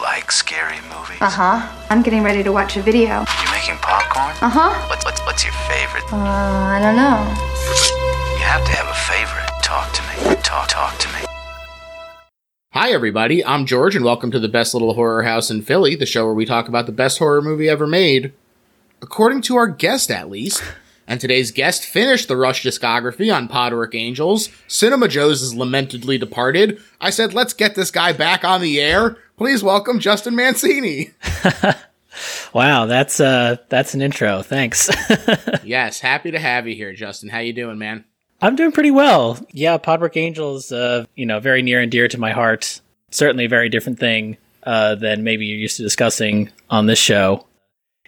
like scary movies? Uh huh. I'm getting ready to watch a video. You making popcorn? Uh huh. What's, what's, what's your favorite? Uh, I don't know. You have to have a favorite. Talk to me. Talk, talk to me. Hi, everybody. I'm George, and welcome to the best little horror house in Philly, the show where we talk about the best horror movie ever made, according to our guest, at least. And today's guest finished the Rush discography on Podwork Angels. Cinema Joes is lamentedly departed. I said, let's get this guy back on the air. Please welcome Justin Mancini. Wow, that's uh that's an intro. Thanks. yes, happy to have you here, Justin. How you doing, man? I'm doing pretty well. Yeah, Podwork Angels, uh, you know, very near and dear to my heart. Certainly a very different thing uh, than maybe you're used to discussing on this show.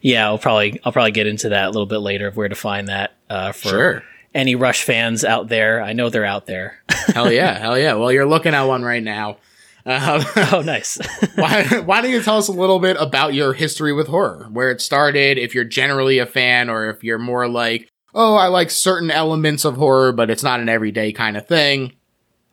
Yeah, I'll probably I'll probably get into that a little bit later of where to find that uh, for Sure. any Rush fans out there. I know they're out there. hell yeah, hell yeah. Well, you're looking at one right now. Um, oh, nice. why, why don't you tell us a little bit about your history with horror, where it started, if you're generally a fan, or if you're more like, oh, I like certain elements of horror, but it's not an everyday kind of thing.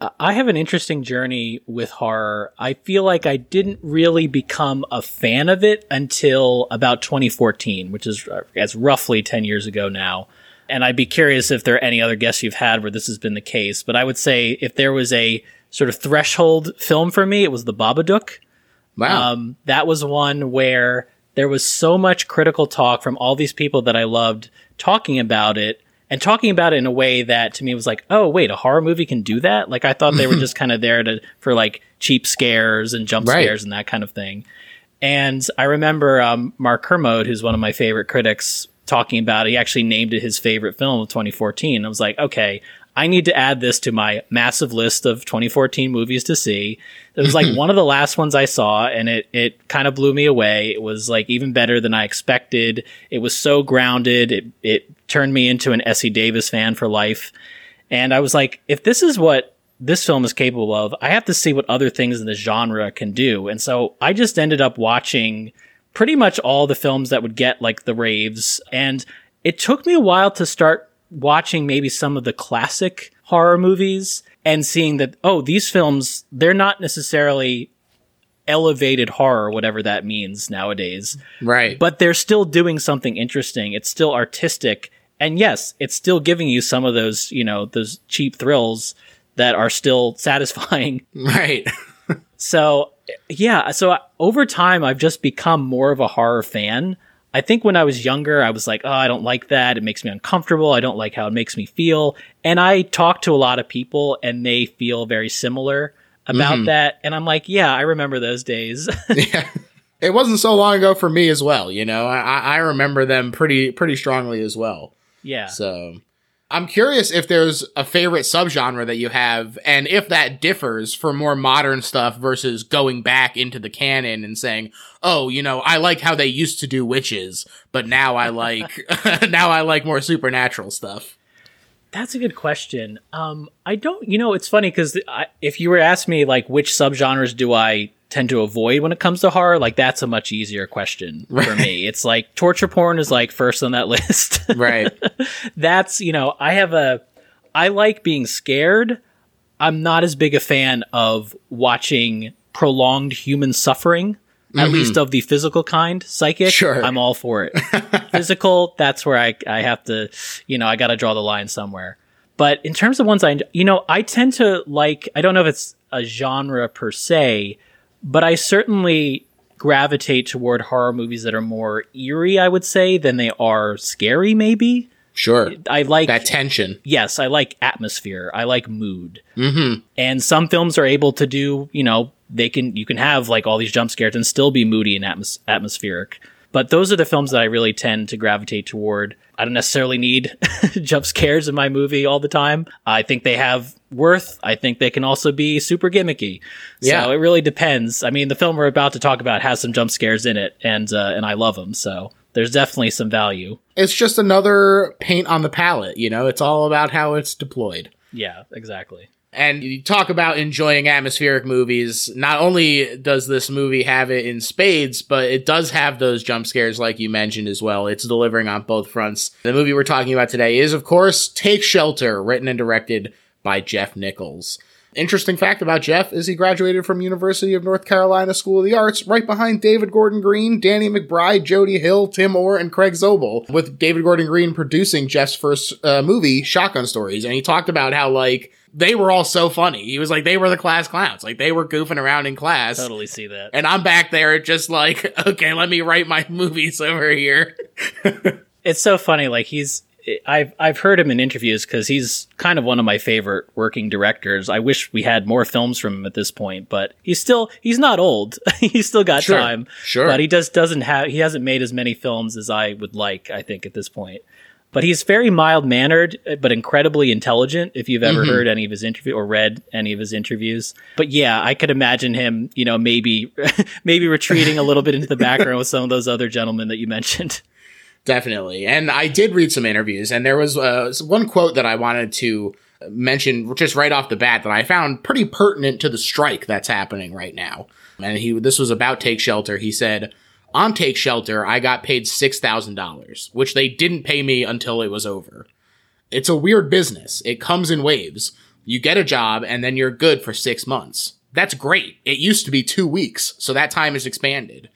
I have an interesting journey with horror. I feel like I didn't really become a fan of it until about 2014, which is uh, as roughly 10 years ago now. And I'd be curious if there are any other guests you've had where this has been the case. But I would say if there was a sort of threshold film for me, it was The Babadook. Wow. Um, that was one where there was so much critical talk from all these people that I loved talking about it and talking about it in a way that to me was like, oh wait, a horror movie can do that. Like I thought they were just kind of there to for like cheap scares and jump Right. scares and that kind of thing. And I remember um, Mark Kermode, who's one of my favorite critics, talking about it. He actually named it his favorite film of 2014. I was like, okay, I need to add this to my massive list of 2014 movies to see. It was like one of the last ones I saw, and it it kind of blew me away. It was like even better than I expected. It was so grounded. It it turned me into an Essie Davis fan for life. And I was like, if this is what this film is capable of, I have to see what other things in the genre can do. And so I just ended up watching pretty much all the films that would get like the raves. And it took me a while to start watching maybe some of the classic horror movies and seeing that, oh, these films, they're not necessarily elevated horror, whatever that means nowadays right. but they're still doing something interesting. It's still artistic. And yes, it's still giving you some of those, you know, those cheap thrills that are still satisfying. right. So, yeah, so I- over time, I've just become more of a horror fan. I think when I was younger, I was like, oh, I don't like that. It makes me uncomfortable. I don't like how it makes me feel. And I talk to a lot of people and they feel very similar about mm-hmm. that. And I'm like, yeah, I remember those days. yeah. It wasn't so long ago for me as well, you know. I, I I remember them pretty pretty strongly as well. Yeah. So I'm curious if there's a favorite subgenre that you have, and if that differs for more modern stuff versus going back into the canon and saying, "Oh, you know, I like how they used to do witches, but now I like now I like more supernatural stuff." That's a good question. Um, I don't, you know, it's funny because if you were asked me like which subgenres do I tend to avoid when it comes to horror, like that's a much easier question for me. It's like torture porn is like first on that list. Right. that's you know, I have a, I like being scared. I'm not as big a fan of watching prolonged human suffering. At mm-hmm. least of the physical kind, psychic. Sure. I'm all for it. Physical, that's where I I have to, you know, I got to draw the line somewhere. But in terms of ones I, you know, I tend to like. I don't know if it's a genre per se, but I certainly gravitate toward horror movies that are more eerie. I would say than they are scary. Maybe Sure. I like That tension. yes, I like atmosphere. I like mood. Mm-hmm. And some films are able to do, you know, they can you can have like all these jump scares and still be moody and atmos- atmospheric. But those are the films that I really tend to gravitate toward. I don't necessarily need jump scares in my movie all the time. I think they have worth. I think they can also be super gimmicky. Yeah. So it really depends. I mean, the film we're about to talk about has some jump scares in it, and uh, and I love them. So there's definitely some value. It's just another paint on the palette, you know? It's all about how it's deployed. Yeah, exactly. And you talk about enjoying atmospheric movies. Not only does this movie have it in spades, but it does have those jump scares, like you mentioned as well. It's delivering on both fronts. The movie we're talking about today is, of course, Take Shelter, written and directed by Jeff Nichols. Interesting fact about Jeff is he graduated from University of North Carolina School of the Arts, right behind David Gordon Green, Danny McBride, Jody Hill, Tim Orr, and Craig Zobel, with David Gordon Green producing Jeff's first uh, movie, Shotgun Stories. And he talked about how, like, they were all so funny. He was like, they were the class clowns. Like, they were goofing around in class. Totally see that. And I'm back there just like, okay, let me write my movies over here. it's so funny. Like he's, I've I've heard him in interviews because he's kind of one of my favorite working directors. I wish we had more films from him at this point, but he's still he's not old. he's still got Sure, time. sure. But he just doesn't have he hasn't made as many films as I would like. I think at this point. But he's very mild mannered, uh, but incredibly intelligent. If you've ever mm-hmm. heard any of his interview or read any of his interviews, but yeah, I could imagine him, you know, maybe maybe retreating a little bit into the background with some of those other gentlemen that you mentioned. Definitely. And I did read some interviews, and there was uh, one quote that I wanted to uh, mention just right off the bat that I found pretty pertinent to the strike that's happening right now. And he this was about Take Shelter. He said, "On Take Shelter, I got paid $6,000, which they didn't pay me until it was over. It's a weird business. It comes in waves. You get a job and then you're good for 6 months. That's great. It used to be 2 weeks, so that time is expanded.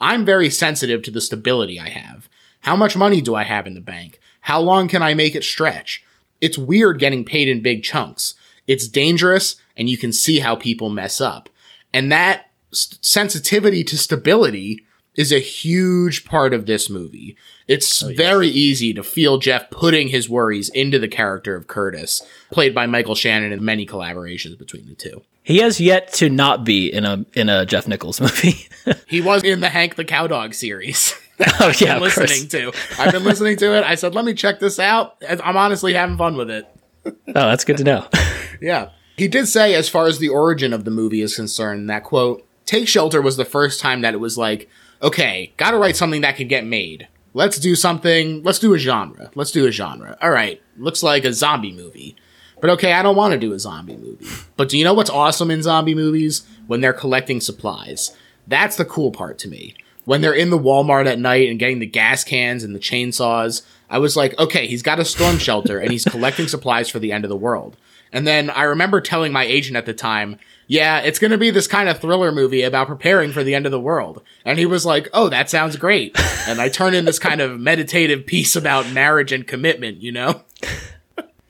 I'm very sensitive to the stability I have. How much money do I have in the bank? How long can I make it stretch? It's weird getting paid in big chunks. It's dangerous and you can see how people mess up. And that s- sensitivity to stability is a huge part of this movie. It's oh, very easy to feel Jeff putting his worries into the character of Curtis, played by Michael Shannon in many collaborations between the two. He has yet to not be in a in a Jeff Nichols movie. He was in the Hank the Cowdog series. oh yeah, been of course. listening to. I've been listening to it. I said, let me check this out. I'm honestly having fun with it. Oh, that's good to know. Yeah. He did say, as far as the origin of the movie is concerned, that quote, Take Shelter was the first time that it was like, okay, gotta write something that can get made. Let's do something, let's do a genre. Let's do a genre. All right, looks like a zombie movie. But okay, I don't want to do a zombie movie. But do you know what's awesome in zombie movies? When they're collecting supplies. That's the cool part to me. When they're in the Walmart at night and getting the gas cans and the chainsaws, I was like, okay, he's got a storm shelter and he's collecting supplies for the end of the world. And then I remember telling my agent at the time, yeah, it's going to be this kind of thriller movie about preparing for the end of the world. And he was like, oh, that sounds great. And I turn in this kind of meditative piece about marriage and commitment, you know?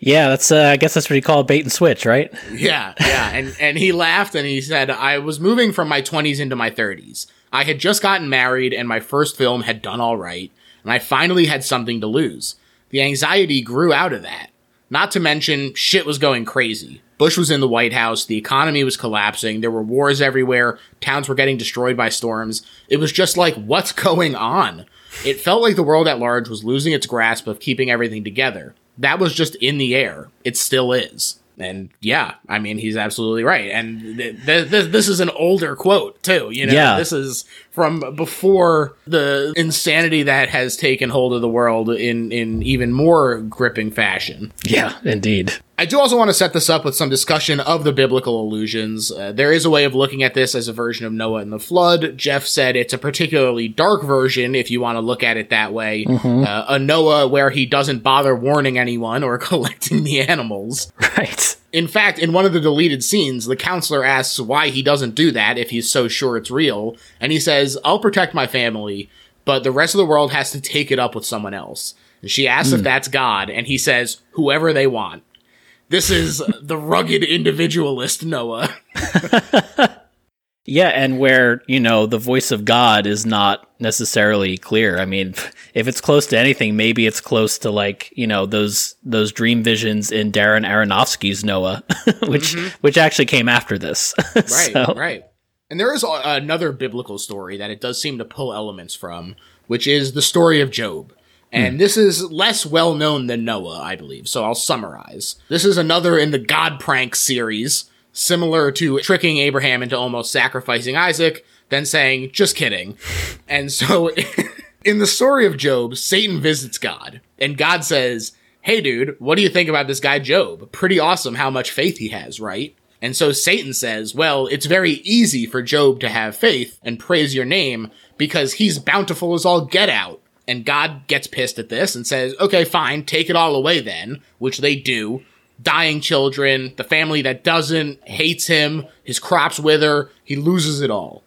Yeah, that's uh, I guess that's what you call a bait and switch, right? Yeah, yeah. And and he laughed and he said, I was moving from my 20s into my 30s. I had just gotten married and my first film had done all right, and I finally had something to lose. The anxiety grew out of that. Not to mention, shit was going crazy. Bush was in the White House, the economy was collapsing, there were wars everywhere, towns were getting destroyed by storms. It was just like, what's going on? It felt like the world at large was losing its grasp of keeping everything together. That was just in the air. It still is. And yeah, I mean, he's absolutely right. And th- th- th- this is an older quote, too. You know, Yeah. this is from before the insanity that has taken hold of the world in, in even more gripping fashion. Yeah, indeed. I do also want to set this up with some discussion of the biblical allusions. Uh, there is a way of looking at this as a version of Noah and the flood. Jeff said it's a particularly dark version if you want to look at it that way. Uh, a Noah where he doesn't bother warning anyone or collecting the animals. Right. In fact, in one of the deleted scenes, the counselor asks why he doesn't do that if he's so sure it's real, and he says, I'll protect my family, but the rest of the world has to take it up with someone else. And she asks if hmm. that's God, and he says, whoever they want. This is the rugged individualist Noah. Yeah, and where, you know, the voice of God is not necessarily clear. I mean, if it's close to anything, maybe it's close to like, you know, those those dream visions in Darren Aronofsky's Noah, which mm-hmm. which actually came after this. Right, So- right. And there is a- another biblical story that it does seem to pull elements from, which is the story of Job. Hmm. And this is less well known than Noah, I believe, so I'll summarize. This is another in the God prank series, similar to tricking Abraham into almost sacrificing Isaac, then saying, just kidding. And so in the story of Job, Satan visits God, and God says, Hey dude, what do you think about this guy Job? Pretty awesome how much faith he has, right? And so Satan says, Well, it's very easy for Job to have faith and praise your name because he's bountiful as all get out. And God gets pissed at this and says, Okay, fine, take it all away then, which they do. Dying children, the family that doesn't, hates him, his crops wither, he loses it all.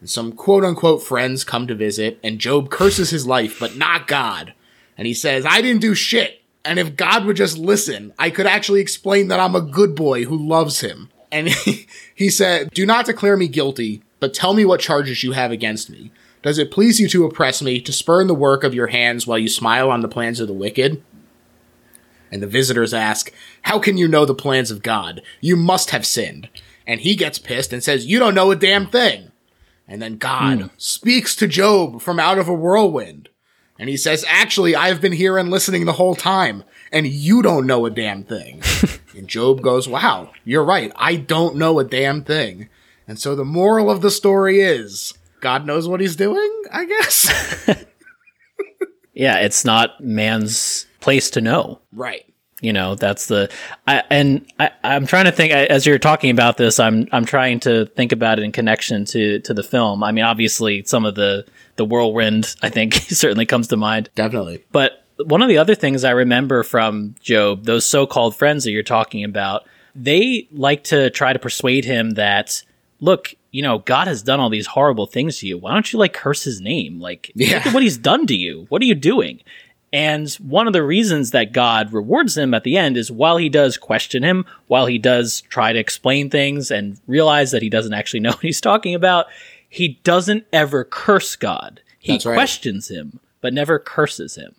And some quote unquote friends come to visit, and Job curses his life, but not God. And he says, I didn't do shit. And if God would just listen, I could actually explain that I'm a good boy who loves him. And he, he said, Do not declare me guilty, but tell me what charges you have against me. Does it please you to oppress me, to spurn the work of your hands while you smile on the plans of the wicked? And the visitors ask, How can you know the plans of God? You must have sinned. And he gets pissed and says, You don't know a damn thing. And then God hmm. speaks to Job from out of a whirlwind. And he says, Actually, I've been here and listening the whole time, and you don't know a damn thing. and Job goes, Wow, you're right. I don't know a damn thing. And so the moral of the story is God knows what he's doing, I guess. Yeah, it's not man's place to know. right. You know, that's the I and I, I'm trying to think I- as you're talking about this. I'm I'm trying to think about it in connection to to the film. I mean, obviously, some of the the whirlwind I think certainly comes to mind. Definitely. But one of the other things I remember from Job, those so-called friends that you're talking about, they like to try to persuade him that, look, you know, God has done all these horrible things to you. Why don't you like curse his name? Like, Yeah. look at what he's done to you. What are you doing? And one of the reasons that God rewards him at the end is while he does question him, while he does try to explain things and realize that he doesn't actually know what he's talking about, he doesn't ever curse God. He right. questions him, but never curses him.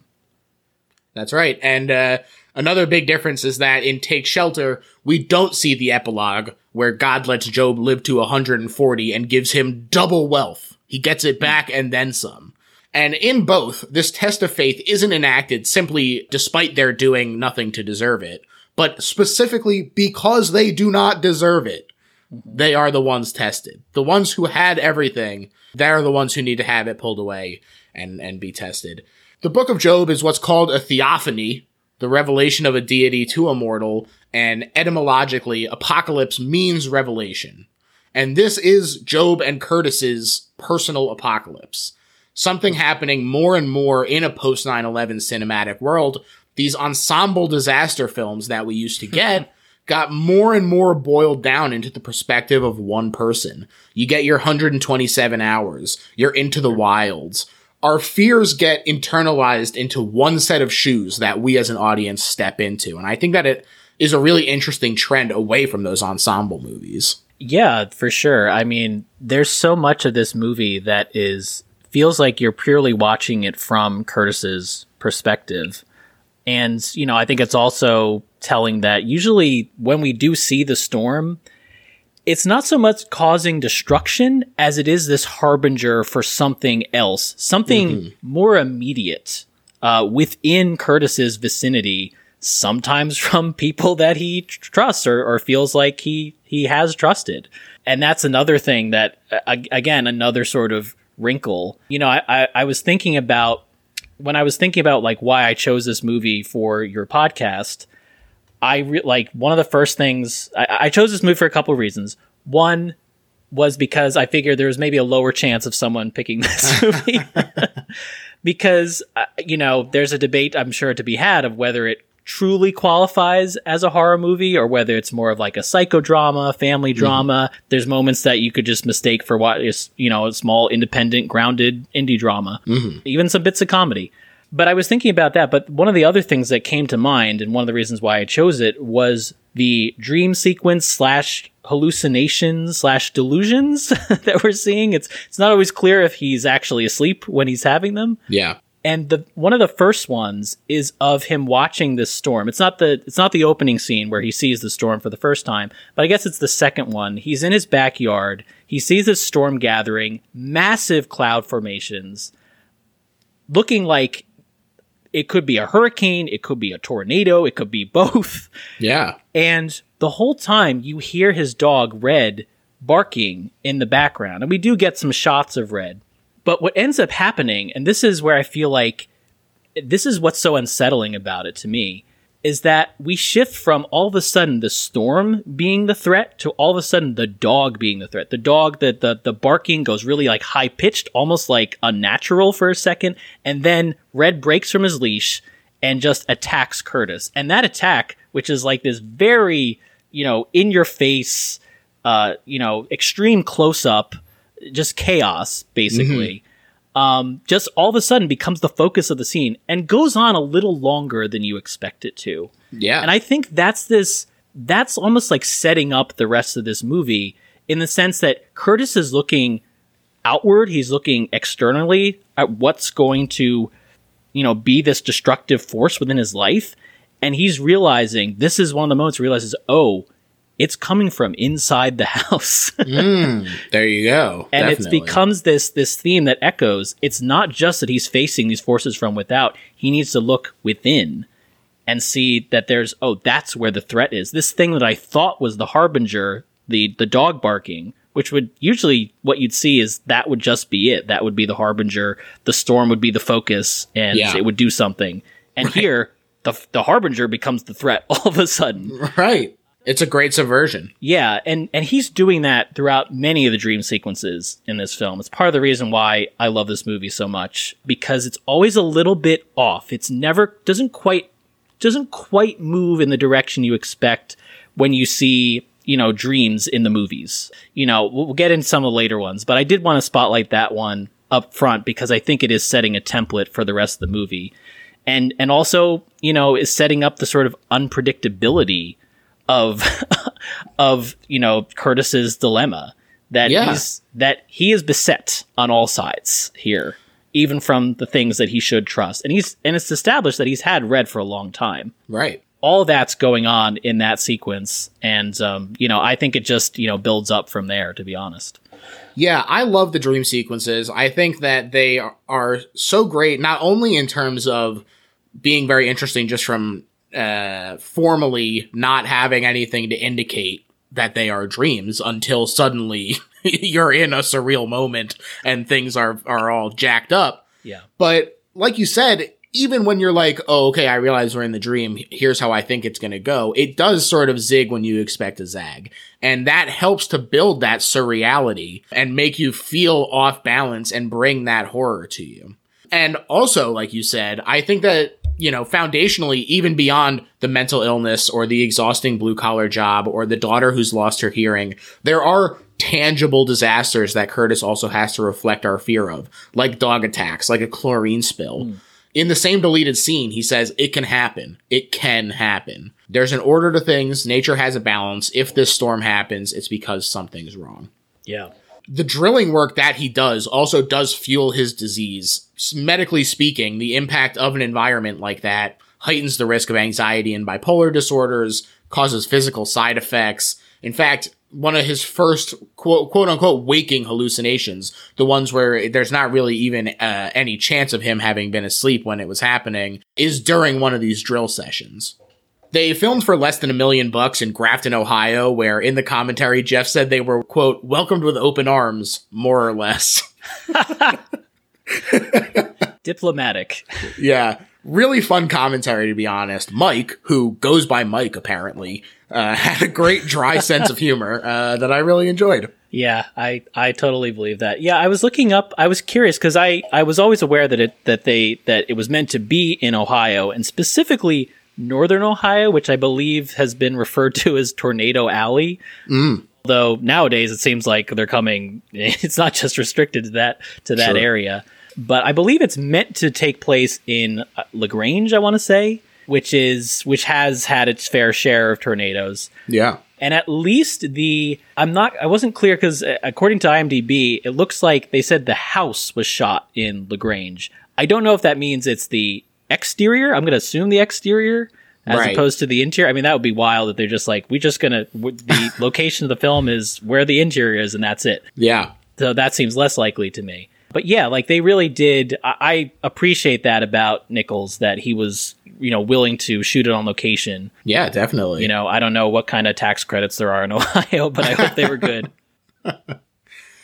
That's right. And uh, another big difference is that in Take Shelter, we don't see the epilogue where God lets Job live to 140 and gives him double wealth. He gets it back and then some. And in both, this test of faith isn't enacted simply despite their doing nothing to deserve it, but specifically because they do not deserve it. They are the ones tested. The ones who had everything, they're the ones who need to have it pulled away and, and be tested. The book of Job is what's called a theophany, the revelation of a deity to a mortal, and etymologically, apocalypse means revelation. And this is Job and Curtis's personal apocalypse. Something mm. happening more and more in a post 9 11 cinematic world. These ensemble disaster films that we used to get got more and more boiled down into the perspective of one person. You get your 127 hours, you're into the wilds. Our fears get internalized into one set of shoes that we as an audience step into. And I think that it is a really interesting trend away from those ensemble movies. Yeah, for sure. I mean, there's so much of this movie that is feels like you're purely watching it from Curtis's perspective. And, you know, I think it's also telling that usually when we do see the storm, it's not so much causing destruction as it is this harbinger for something else, something more immediate uh, within Curtis's vicinity, sometimes from people that he tr- trusts or, or feels like he he has trusted. And that's another thing that, again, another sort of wrinkle. You know, I, I, I was thinking about when I was thinking about like why I chose this movie for your podcast. I re- like one of the first things I, I chose this movie for a couple of reasons. One was because I figured there was maybe a lower chance of someone picking this movie because uh, you know there's a debate I'm sure to be had of whether it truly qualifies as a horror movie or whether it's more of like a psychodrama, family mm-hmm. drama. There's moments that you could just mistake for what is you know a small independent grounded indie drama, mm-hmm. even some bits of comedy. But I was thinking about that. But one of the other things that came to mind, and one of the reasons why I chose it, was the dream sequence slash hallucinations slash delusions that we're seeing. It's it's not always clear if he's actually asleep when he's having them. Yeah. And the one of the first ones is of him watching this storm. It's not the it's not the opening scene where he sees the storm for the first time, but I guess it's the second one. He's in his backyard. He sees this storm gathering, massive cloud formations, looking like it could be a hurricane, it could be a tornado, it could be both. Yeah. And the whole time you hear his dog Red barking in the background. And we do get some shots of Red. But what ends up happening, and this is where I feel like this is what's so unsettling about it to me, is that we shift from all of a sudden the storm being the threat to all of a sudden the dog being the threat. The dog that the, the barking goes really like high pitched, almost like unnatural for a second, and then Red breaks from his leash and just attacks Curtis. And that attack, which is like this very, you know, in your face, uh, you know, extreme close up, just chaos, basically. Um, just all of a sudden becomes the focus of the scene and goes on a little longer than you expect it to. Yeah. And I think that's this that's almost like setting up the rest of this movie in the sense that Curtis is looking outward, he's looking externally at what's going to, you know, be this destructive force within his life. And he's realizing this is one of the moments he realizes, oh, it's coming from inside the house. Mm, there you go. and it becomes this this theme that echoes. It's not just that he's facing these forces from without. He needs to look within and see that there's oh that's where the threat is. This thing that i thought was the harbinger the the dog barking which would usually what you'd see is that would just be it. That would be the harbinger. The storm would be the focus and Yeah. it would do something. And here the the harbinger becomes the threat all of a sudden. Right. It's a great subversion. yeah, and and he's doing that throughout many of the dream sequences in this film. It's part of the reason why I love this movie so much because it's always a little bit off. It's never doesn't quite doesn't quite move in the direction you expect when you see you know dreams in the movies. You know, we'll get into some of the later ones, but I did want to spotlight that one up front because I think it is setting a template for the rest of the movie. And and also, you know, is setting up the sort of unpredictability of of you know Curtis's dilemma that Yeah. he's that he is beset on all sides here, even from the things that he should trust, and he's and it's established that he's had Red for a long time. Right. All that's going on in that sequence, and um, you know I think it just you know builds up from there. To be honest, Yeah, I love the dream sequences. I think that they are, are so great, not only in terms of being very interesting just from uh, formally not having anything to indicate that they are dreams until suddenly you're in a surreal moment and things are, are all jacked up. yeah, But like you said, even when you're like, oh, okay, I realize we're in the dream. Here's how I think it's going to go. It does sort of zig when you expect a zag. And that helps to build that surreality and make you feel off balance and bring that horror to you. And also, like you said, I think that, you know, foundationally, even beyond the mental illness or the exhausting blue collar job or the daughter who's lost her hearing, there are tangible disasters that Curtis also has to reflect our fear of, like dog attacks, like a chlorine spill. Hmm. In the same deleted scene, he says, It can happen. It can happen. There's an order to things. Nature has a balance. If this storm happens, it's because something's wrong yeah, the drilling work that he does also does fuel his disease. Medically speaking, the impact of an environment like that heightens the risk of anxiety and bipolar disorders, causes physical side effects. In fact, one of his first quote, quote unquote waking hallucinations, the ones where there's not really even uh, any chance of him having been asleep when it was happening, is during one of these drill sessions. They filmed for less than a million bucks in Grafton, Ohio, where in the commentary, Jeff said they were, quote, welcomed with open arms, more or less. diplomatic. yeah. Really fun commentary, to be honest. Mike, who goes by Mike, apparently, uh, had a great dry sense of humor uh, that I really enjoyed. Yeah, I, I totally believe that. Yeah, I was looking up. I was curious because I, I was always aware that it that they that it was meant to be in Ohio and specifically northern Ohio, which I believe has been referred to as Tornado Alley. Though nowadays it seems like they're coming. It's not just restricted to that to that Sure. area, but I believe it's meant to take place in uh, Lagrange. I want to say, which is which has had its fair share of tornadoes Yeah. and at least the I'm not I wasn't clear because according to IMDb, it looks like they said the house was shot in Lagrange. I don't know if that means it's the exterior. I'm going to assume the exterior as Right. opposed to the interior. I mean, that would be wild if they're just like we're just gonna the location of the film is where the interior is and that's it. Yeah. So that seems less likely to me. But yeah, like they really did. I, I appreciate that about Nichols that he was you know willing to shoot it on location Yeah, definitely. you know, I don't know what kind of tax credits there are in Ohio, but I hope they were good.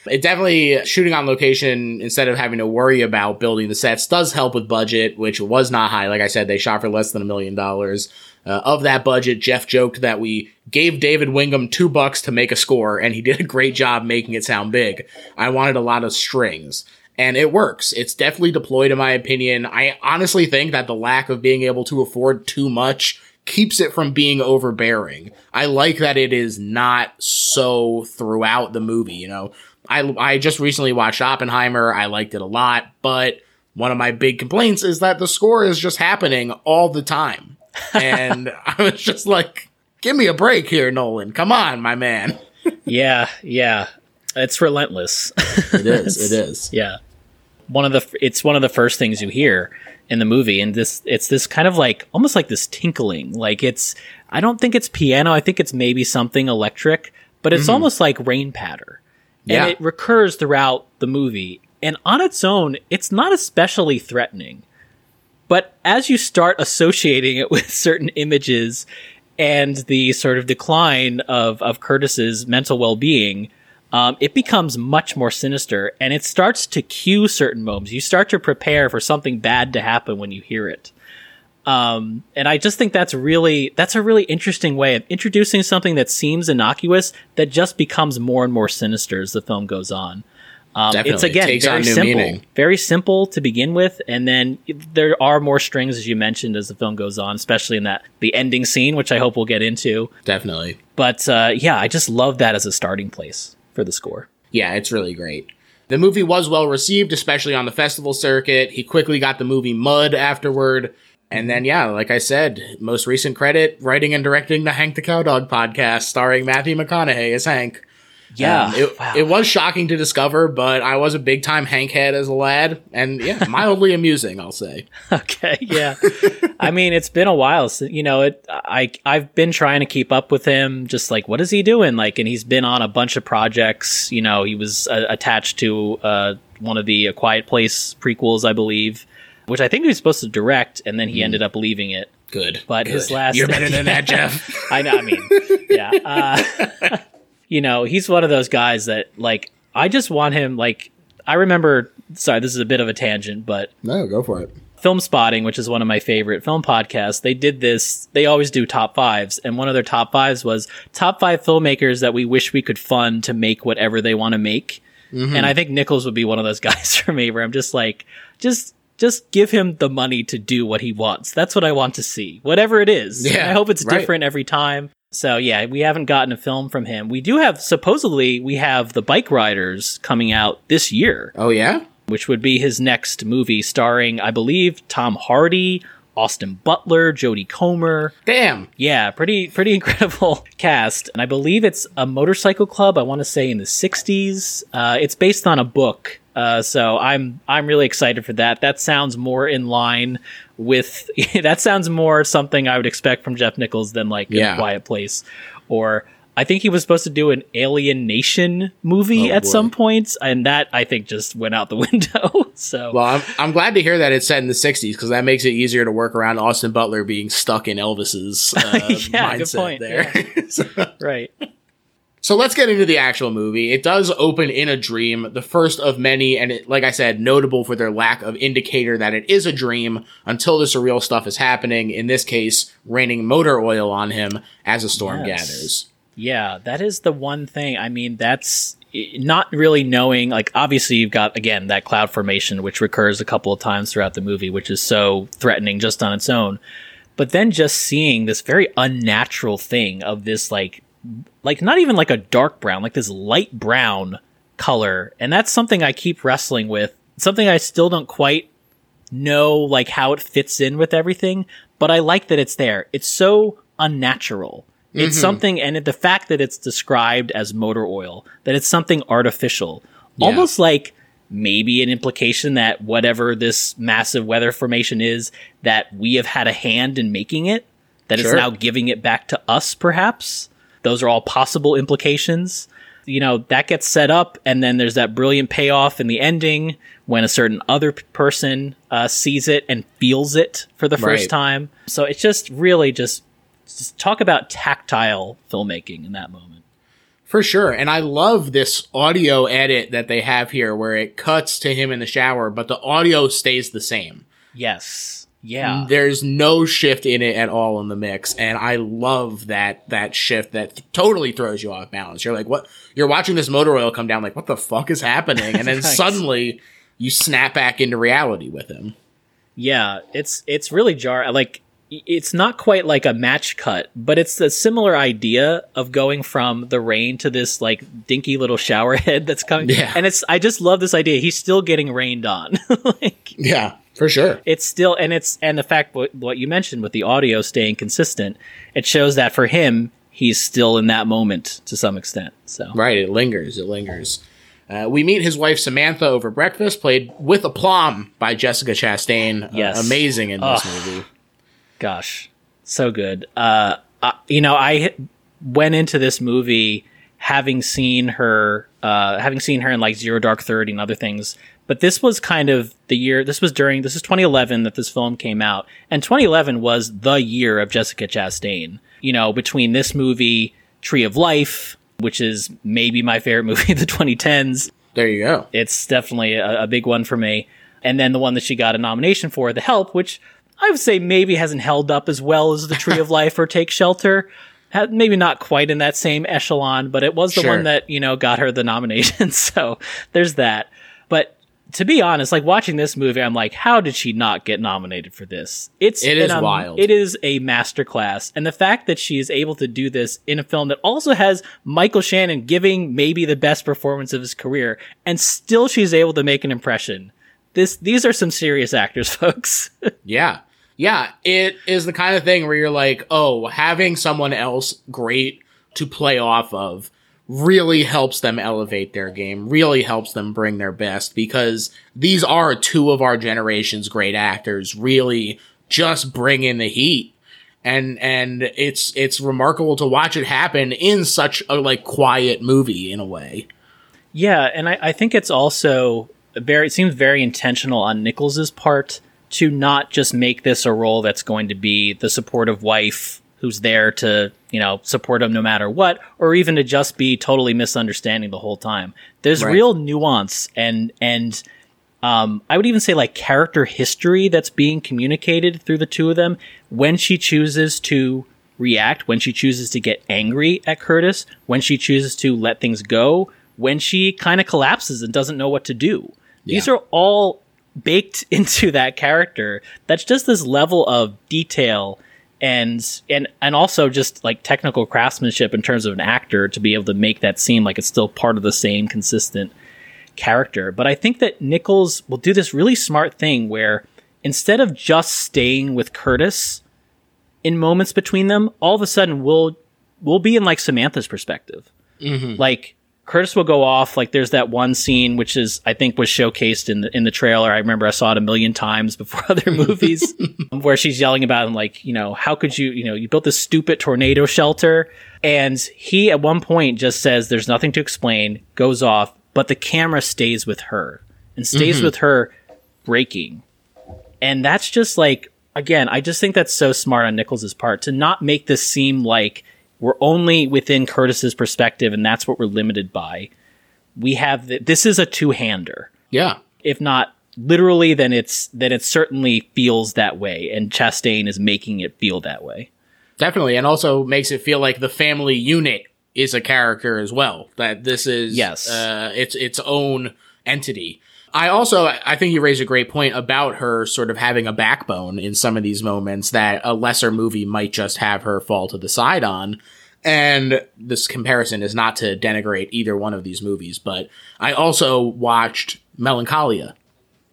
it definitely shooting on location instead of having to worry about building the sets does help with budget, which was not high. Like I said, they shot for less than a million dollars. Uh, of that budget, Jeff joked that we gave David Wingo two bucks to make a score, and he did a great job making it sound big. I wanted a lot of strings. and it works. It's definitely deployed in my opinion. I honestly think that the lack of being able to afford too much keeps it from being overbearing. I like that it is not so throughout the movie, you know. I I just recently watched Oppenheimer. I liked it a lot, but one of my big complaints is that the score is just happening all the time. And I was just like, give me a break here, Nolan. Come on, my man. yeah, yeah. It's relentless. It is. It is. yeah. One of the it's one of the first things you hear in the movie and this it's this kind of like almost like this tinkling. Like it's I don't think it's piano, I think it's maybe something electric, but it's mm-hmm. almost like rain patter. Yeah. And it recurs throughout the movie. And on its own, it's not especially threatening. But as you start associating it with certain images and the sort of decline of, of Curtis's mental well being, um, it becomes much more sinister and it starts to cue certain moments. You start to prepare for something bad to happen when you hear it. Um, and I just think that's really, that's a really interesting way of introducing something that seems innocuous that just becomes more and more sinister as the film goes on. Um, it's again Takes very simple, meaning. very simple to begin with, and then there are more strings as you mentioned as the film goes on, especially in that the ending scene, which I hope we'll get into. Definitely. But uh, yeah, I just love that as a starting place for the score. Yeah, it's really great. The movie was well received, especially on the festival circuit. He quickly got the movie Mud afterward. And then, yeah, like I said, most recent credit writing and directing the Hank the Cowdog podcast starring Matthew McConaughey as Hank. Yeah, Um, it, wow. it was shocking to discover, but I was a big time Hank head as a lad. And yeah, mildly amusing, I'll say. okay yeah i mean it's been a while since you know it i i've been trying to keep up with him just like what is he doing like and he's been on a bunch of projects you know he was uh, attached to uh one of the a quiet place prequels i believe which i think he was supposed to direct and then he ended up leaving it Good. But good. his last- You're better than that, Jeff. i know i mean yeah uh you know he's one of those guys that like i just want him like i remember sorry this is a bit of a tangent but no, go for it. Filmspotting, which is one of my favorite film podcasts, they did this. They always do top fives, and one of their top fives was top five filmmakers that we wish we could fund to make whatever they want to make. And I think Nichols would be one of those guys for me, where I'm just like, just just give him the money to do what he wants. That's what I want to see, whatever it is. Yeah, I hope it's right. different every time. So yeah, we haven't gotten a film from him. We do have supposedly we have the Bikeriders coming out this year Oh, yeah? which would be his next movie starring, I believe, Tom Hardy, Austin Butler, Jodie Comer. Damn. Yeah, pretty pretty incredible cast. And I believe it's a motorcycle club, I want to say in the 60s. Uh, it's based on a book. Uh, so I'm I'm really excited for that. That sounds more in line with that sounds more something I would expect from Jeff Nichols than like Yeah. a Quiet Place or I think he was supposed to do an Alien Nation movie Oh, at boy. some points, and that I think just went out the window. so Well, I'm, I'm glad to hear that it's set in the 60s because that makes it easier to work around Austin Butler being stuck in Elvis's uh, Yeah, mindset there. so, right. So let's get into the actual movie. It does open in a dream, the first of many, and it, like I said, notable for their lack of indicator that it is a dream until the surreal stuff is happening. In this case, raining motor oil on him as a storm Yes. gathers. Yeah, that is the one thing. I mean, that's not really knowing. Like, obviously, you've got again that cloud formation, which recurs a couple of times throughout the movie, which is so threatening just on its own. But then just seeing this very unnatural thing of this, like, like not even like a dark brown, like this light brown color, and that's something I keep wrestling with. Something I still don't quite know like how it fits in with everything, but I like that it's there. It's so unnatural. It's mm-hmm. something, and it- the fact that it's described as motor oil, that it's something artificial, Yeah. almost like maybe an implication that whatever this massive weather formation is, that we have had a hand in making it, that it's Sure. now giving it back to us, perhaps. Those are all possible implications. You know, that gets set up, and then there's that brilliant payoff in the ending when a certain other p- person uh, sees it and feels it for the first Right. time. So it's just really just, just talk about tactile filmmaking in that moment. For sure. And I love this audio edit that they have here where it cuts to him in the shower, but the audio stays the same. Yes. Yeah. There's no shift in it at all in the mix, and I love that that shift that totally throws you off balance. You're like, what? You're watching this motor oil come down, like, what the fuck is happening? And then Nice. suddenly, you snap back into reality with him. Yeah, it's it's really jar like it's not quite like a match cut, but it's a similar idea of going from the rain to this like dinky little shower head that's coming. Yeah. And it's I just love this idea. He's still getting rained on. like Yeah, for sure. it's still and it's and the fact what, what you mentioned with the audio staying consistent, it shows that for him he's still in that moment to some extent. So Right, it lingers. It lingers. Uh, we meet his wife Samantha over breakfast, played with aplomb by Jessica Chastain. Uh, Yes. amazing in this movie. gosh, so good. Uh, uh, you know, I went into this movie having seen her, uh, having seen her in like Zero Dark Thirty and other things. But this was kind of the year. This was during. This is 2011 that this film came out, and 2011 was the year of Jessica Chastain. You know, between this movie, Tree of Life, which is maybe my favorite movie of the 2010s, There you go. it's definitely a, a big one for me. And then the one that she got a nomination for, The Help, which I would say maybe hasn't held up as well as The Tree of Life or Take Shelter. Maybe not quite in that same echelon, but it was the Sure. one that, you know, got her the nomination. so there's that. To be honest, like watching this movie, I'm like, how did she not get nominated for this? It's It is um, wild. It is a masterclass, and the fact that she is able to do this in a film that also has Michael Shannon giving maybe the best performance of his career, and still she's able to make an impression. This these are some serious actors, folks. Yeah. Yeah. It is the kind of thing where you're like, oh, having someone else great to play off of really helps them elevate their game, really helps them bring their best because these are two of our generation's great actors really just bring in the heat. And, and it's, it's remarkable to watch it happen in such a like quiet movie in a way. Yeah, and I, I think it's also very. It seems very intentional on Nichols's part to not just make this a role that's going to be the supportive wife who's there to you know support him no matter what, or even to just be totally misunderstanding the whole time. There's Right. real nuance and and. Um, I would even say like character history that's being communicated through the two of them when she chooses to react, when she chooses to get angry at Curtis, when she chooses to let things go, when she kind of collapses and doesn't know what to do. These are all baked into that character. That's just this level of detail and and and also just like technical craftsmanship in terms of an actor to be able to make that seem like it's still part of the same consistent character. But I think that Nichols will do this really smart thing where instead of just staying with Curtis in moments between them, all of a sudden we'll we'll be in like Samantha's perspective. Mm-hmm. Like Curtis will go off. Like there's that one scene which is I think was showcased in the in the trailer. I remember I saw it a million times before other movies where she's yelling about him like, you know, how could you, you know, you built this stupid tornado shelter and he at one point just says there's nothing to explain, goes off, but the camera stays with her and stays mm-hmm. with her breaking. And that's just like again, I just think that's so smart on Nichols's part to not make this seem like we're only within Curtis's perspective and that's what we're limited by. We have th- this is a two-hander. Yeah. If not literally then it's then it certainly feels that way and Chastain is making it feel that way. Definitely, and also makes it feel like the family unit is a character as well. That this is Yes. uh, its its own entity. I also I think you raise a great point about her sort of having a backbone in some of these moments that a lesser movie might just have her fall to the side on. And this comparison is not to denigrate either one of these movies, but I also watched Melancholia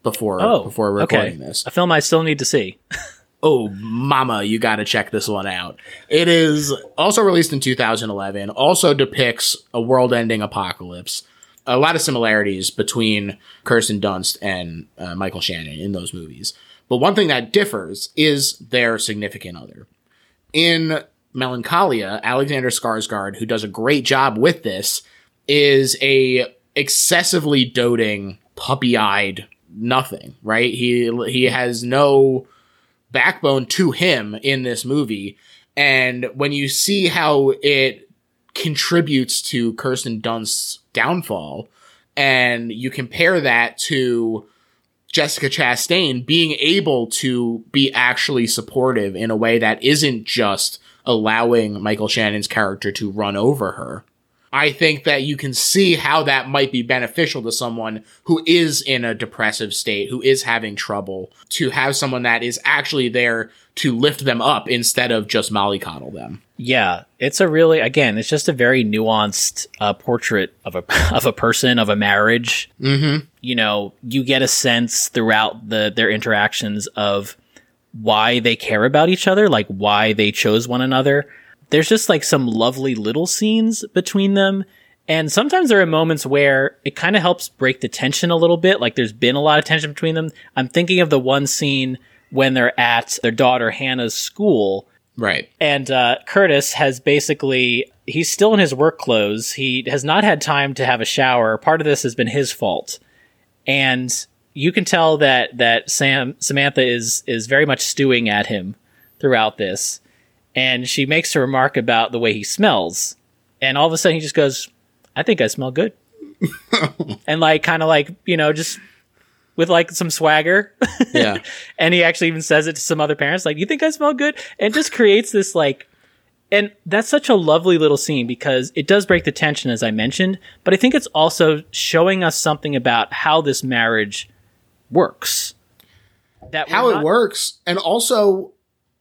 before Oh, before recording okay. this A film I still need to see. oh mama you gotta check this one out it is also released in 2011 also depicts a world-ending apocalypse a lot of similarities between kirsten dunst and uh, michael shannon in those movies. But one thing that differs is their significant other. In melancholia alexander skarsgård who does a great job with this is a excessively doting puppy-eyed nothing right? He he has no backbone to him in this movie. And when you see how it contributes to Kirsten Dunst's downfall, and you compare that to Jessica Chastain being able to be actually supportive in a way that isn't just allowing Michael Shannon's character to run over her, I think that you can see how that might be beneficial to someone who is in a depressive state, who is having trouble, to have someone that is actually there to lift them up instead of just mollycoddle them. Yeah, it's a really again, it's just a very nuanced uh, portrait of a of a person of a marriage. Mm-hmm. You know, you get a sense throughout the their interactions of why they care about each other, like why they chose one another. There's just like some lovely little scenes between them. And sometimes there are moments where it kind of helps break the tension a little bit. Like there's been a lot of tension between them. I'm thinking of the one scene when they're at their daughter Hannah's school. Right. And uh, Curtis has basically, he's still in his work clothes. He has not had time to have a shower. Part of this has been his fault. And you can tell that, that Sam, Samantha is, is very much stewing at him throughout this. And she makes a remark about the way he smells. And all of a sudden he just goes, I think I smell good. and like, kind of like, you know, just with like some swagger. Yeah. and he actually even says it to some other parents, like, "You think I smell good?" And just creates this like, and that's such a lovely little scene because it does break the tension, as I mentioned. But I think it's also showing us something about how this marriage works. That how we're it works and also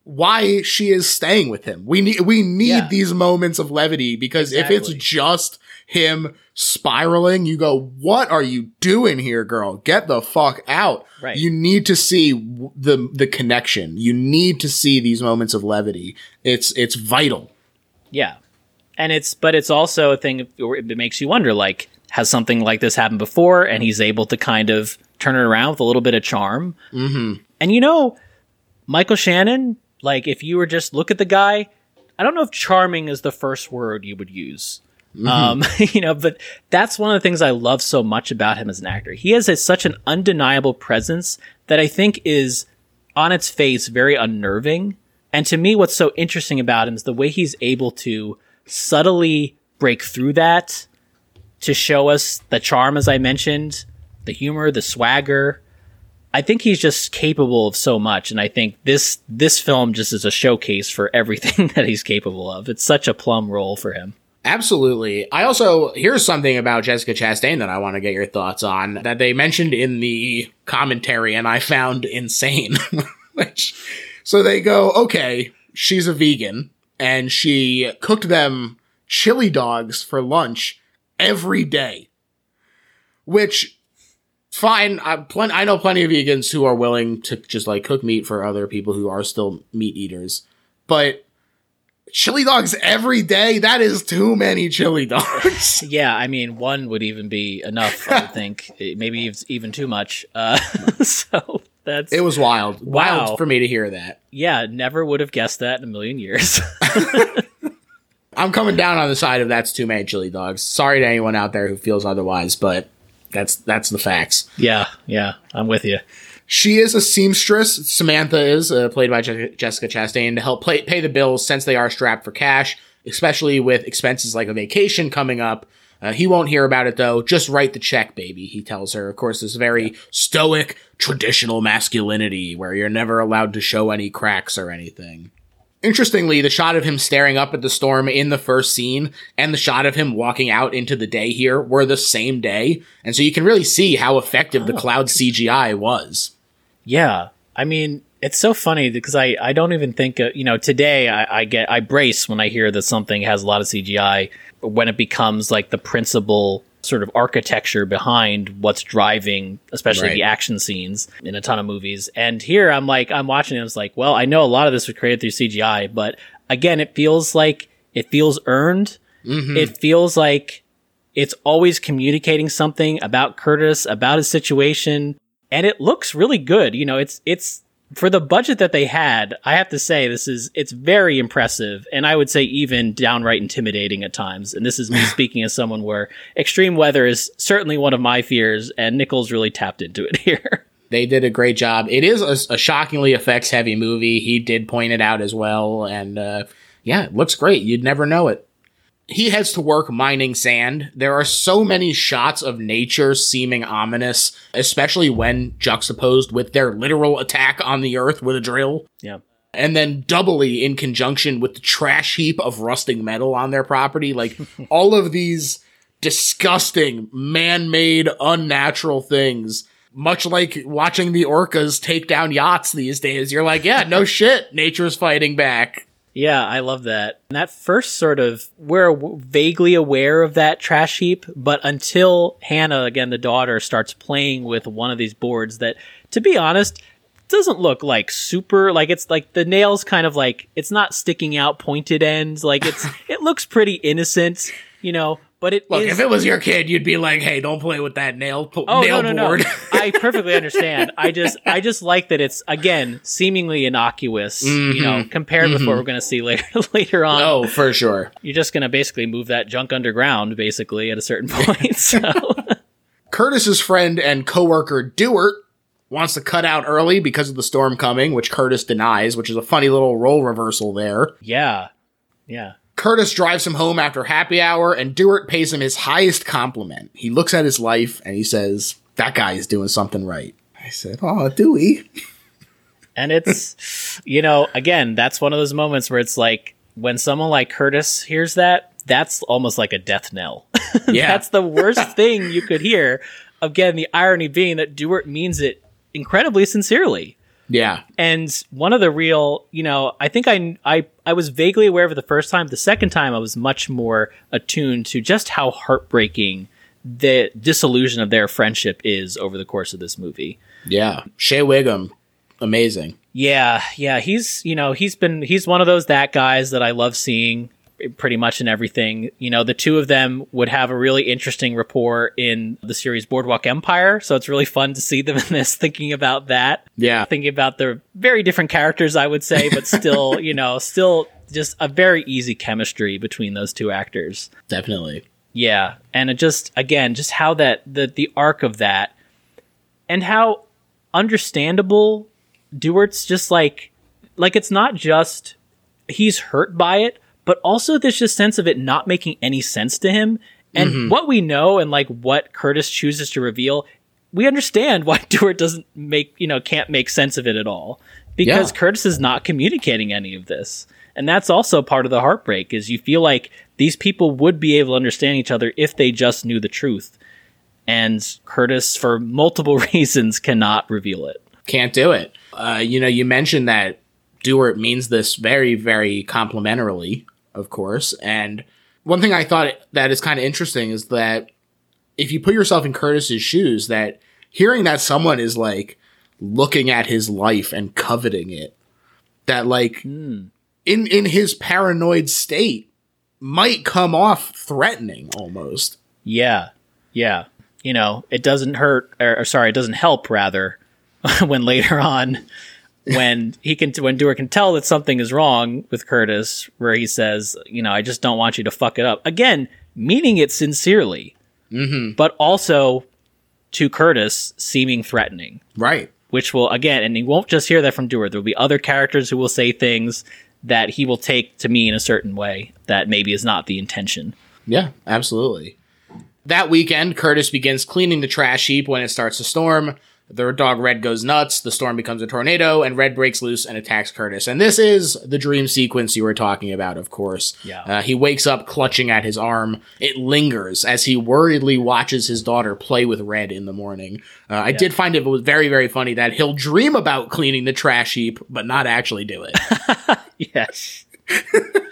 why she is staying with him. We need we need Yeah. these moments of levity because if it's just him spiraling, you go, "What are you doing here, girl? Get the fuck out." Right. You need to see w- the the connection. You need to see these moments of levity. It's it's vital. Yeah. And it's, but it's also a thing, it makes you wonder, like, has something like this happened before? And he's able to kind of turn it around with a little bit of charm. Mm-hmm. And you know, Michael Shannon, like, if you were just look at the guy, I don't know if charming is the first word you would use. Um, you know, but that's one of the things I love so much about him as an actor. He has a, such an undeniable presence that I think is on its face very unnerving. And to me, what's so interesting about him is the way he's able to subtly break through that to show us the charm, as I mentioned, the humor, the swagger. I think he's just capable of so much, and I think this this film just is a showcase for everything that he's capable of. It's such a plum role for him. Absolutely. I also here's something about Jessica Chastain that I want to get your thoughts on that they mentioned in the commentary and I found insane. Which so they go, okay, she's a vegan and she cooked them chili dogs for lunch every day. Which fine, I plen- I know plenty of vegans who are willing to just like cook meat for other people who are still meat eaters. But chili dogs every day that is too many chili dogs Yeah, I mean, one would even be enough. I think maybe even too much. Uh, so that's it was wild Wow. wild for me to hear that yeah. Never would have guessed that in a million years. i'm coming down on the side of that's too many chili dogs sorry to anyone out there who feels otherwise but that's that's the facts yeah, yeah, I'm with you. she is a seamstress samantha is uh, played by Je- jessica chastain to help play, pay the bills since they are strapped for cash especially with expenses like a vacation coming up Uh, he won't hear about it though. Just write the check, baby, he tells her. Of course, this very stoic, traditional masculinity where you're never allowed to show any cracks or anything. Interestingly, the shot of him staring up at the storm in the first scene and the shot of him walking out into the day here were the same day. And so you can really see how effective the cloud CGI was. Yeah, I mean, it's so funny because I, I don't even think uh, you know today I, I get I brace when I hear that something has a lot of CGI when it becomes like the principal sort of architecture behind what's driving especially Right. the action scenes in a ton of movies and here I'm like I'm watching it, I was like well I know a lot of this was created through CGI but again it feels like it feels earned mm-hmm. it feels like it's always communicating something about Curtis, about his situation, and it looks really good. You know, it's it's for the budget that they had. I have to say this is it's very impressive, and I would say even downright intimidating at times. And this is me speaking as someone where extreme weather is certainly one of my fears, and Nichols really tapped into it here. They did a great job. It is a, a shockingly effects heavy movie. He did point it out as well. And uh, yeah, it looks great. You'd never know it. He heads to work mining sand. There are so many shots of nature seeming ominous, especially when juxtaposed with their literal attack on the earth with a drill. yeah. and then doubly in conjunction with the trash heap of rusting metal on their property. Like all of these disgusting, man-made, unnatural things. Much like watching the orcas take down yachts these days, you're like, yeah, no shit, nature's fighting back. Yeah, I love that. And that first sort of, we're vaguely aware of that trash heap, but until Hannah, again, the daughter, starts playing with one of these boards that, to be honest, doesn't look like super, like it's like the nails kind of like, it's not sticking out pointed ends. Like it's, it looks pretty innocent, you know, but it Look, is- if it was your kid, you'd be like, hey, don't play with that nail, po- Oh nail no no board. no! I perfectly understand. I just I just like that it's again seemingly innocuous, you mm-hmm. know, compared with what mm-hmm. we're going to see later later on. oh, for sure. You're just going to basically move that junk underground, basically at a certain point. So Curtis's friend and coworker Dewart wants to cut out early because of the storm coming, which Curtis denies, which is a funny little role reversal there. yeah, yeah, Curtis drives him home after happy hour, and Dewart pays him his highest compliment. He looks at his life and he says, That guy is doing something right. I said, Oh, Dewey. and it's you know again that's one of those moments where it's like when someone like Curtis hears that, that's almost like a death knell. Yeah. that's the worst thing you could hear. Again, the irony being that Dewart means it incredibly sincerely. Yeah. And one of the real, you know, I think I, I, I was vaguely aware of it the first time. The second time, I was much more attuned to just how heartbreaking the disillusion of their friendship is over the course of this movie. Yeah. Shea Whigham. Amazing. Yeah, yeah, he's, you know, he's been, he's one of those that guys that I love seeing pretty much in everything. You know, the two of them would have a really interesting rapport in the series Boardwalk Empire. So it's really fun to see them in this, thinking about that. Yeah. thinking about their very different characters, I would say, but still, you know, still just a very easy chemistry between those two actors. Definitely. Yeah, and it just again, just how that the the arc of that, and how understandable Dewart's just like like it's not just he's hurt by it, but also there's just sense of it not making any sense to him. And what we know and like what Curtis chooses to reveal, we understand why Dewart doesn't make you know can't make sense of it at all because Yeah. Curtis is not communicating any of this. And that's also part of the heartbreak is you feel like these people would be able to understand each other if they just knew the truth. And Curtis, for multiple reasons, cannot reveal it. Can't do it. Uh, you know, you mentioned that Dewart means this very, very complimentarily, of course. And one thing I thought that is kind of interesting is that if you put yourself in Curtis's shoes, that hearing that someone is like looking at his life and coveting it, that like hmm. in in his paranoid state might come off threatening almost. Yeah. Yeah. You know, it doesn't hurt, or, or sorry, it doesn't help, rather, when later on, when he can, when Dewart can tell that something is wrong with Curtis, where he says, you know, I just don't want you to fuck it up. Again, meaning it sincerely, mm-hmm. but also to Curtis seeming threatening. Right. which will again, and he won't just hear that from Dewart. There will be other characters who will say things that he will take to mean a certain way that maybe is not the intention. Yeah, absolutely. That weekend, Curtis begins cleaning the trash heap when it starts to storm. The dog Red goes nuts, the storm becomes a tornado, and Red breaks loose and attacks Curtis. And this is the dream sequence you were talking about, of course. Yeah. Uh, he wakes up clutching at his arm. It lingers as he worriedly watches his daughter play with Red in the morning. Uh, I did find it was very, very funny that he'll dream about cleaning the trash heap, but not actually do it. Yes.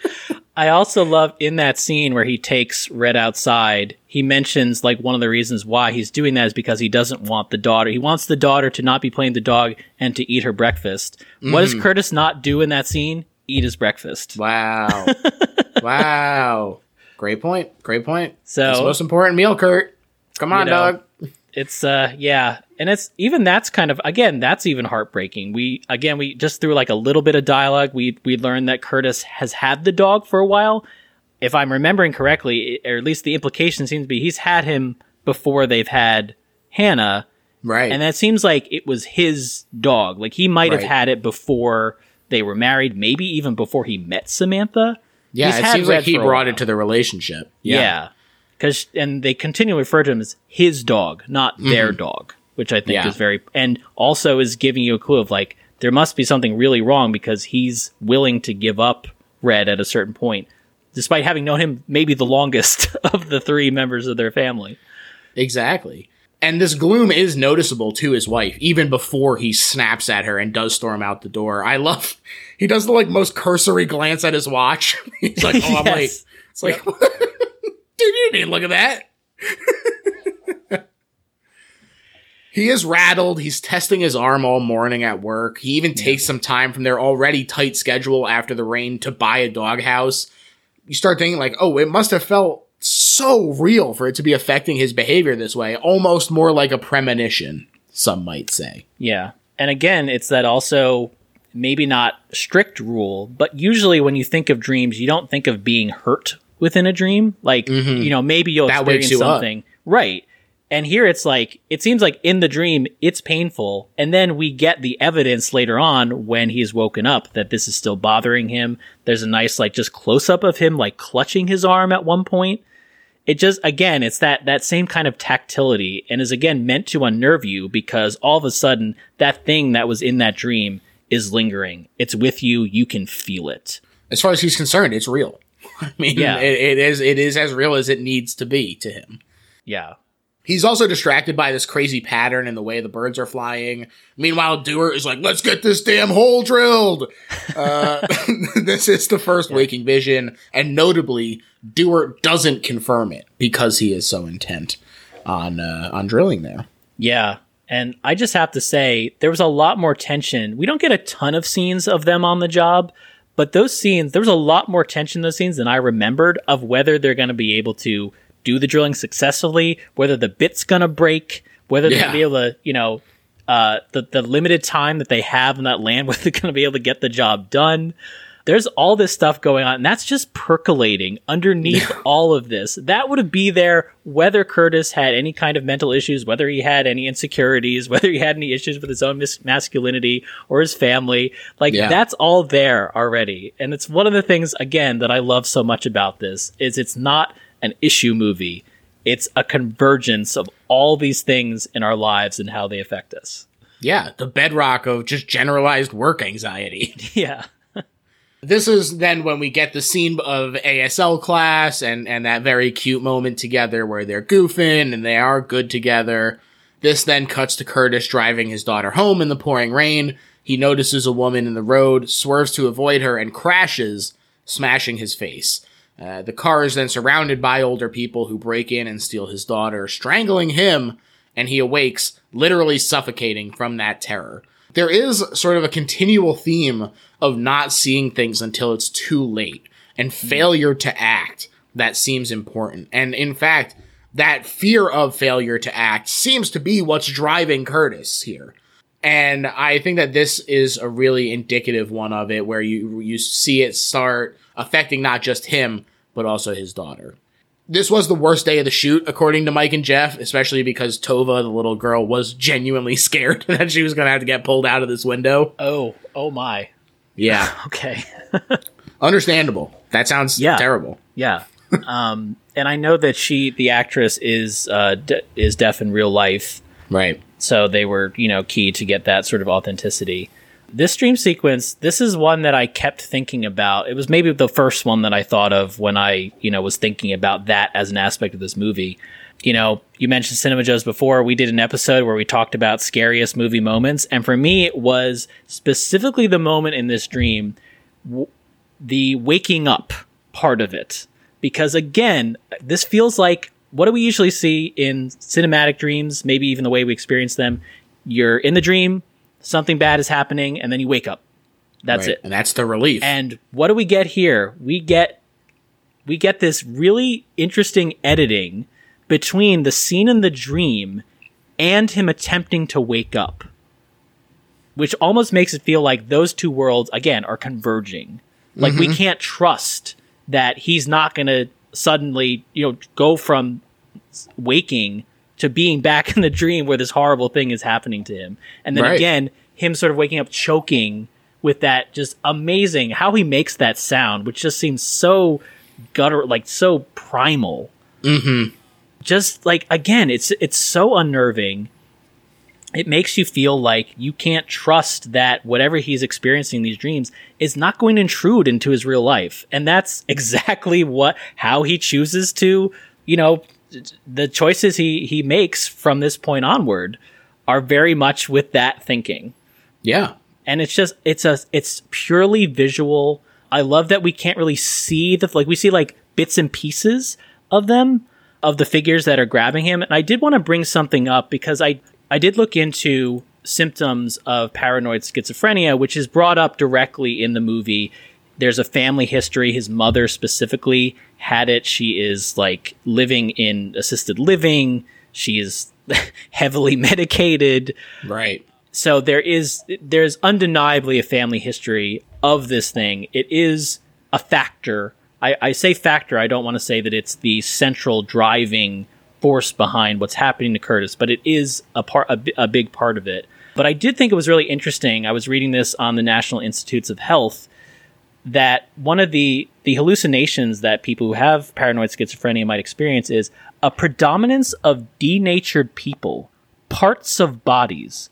I also love in that scene where he takes Red outside, he mentions like one of the reasons why he's doing that is because he doesn't want the daughter. He wants the daughter to not be playing the dog and to eat her breakfast. What does Curtis not do in that scene? Eat his breakfast. Wow. wow. Great point. Great point. So- it's the most important meal, Kurt. Come on, You know, dog. it's uh yeah and it's even that's kind of again that's even heartbreaking. We again we just through like a little bit of dialogue. We we learned that curtis has had the dog for a while. If i'm remembering correctly or at least the implication seems to be he's had him before they've had hannah. Right. and that seems like it was his dog. Like he might have had it before they were married maybe even before he met samantha. Yeah, He's it seems like he brought it to the relationship. yeah. Cause and they continually refer to him as his dog, not their mm-hmm. dog, which I think Yeah. is very and also is giving you a clue of like there must be something really wrong because he's willing to give up Red at a certain point, despite having known him maybe the longest of the three members of their family. Exactly. And this gloom is noticeable to his wife, even before he snaps at her and does storm out the door. I love, he does the like most cursory glance at his watch. He's like, oh, I'm Yes. late. It's like, dude, you didn't look at that. He is rattled. He's testing his arm all morning at work. He even takes some time from their already tight schedule after the rain to buy a doghouse. You start thinking like, oh, it must have felt so real for it to be affecting his behavior this way, almost more like a premonition, some might say. Yeah. And again, it's that also maybe not strict rule, but usually when you think of dreams, you don't think of being hurt within a dream. Like, you know, maybe you'll Mm-hmm. That experience you up. something. Right. And here it's like, it seems like in the dream, it's painful. And then we get the evidence later on when he's woken up that this is still bothering him. There's a nice, like, just close up of him, like, clutching his arm at one point it just again it's that that same kind of tactility and is again meant to unnerve you because all of a sudden that thing that was in that dream is lingering it's with you you can feel it As far as he's concerned, it's real. I mean, Yeah. it, it is it is as real as it needs to be to him. yeah He's also distracted by this crazy pattern and the way the birds are flying. Meanwhile, Dewart is like, let's get this damn hole drilled. Uh, this is the first waking vision. And notably, Dewart doesn't confirm it because he is so intent on, uh, on drilling there. yeah and i just have to say there was a lot more tension we don't get a ton of scenes of them on the job but those scenes there was a lot more tension in those scenes than i remembered of whether they're going to be able to do the drilling successfully whether the bit's to break whether they're Yeah. to be able to you know uh, the the limited time that they have in that land, whether they're to be able to get the job done. There's all this stuff going on, and that's just percolating underneath all of this. That would be there whether Curtis had any kind of mental issues, whether he had any insecurities, whether he had any issues with his own mis- masculinity or his family. Like Yeah. that's all there already, and it's one of the things again that I love so much about this is it's not an issue movie. It's a convergence of all these things in our lives and how they affect us. Yeah, the bedrock of just generalized work anxiety. Yeah. this is then when we get the scene of ASL class and and that very cute moment together where they're goofing and they are good together. This then cuts to Curtis driving his daughter home in the pouring rain. He notices a woman in the road, swerves to avoid her, and crashes, smashing his face. Uh, the car is then surrounded by older people who break in and steal his daughter, strangling him, and he awakes, literally suffocating from that terror. There is sort of a continual theme of not seeing things until it's too late and failure to act that seems important. And in fact, that fear of failure to act seems to be what's driving Curtis here. And I think that this is a really indicative one of it where you you see it start affecting not just him but also his daughter. This was the worst day of the shoot according to Mike and Jeff, especially because Tova the little girl was genuinely scared that she was going to have to get pulled out of this window. Oh, oh my. Yeah, Okay. understandable. That sounds Yeah. terrible. Yeah. um, and I know that she, the actress, is uh, de- is deaf in real life, Right. so they were, you know, key to get that sort of authenticity. This dream sequence, this is one that I kept thinking about. It was maybe the first one that I thought of when I, you know, was thinking about that as an aspect of this movie. You know, you mentioned Cinema Joes before. We did an episode where we talked about scariest movie moments, and for me, it was specifically the moment in this dream the waking up part of it. Because again, this feels like what do we usually see in cinematic dreams, maybe even the way we experience them? You're in the dream, something bad is happening, and then you wake up. That's Right. it. And that's the relief. And what do we get here? We get we get this really interesting editing between the scene in the dream and him attempting to wake up. Which almost makes it feel like those two worlds again are converging. Like we mm-hmm. can't trust that he's not going to suddenly, you know, go from waking to being back in the dream where this horrible thing is happening to him. And then Right. again, him sort of waking up choking with that just amazing how he makes that sound, which just seems so gutter like so primal. Mm-hmm. Just like again, it's it's so unnerving. it makes you feel like you can't trust that whatever he's experiencing in these dreams is not going to intrude into his real life. And that's exactly what how he chooses to, you know, the choices he he makes from this point onward are very much with that thinking. Yeah. And it's just it's a it's purely visual. I love that we can't really see the like we see like bits and pieces of them of the figures that are grabbing him. And I did want to bring something up because I I did look into symptoms of paranoid schizophrenia, which is brought up directly in the movie. There's a family history. His mother specifically had it. She is like living in assisted living. She is heavily medicated. Right. So there is there's undeniably a family history of this thing. It is a factor. I, I say factor. I don't want to say that it's the central driving force behind what's happening to Curtis, but it is a part a, a big part of it. But I did think it was really interesting. I was reading this on the National Institutes of Health that one of the the hallucinations that people who have paranoid schizophrenia might experience is a predominance of denatured people, parts of bodies,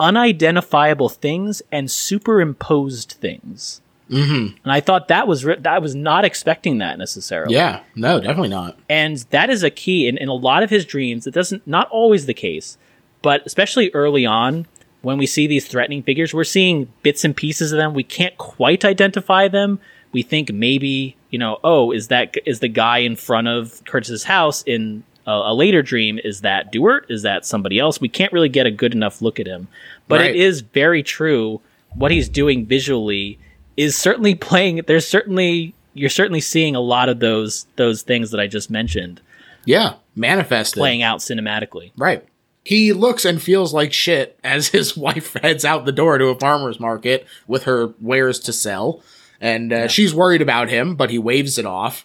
unidentifiable things, and superimposed things. Mm-hmm. And I thought that was ri- I was not expecting that necessarily. Yeah. No, definitely not. And that is a key in, in a lot of his dreams. It doesn't not always the case, but especially early on when we see these threatening figures, we're seeing bits and pieces of them. We can't quite identify them. We think maybe, you know, oh, is that is the guy in front of Curtis's house in a, a later dream? Is that Dewart? Is that somebody else? We can't really get a good enough look at him. But Right. it is very true. What he's doing visually is certainly playing. There's certainly you're certainly seeing a lot of those those things that I just mentioned Yeah. Manifested. playing out cinematically. Right. He looks and feels like shit as his wife heads out the door to a farmer's market with her wares to sell. And uh, she's worried about him, but he waves it off.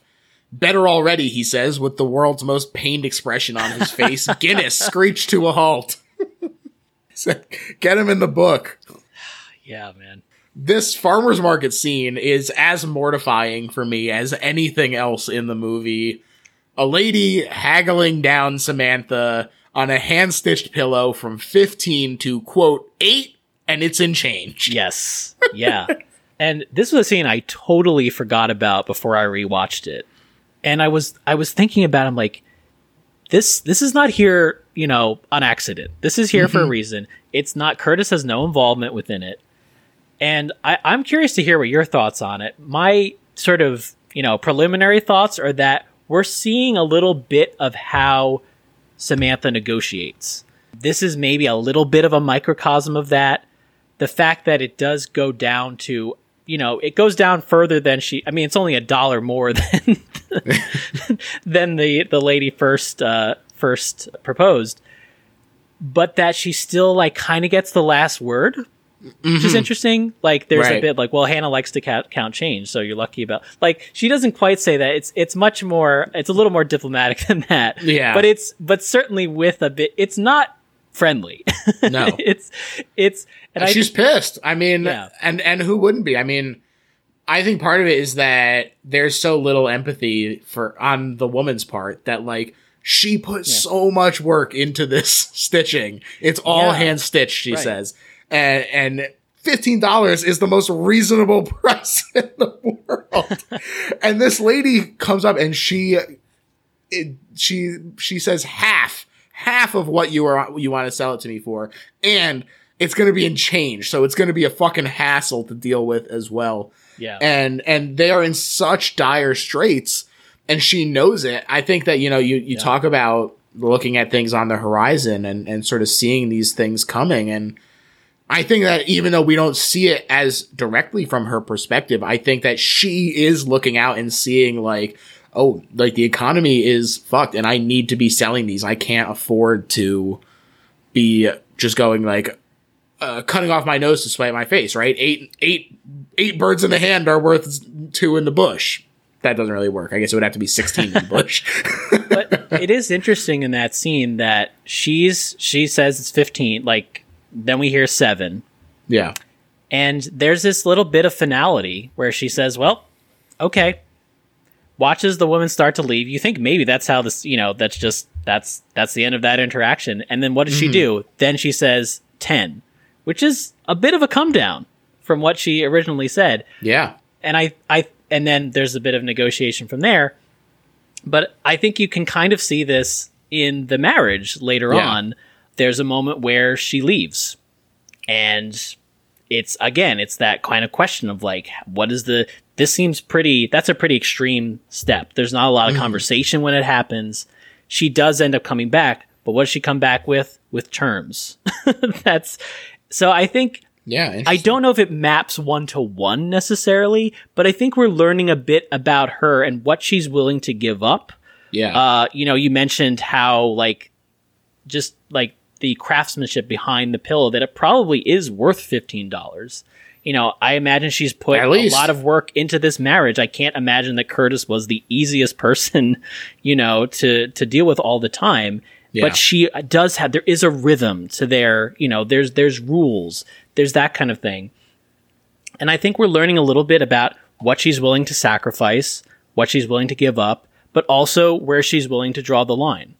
Better already, he says, with the world's most pained expression on his face. Guinness screeched to a halt. Said, Get him in the book. Yeah, man. This farmer's market scene is as mortifying for me as anything else in the movie. A lady haggling down Samantha on a hand stitched pillow from 15 to quote 8 and it's in change. Yes. Yeah. and this was a scene I totally forgot about before I rewatched it. And I was I was thinking about I'm like this this is not here, you know, on accident. This is here for a mm-hmm. reason. It's not Curtis has no involvement within it. And I, I'm curious to hear what your thoughts on it. My sort of, you know, preliminary thoughts are that we're seeing a little bit of how Samantha negotiates. This is maybe a little bit of a microcosm of that. The fact that it does go down to, you know, it goes down further than she. I mean, it's only a dollar more than than the the lady first uh, first proposed, but that she still like kind of gets the last word, which is mm-hmm. interesting. Like, there's a bit like, well, Hannah likes to count, count change, so you're lucky about. Like, she doesn't quite say that. It's it's much more. It's a little more diplomatic than that. Yeah. but it's but certainly with a bit. It's not friendly. No. it's it's and I She's pissed. I mean, Yeah. and and who wouldn't be? I mean, I think part of it is that there's so little empathy for on the woman's part that like she put so much work into this stitching. It's all Yeah. hand stitched, she Right. says, and and. Fifteen dollars is the most reasonable price in the world, and this lady comes up and she, it, she she says half half of what you are you want to sell it to me for, and it's going to be in change, so it's going to be a fucking hassle to deal with as well. yeah And and they are in such dire straits, and she knows it. I think that you know you you talk about looking at things on the horizon and and sort of seeing these things coming and. I think that even though we don't see it as directly from her perspective, I think that she is looking out and seeing like, oh, like the economy is fucked and I need to be selling these. I can't afford to be just going like, uh, cutting off my nose to spite my face, right? Eight, eight, eight birds in the hand are worth two in the bush. That doesn't really work. I guess it would have to be 16 in the bush. but it is interesting in that scene that she's she says it's 15 like then we hear 7 yeah. and there's this little bit of finality where she says well okay watches the woman start to leave you think maybe that's how this you know that's just that's that's the end of that interaction. And then what does she mm-hmm. do? Then she says ten, which is a bit of a come down from what she originally said. Yeah. And I I and then there's a bit of negotiation from there. But I think you can kind of see this in the marriage later Yeah. on. There's a moment where she leaves. And it's again, it's that kind of question of like, what is the this seems pretty that's a pretty extreme step. There's not a lot of conversation when it happens. She does end up coming back, but what does she come back with? With terms. that's so I think Yeah. I don't know if it maps one to one necessarily, but I think we're learning a bit about her and what she's willing to give up. Yeah. Uh, you know, you mentioned how like just like the craftsmanship behind the pillow that it probably is worth fifteen dollars. You know, I imagine she's put a lot of work into this marriage. I can't imagine that Curtis was the easiest person, you know, to to deal with all the time. Yeah. But she does have there is a rhythm to their, you know, there's there's rules, there's that kind of thing. And I think we're learning a little bit about what she's willing to sacrifice, what she's willing to give up, but also where she's willing to draw the line.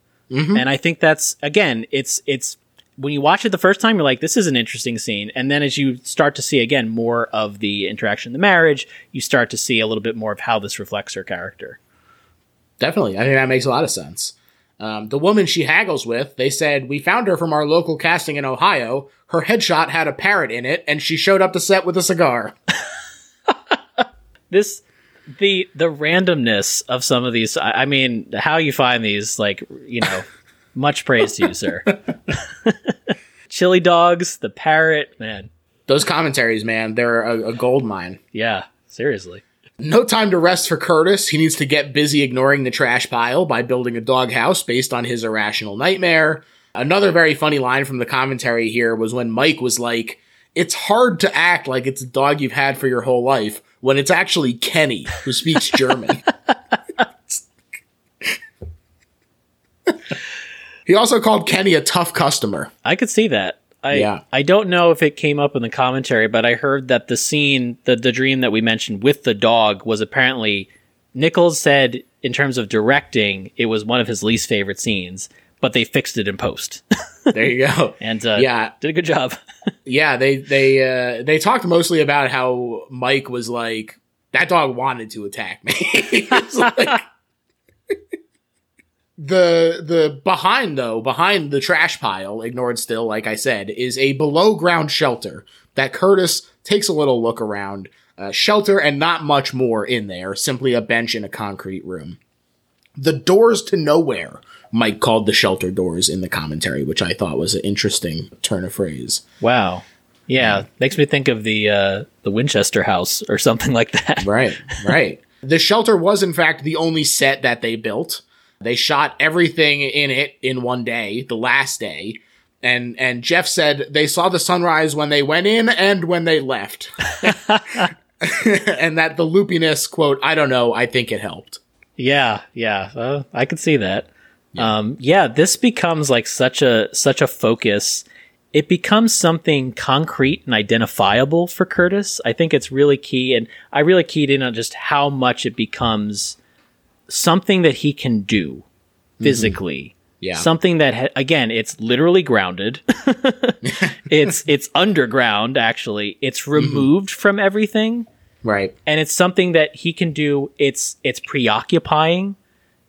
And I think that's again, it's it's when you watch it the first time, you're like, this is an interesting scene. And then as you start to see again more of the interaction in the marriage, you start to see a little bit more of how this reflects her character. Definitely. I think that makes a lot of sense. Um, the woman she haggles with, they said, We found her from our local casting in Ohio. Her headshot had a parrot in it, and she showed up to set with a cigar. this the the randomness of some of these I, I mean how you find these like you know much praise to you sir chili dogs the parrot man Those commentaries, man, they're a, a gold mine. yeah seriously No time to rest for Curtis. He needs to get busy ignoring the trash pile by building a doghouse based on his irrational nightmare. Another very funny line from the commentary here was when Mike was like, It's hard to act like it's a dog you've had for your whole life when it's actually Kenny who speaks German. he also called Kenny a tough customer. i could see that I, Yeah. I don't know if it came up in the commentary, but I heard that the scene, the, the dream that we mentioned with the dog was apparently Nichols said in terms of directing, it was one of his least favorite scenes, but they fixed it in post There you go. and uh, Yeah. did a good job. Yeah, they they uh they talked mostly about how Mike was like that dog wanted to attack me. Like- the the behind though, behind the trash pile, ignored still, like I said, is a below ground shelter that Curtis takes a little look around. Uh, shelter and not much more in there, simply a bench in a concrete room. The doors to nowhere, Mike called the shelter doors in the commentary, which I thought was an interesting turn of phrase. Wow. Yeah, makes me think of the uh, the Winchester House or something like that. Right, right. the shelter was, in fact, the only set that they built. They shot everything in it in one day, the last day. And and Jeff said they saw the sunrise when they went in and when they left. and that the loopiness, quote, I don't know, I think it helped. Yeah, yeah, uh, I could see that. Yeah. Um, yeah, this becomes like such a such a focus. It becomes something concrete and identifiable for Curtis. I think it's really key, and I really keyed in on just how much it becomes something that he can do physically. Yeah. Something that ha- again, it's literally grounded. it's it's underground actually. It's removed from everything right. and it's something that he can do. It's it's preoccupying.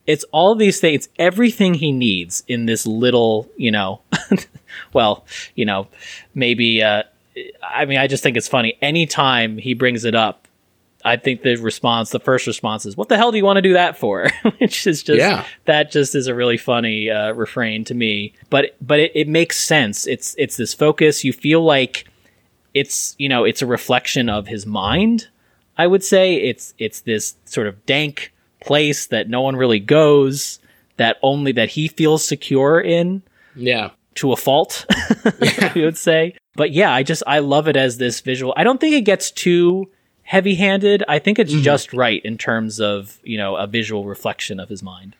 It's all these things. It's everything he needs in this little, you know. well, you know, maybe. Uh, I mean, I just think it's funny. Anytime he brings it up, I think the response, the first response is, "What the hell do you want to do that for?" Which is just Yeah. that just is a really funny uh, refrain to me. But but it, it makes sense. It's it's this focus. You feel like it's you know it's a reflection of his mind I would say it's it's this sort of dank place that no one really goes, that only that he feels secure in Yeah. to a fault, you would say. But yeah, I just I love it as this visual. I don't think it gets too heavy-handed. I think it's mm-hmm. just right in terms of, you know, a visual reflection of his mind.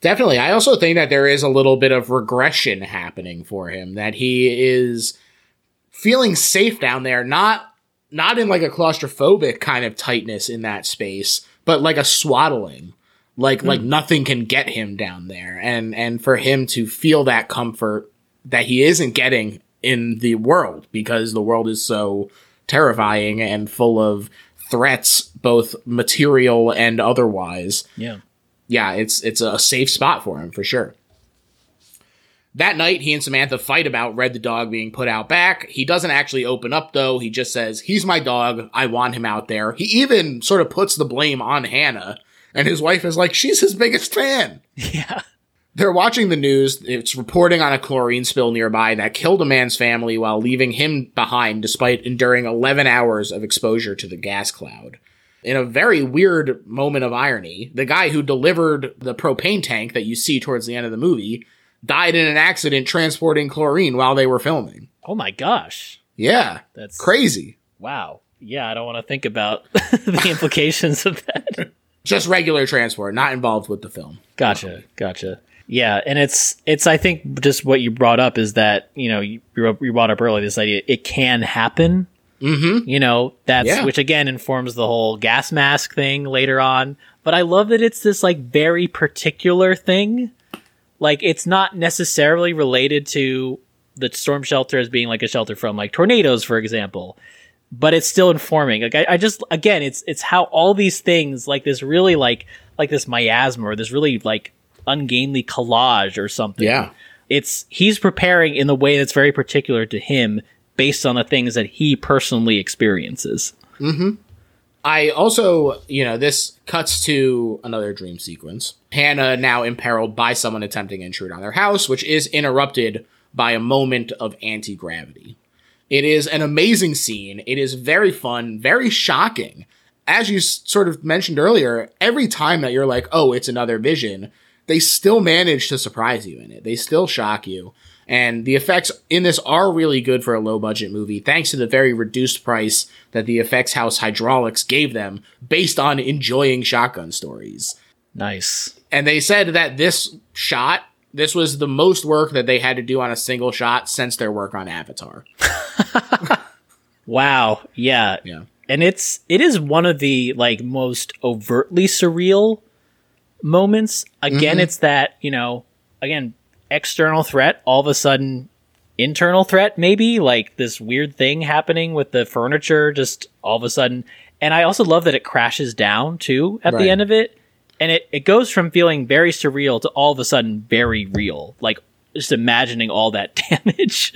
Definitely. I also think that there is a little bit of regression happening for him, that he is feeling safe down there, not not in like a claustrophobic kind of tightness in that space, but like a swaddling. Like like hmm. nothing can get him down there. And and for him to feel that comfort that he isn't getting in the world because the world is so terrifying and full of threats both material and otherwise Yeah. yeah, it's it's a safe spot for him for sure. That night, he and Samantha fight about Red the dog being put out back. He doesn't actually open up though. He just says, "He's my dog. I want him out there." He even sort of puts the blame on Hannah, and his wife is like, "She's his biggest fan." Yeah. They're watching the news. It's reporting on a chlorine spill nearby that killed a man's family while leaving him behind despite enduring 11 hours of exposure to the gas cloud. In a very weird moment of irony, the guy who delivered the propane tank that you see towards the end of the movie died in an accident transporting chlorine while they were filming. Oh my gosh. Yeah. That's Crazy. Wow. Yeah, I don't want to think about the implications of that. Just regular transport, not involved with the film. Gotcha. Gotcha. Yeah, and it's it's I think just what you brought up is that you know you, you brought up earlier this idea it can happen. Mm-hmm. You know that's Yeah. which again informs the whole gas mask thing later on. But I love that it's this like very particular thing. Like it's not necessarily related to the storm shelter as being like a shelter from like tornadoes, for example. But it's still informing. Like I, I just again, it's it's how all these things like this really like like this miasma or this really like ungainly collage or something. Yeah. It's he's preparing in the way that's very particular to him based on the things that he personally experiences. Mm-hmm. I also, you know, this cuts to another dream sequence. Hannah now imperiled by someone attempting to intrude on their house, which is interrupted by a moment of anti gravity. It is an amazing scene. It is very fun, very shocking. As you sort of mentioned earlier, every time that you're like, oh, it's another vision, they still manage to surprise you in it. They still shock you. And the effects in this are really good for a low budget movie, thanks to the very reduced price that the effects house Hydraulx gave them based on enjoying shotgun stories. Nice. And they said that this shot, this was the most work that they had to do on a single shot since their work on Avatar. Wow. Yeah. Yeah. And it's it is one of the like most overtly surreal moments. Again, mm-hmm. it's that, you know, again, external threat, all of a sudden internal threat maybe, like this weird thing happening with the furniture just all of a sudden. And I also love that it crashes down too at Right. the end of it. And it, it goes from feeling very surreal to all of a sudden very real. Like just imagining all that damage.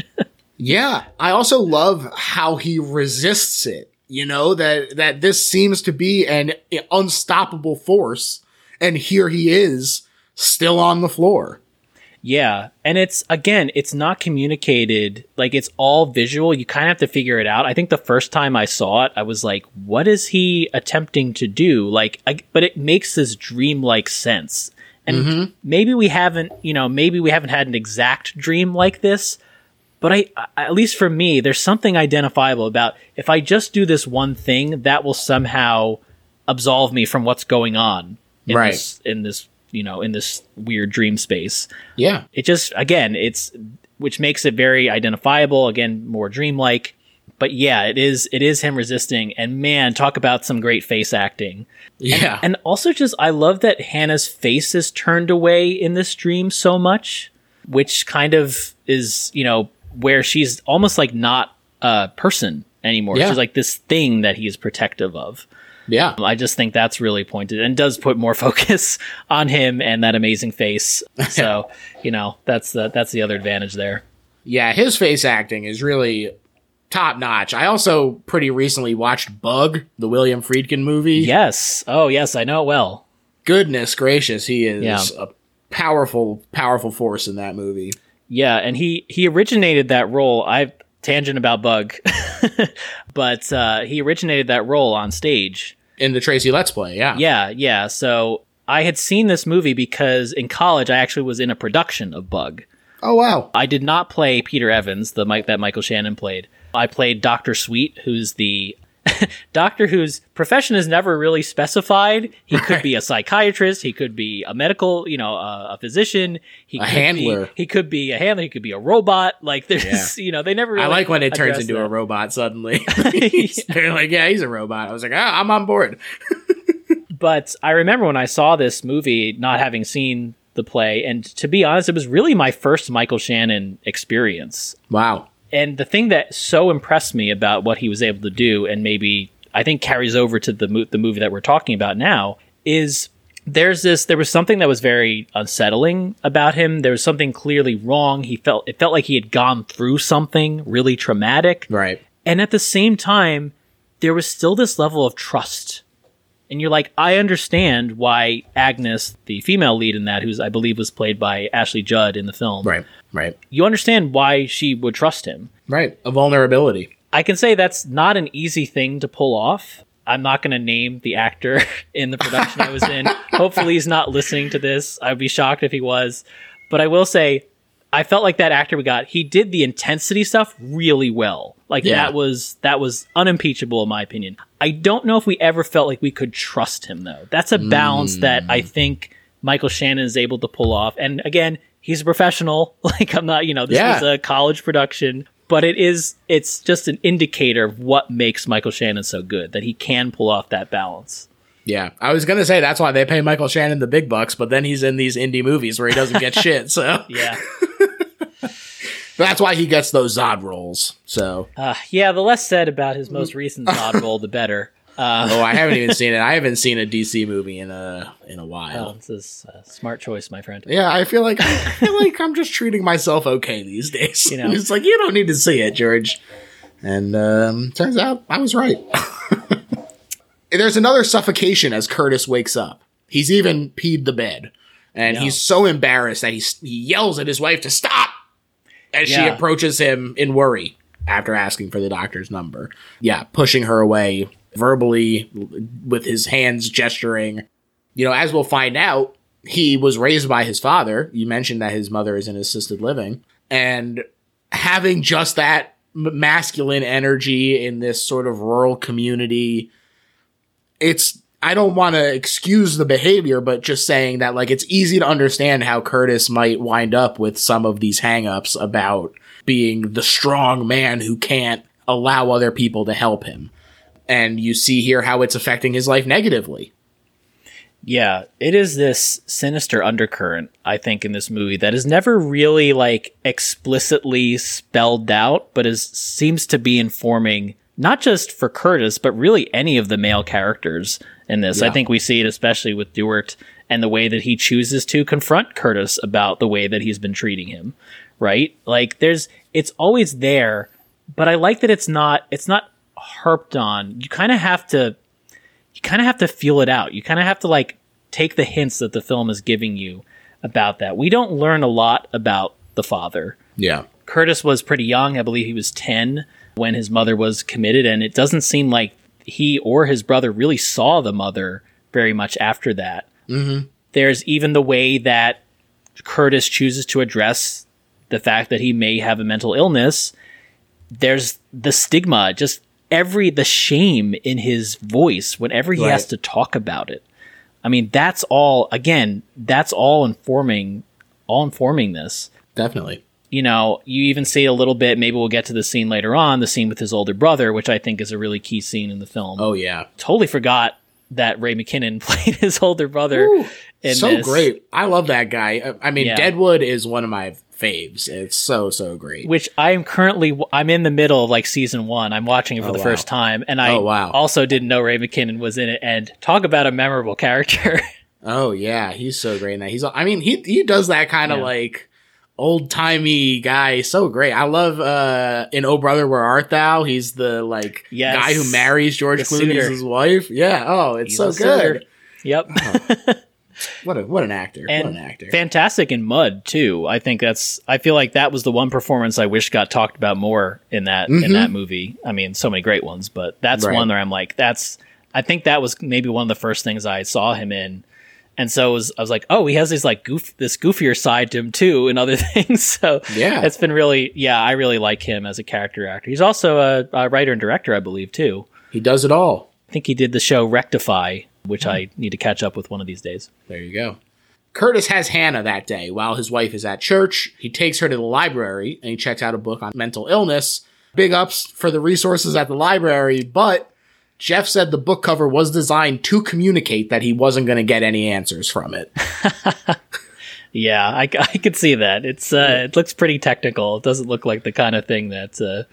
Yeah, I also love how he resists it. You know that that this seems to be an unstoppable force, and here he is, still on the floor. Yeah, and it's again, it's not communicated like it's all visual. You kind of have to figure it out. I think the first time I saw it, I was like, "What is he attempting to do?" Like, I, but it makes this dream-like sense. And mm-hmm. maybe we haven't, you know, maybe we haven't had an exact dream like this, but I, I- at least for me, there's something identifiable about if I just do this one thing, that will somehow absolve me from what's going on in Right. this in this you know in this weird dream space. Yeah, it just again it's which makes it very identifiable again more dreamlike. But yeah it is it is him resisting. And man talk about some great face acting. Yeah, and also just i love that hannah's face is turned away in this dream so much which kind of is you know where she's almost like not a person anymore. Yeah. she's like this thing that he is protective of yeah. I just think that's really pointed and does put more focus on him and that amazing face. So, you know, that's the that's the other advantage there. Yeah, his face acting is really top notch. I also pretty recently watched Bug, the William Friedkin movie. Yes. Oh, yes, I know it well. Goodness gracious, he is Yeah. a powerful, powerful force in that movie. Yeah, and he he originated that role. I tangent about Bug, but uh, he originated that role on stage. In the Tracy Letts Play, yeah. Yeah, yeah. So I had seen this movie because in college I actually was in a production of Bug. Oh, wow. I did not play Peter Evans, the Mike that Michael Shannon played. I played Doctor Sweet, who's the doctor whose profession is never really specified. He could be a psychiatrist, he could be a medical, you know, a, a physician, he A could handler. Be, he could be a handler, he could be a robot. Like there's, Yeah. you know, they never. Really I like when it turns into a robot suddenly. They're like, yeah, he's a robot. I was like, ah, I'm on board. But I remember when I saw this movie, not having seen the play, and to be honest, it was really my first Michael Shannon experience. Wow. And the thing that so impressed me about what he was able to do, and maybe I think carries over to the mo- the movie that we're talking about now, is there's this there was something that was very unsettling about him. There was something clearly wrong. He felt it felt like he had gone through something really traumatic. Right. And at the same time, there was still this level of trust. And you're like, I understand why Agnes, the female lead in that, who's I believe was played by Ashley Judd in the film, Right. Right. you understand why she would trust him. Right. A vulnerability. I can say that's not an easy thing to pull off. I'm not going to name the actor in the production I was in. Hopefully, he's not listening to this. I'd be shocked if he was. But I will say, I felt like that actor we got, he did the intensity stuff really well. Like Yeah. that was that was unimpeachable in my opinion. I don't know if we ever felt like we could trust him though. That's a balance that I mm. think Michael Shannon is able to pull off. And again, he's a professional. Like I'm not, you know, this Yeah. was a college production, but it is it's just an indicator of what makes Michael Shannon so good that he can pull off that balance. Yeah. I was going to say that's why they pay Michael Shannon the big bucks, but then he's in these indie movies where he doesn't get shit. So Yeah. that's why he gets those Zod roles. So, Uh, yeah, the less said about his most recent Zod role, the better. Uh, oh, I haven't even seen it. I haven't seen a DC movie in a in a oh, while. this is a smart choice, my friend. Yeah, I feel like I feel like I'm just treating myself okay these days. You know. it's like you don't need to see it, George. And um, turns out I was right. There's another suffocation as Curtis wakes up. He's even peed the bed, and Yeah. he's so embarrassed that he, he yells at his wife to stop as she approaches him in worry after asking for the doctor's number. Yeah, pushing her away verbally with his hands gesturing. You know, as we'll find out, he was raised by his father. You mentioned that his mother is in assisted living, and having just that masculine energy in this sort of rural community, it's I don't want to excuse the behavior, but just saying that like it's easy to understand how Curtis might wind up with some of these hangups about being the strong man who can't allow other people to help him. And you see here how it's affecting his life negatively. Yeah, it is this sinister undercurrent, I think, in this movie that is never really like explicitly spelled out, but is seems to be informing not just for Curtis, but really any of the male characters in this. I think we see it especially with Dewart and the way that he chooses to confront Curtis about the way that he's been treating him. Right? Like there's it's always there, but I like that it's not it's not harped on. You kind of have to you kind of have to feel it out. You kind of have to like take the hints that the film is giving you about that. We don't learn a lot about the father. Yeah. Curtis was pretty young. I believe he was 10 when his mother was committed, and it doesn't seem like he or his brother really saw the mother very much after that. Mm-hmm. There's even the way that Curtis chooses to address the fact that he may have a mental illness. There's the stigma, just every the shame in his voice whenever he has to talk about it. I mean, that's all again, that's all informing all informing this Definitely. you know, you even see a little bit. Maybe we'll get to the scene later on, the scene with his older brother, which I think is a really key scene in the film. Oh yeah. Totally forgot that Ray McKinnon played his older brother. in so this, great. I love that guy. I- I mean, Yeah. Deadwood is one of my faves. It's so so great. Which I am currently, I'm in the middle of like season one. I'm watching it for Oh, the wow. first time, and I Oh, wow. also didn't know Ray McKinnon was in it. And talk about a memorable character. Oh yeah, he's so great in that. He's I mean, he he does that kind of Yeah. like old timey guy so great. I love uh in Oh Brother Where Art Thou? He's the like Yes. guy who marries George The Clooney as his wife. Yeah. Oh, it's He's so a suitor. good. yep. What a what an actor. and what an actor. fantastic in Mud too. I think that's. I feel like that was the one performance I wish got talked about more in that in that movie. I mean, so many great ones, but that's Mm-hmm. Right. one where I'm like, that's. I think that was maybe one of the first things I saw him in, and so it was, I was like, oh, he has this like goof, this goofier side to him too, and other things. So Yeah. it's been really, yeah, I really like him as a character actor. He's also a, a writer and director, I believe, too. he does it all. I think he did the show Rectify, which Hmm. I need to catch up with one of these days. There you go. Curtis has Hannah that day while his wife is at church. He takes her to the library and he checks out a book on mental illness. Big ups for the resources at the library, but Jeff said the book cover was designed to communicate that he wasn't going to get any answers from it. Yeah, I, I could see that. It's uh, it looks pretty technical. It doesn't look like the kind of thing that uh,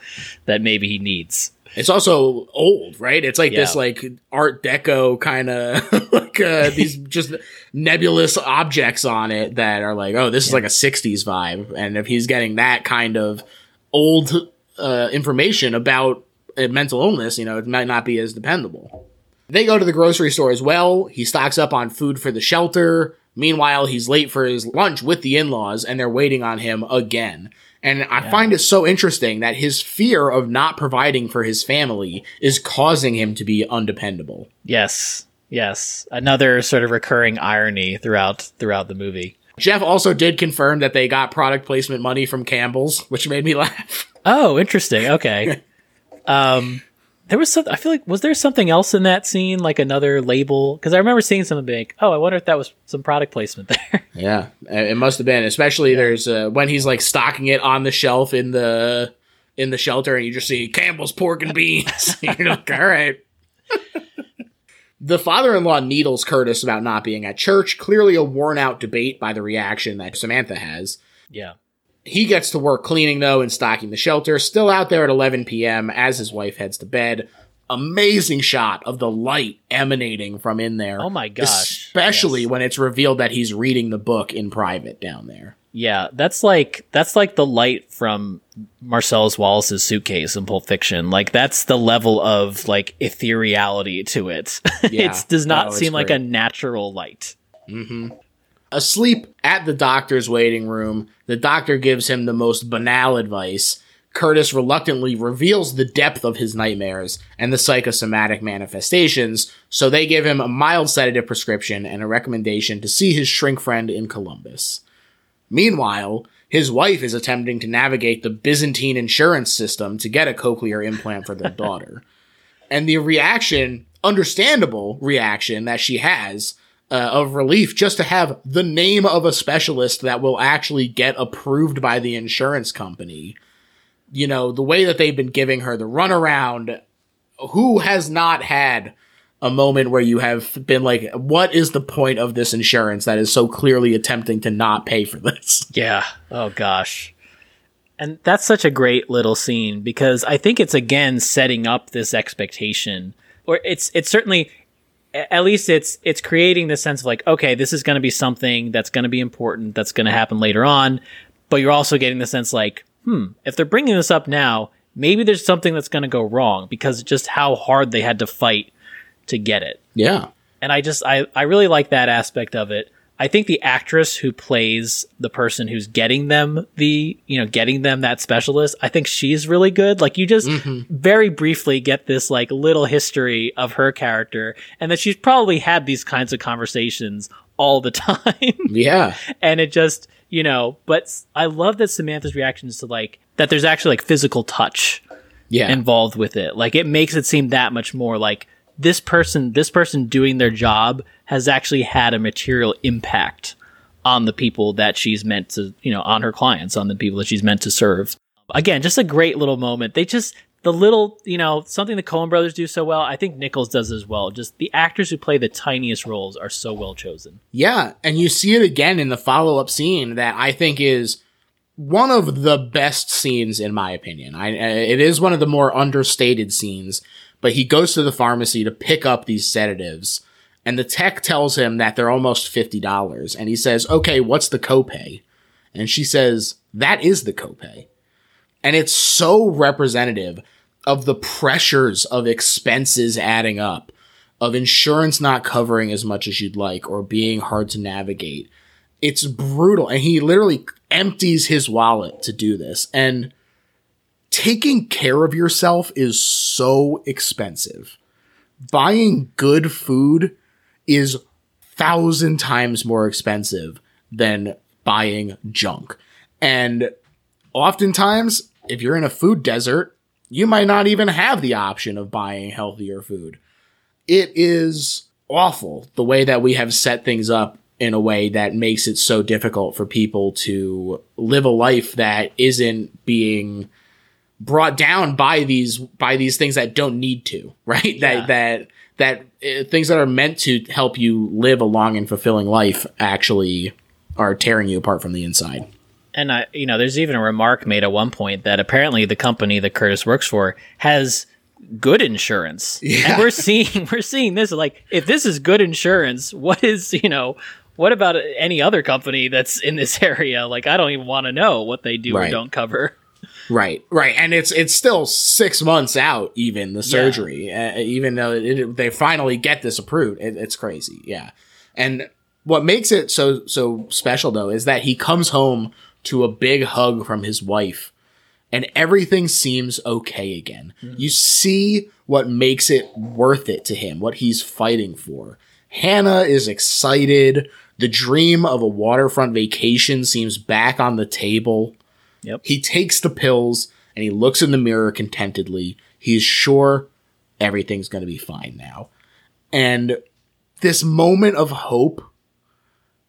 that maybe he needs. It's also old, right? It's like this like art deco kind of like uh, these just nebulous objects on it that are like, oh, this is like a 60s vibe. And if he's getting that kind of old uh, information about a mental illness, you know, it might not be as dependable. They go to the grocery store as well. He stocks up on food for the shelter. Meanwhile, he's late for his lunch with the in laws and they're waiting on him again. And I find it so interesting that his fear of not providing for his family is causing him to be undependable. Yes, yes, another sort of recurring irony throughout throughout the movie. Jeff also did confirm that they got product placement money from Campbell's, which made me laugh. Oh, interesting. Okay. um, there was some. I feel like was there something else in that scene, like another label? Because I remember seeing something big. Oh, I wonder if that was some product placement there. Yeah, it must have been. Especially there's uh, when he's like stocking it on the shelf in the in the shelter, and you just see Campbell's pork and beans. You're like, all right. the father-in-law needles Curtis about not being at church. Clearly, a worn-out debate by the reaction that Samantha has. yeah. He gets to work cleaning though and stocking the shelter. Still out there at 11 p.m. as his wife heads to bed. Amazing shot of the light emanating from in there. Oh my gosh. Especially Yes. when it's revealed that he's reading the book in private down there. Yeah, that's like that's like the light from Marcellus Wallace's suitcase in Pulp Fiction. Like that's the level of like ethereality to it. Yeah. it does not No, seem like a natural light. Mm-hmm. Asleep at the doctor's waiting room, the doctor gives him the most banal advice. Curtis reluctantly reveals the depth of his nightmares and the psychosomatic manifestations, so they give him a mild sedative prescription and a recommendation to see his shrink friend in Columbus. Meanwhile, his wife is attempting to navigate the Byzantine insurance system to get a cochlear implant for their daughter. And the reaction, understandable reaction that she has uh, of relief just to have the name of a specialist that will actually get approved by the insurance company. You know, the way that they've been giving her the runaround, who has not had a moment where you have been like, what is the point of this insurance that is so clearly attempting to not pay for this? Yeah. Oh gosh. And that's such a great little scene because I think it's again setting up this expectation or it's it's certainly at least it's it's creating this sense of like okay, this is going to be something that's going to be important that's going to happen later on, but you're also getting the sense like, hmm, if they're bringing this up now, maybe there's something that's going to go wrong because just how hard they had to fight to get it Yeah. and I just I I really like that aspect of it. I think the actress who plays the person who's getting them the you know getting them that specialist, I think she's really good. Like you just mm-hmm. very briefly get this like little history of her character, and that she's probably had these kinds of conversations all the time Yeah. and it just you know but i love that samantha's reactions to like that there's actually like physical touch Yeah. involved with it like it makes it seem that much more like this person this person doing their job has actually had a material impact on the people that she's meant to you know on her clients on the people that she's meant to serve. Again just a great little moment. They just the little you know something the coen brothers do so well i think nichols does as well. Just the actors who play the tiniest roles are so well chosen. Yeah, and you see it again in the follow up scene that I think is one of the best scenes in my opinion. I, it is one of the more understated scenes, but he goes to the pharmacy to pick up these sedatives, and the tech tells him that they're almost fifty dollars, and he says, "Okay, what's the copay?" And she says, "That is the copay," and it's so representative of the pressures of expenses adding up of insurance not covering as much as you'd like or being hard to navigate. It's brutal. And he literally empties his wallet to do this. And taking care of yourself is so expensive. Buying good food is thousand times more expensive than buying junk. And oftentimes, if you're in a food desert, you might not even have the option of buying healthier food it is awful the way that we have set things up in a way that makes it so difficult for people to live a life that isn't being brought down by these by these things that don't need to, right? Yeah. That that that uh, things that are meant to help you live a long and fulfilling life actually are tearing you apart from the inside. And I, you know, there's even a remark made at one point that apparently the company that Curtis works for has good insurance. Yeah. And we're seeing we're seeing this like if this is good insurance, what is, you know, what about any other company that's in this area? Like I don't even want to know what they do Right. or don't cover. Right, right, and it's it's still six months out, even the surgery, uh, even though it, they finally get this approved. It, it's crazy, yeah. And what makes it so so special though is that he comes home to a big hug from his wife, and everything seems okay again. You see what makes it worth it to him, what he's fighting for. Hannah is excited. The dream of a waterfront vacation seems back on the table. He takes the pills and he looks in the mirror contentedly. He's sure everything's going to be fine now. And this moment of hope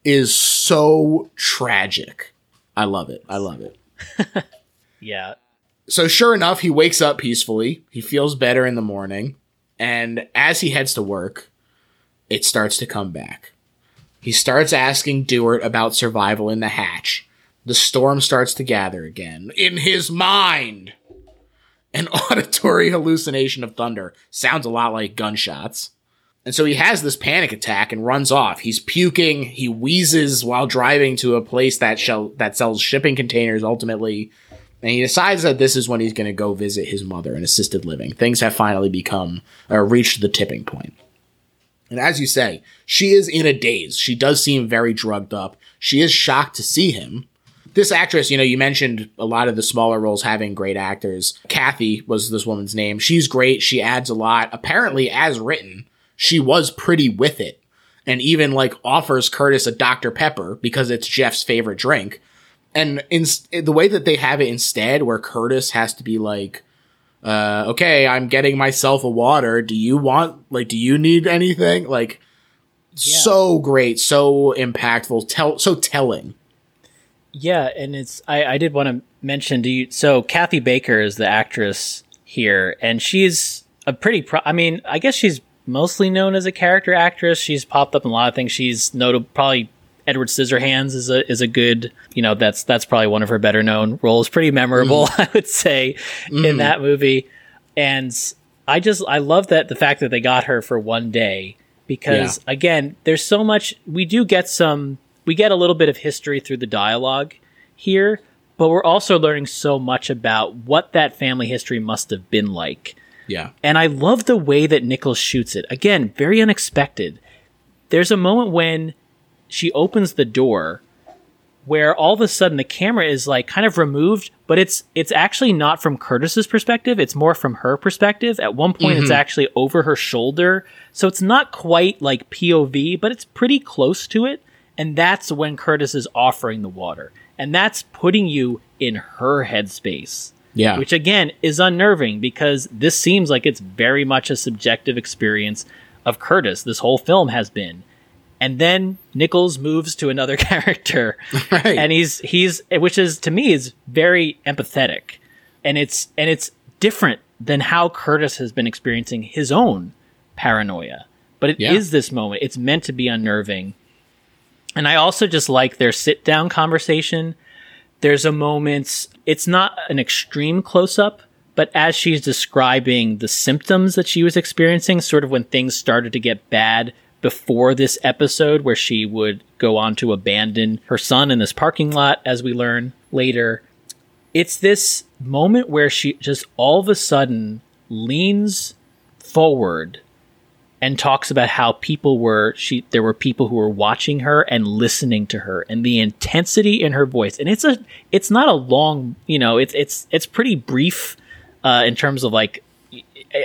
is so tragic. I love it. I love it. Yeah. So, sure enough, he wakes up peacefully. He feels better in the morning. And as he heads to work, it starts to come back. He starts asking Dewart about survival in the hatch. The storm starts to gather again. In his mind! An auditory hallucination of thunder. Sounds a lot like gunshots. And so he has this panic attack and runs off. He's puking. He wheezes while driving to a place that shell that sells shipping containers ultimately. And he decides that this is when he's going to go visit his mother in assisted living. Things have finally become or reached the tipping point. And as you say, she is in a daze. She does seem very drugged up. She is shocked to see him. This actress, you know, you mentioned a lot of the smaller roles having great actors. Kathy was this woman's name. She's great. She adds a lot. Apparently, as written, she was pretty with it. And even like offers Curtis a Dr. Pepper because it's Jeff's favorite drink. And in the way that they have it instead, where Curtis has to be like, uh, okay, I'm getting myself a water. Do you want, like, do you need anything? Like, so great, so impactful, tell, so telling. Yeah, and it's I, I did want to mention to you. So Kathy Baker is the actress here, and she's a pretty. Pro- I mean, I guess she's mostly known as a character actress. She's popped up in a lot of things. She's notable. Probably Edward Scissorhands is a is a good. You know, that's that's probably one of her better known roles. Pretty memorable, mm. I would say, in mm. that movie. And I just I love that the fact that they got her for one day because again, there's so much we do get some we get a little bit of history through the dialogue here, but we're also learning so much about what that family history must have been like. Yeah. And I love the way that Nichols shoots it. Again, very unexpected. There's a moment when she opens the door where all of a sudden the camera is like kind of removed, but it's it's actually not from Curtis's perspective, it's more from her perspective. At one point it's mm-hmm. actually over her shoulder. So it's not quite like POV, but it's pretty close to it. And that's when Curtis is offering the water. And that's putting you in her headspace Yeah. which again is unnerving because this seems like it's very much a subjective experience of Curtis. This whole film has been. And then Nichols moves to another character. Right. And he's he's which is to me is very empathetic. And it's and it's different than how Curtis has been experiencing his own paranoia. But it is Yeah. this moment. It's meant to be unnerving. And I also just like their sit down conversation. There's a moment it's not an extreme close up but as she's describing the symptoms that she was experiencing sort of when things started to get bad before this episode where she would go on to abandon her son in this parking lot as we learn later it's this moment where she just all of a sudden leans forward and talks about how people were she there were people who were watching her and listening to her and the intensity in her voice. And it's a it's not a long you know it's it's it's pretty brief uh in terms of like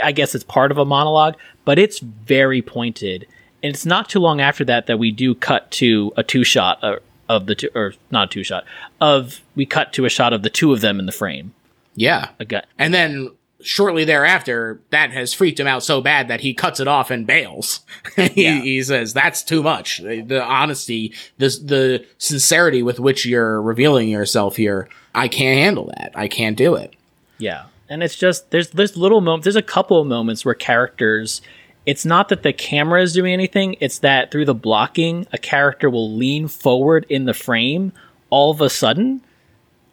i guess it's part of a monologue but it's very pointed. And it's not too long after that that we do cut to a two shot uh, of the two or not a two shot of we cut to a shot of the two of them in the frame. Yeah. again And then shortly thereafter, that has freaked him out so bad that he cuts it off and bails. he, Yeah. he says, that's too much. The, the honesty, the, the sincerity with which you're revealing yourself here, I can't handle that. I can't do it. yeah and it's just there's there's little moments. There's a couple of moments where characters. It's not that the camera is doing anything. It's that through the blocking, a character will lean forward in the frame all of a sudden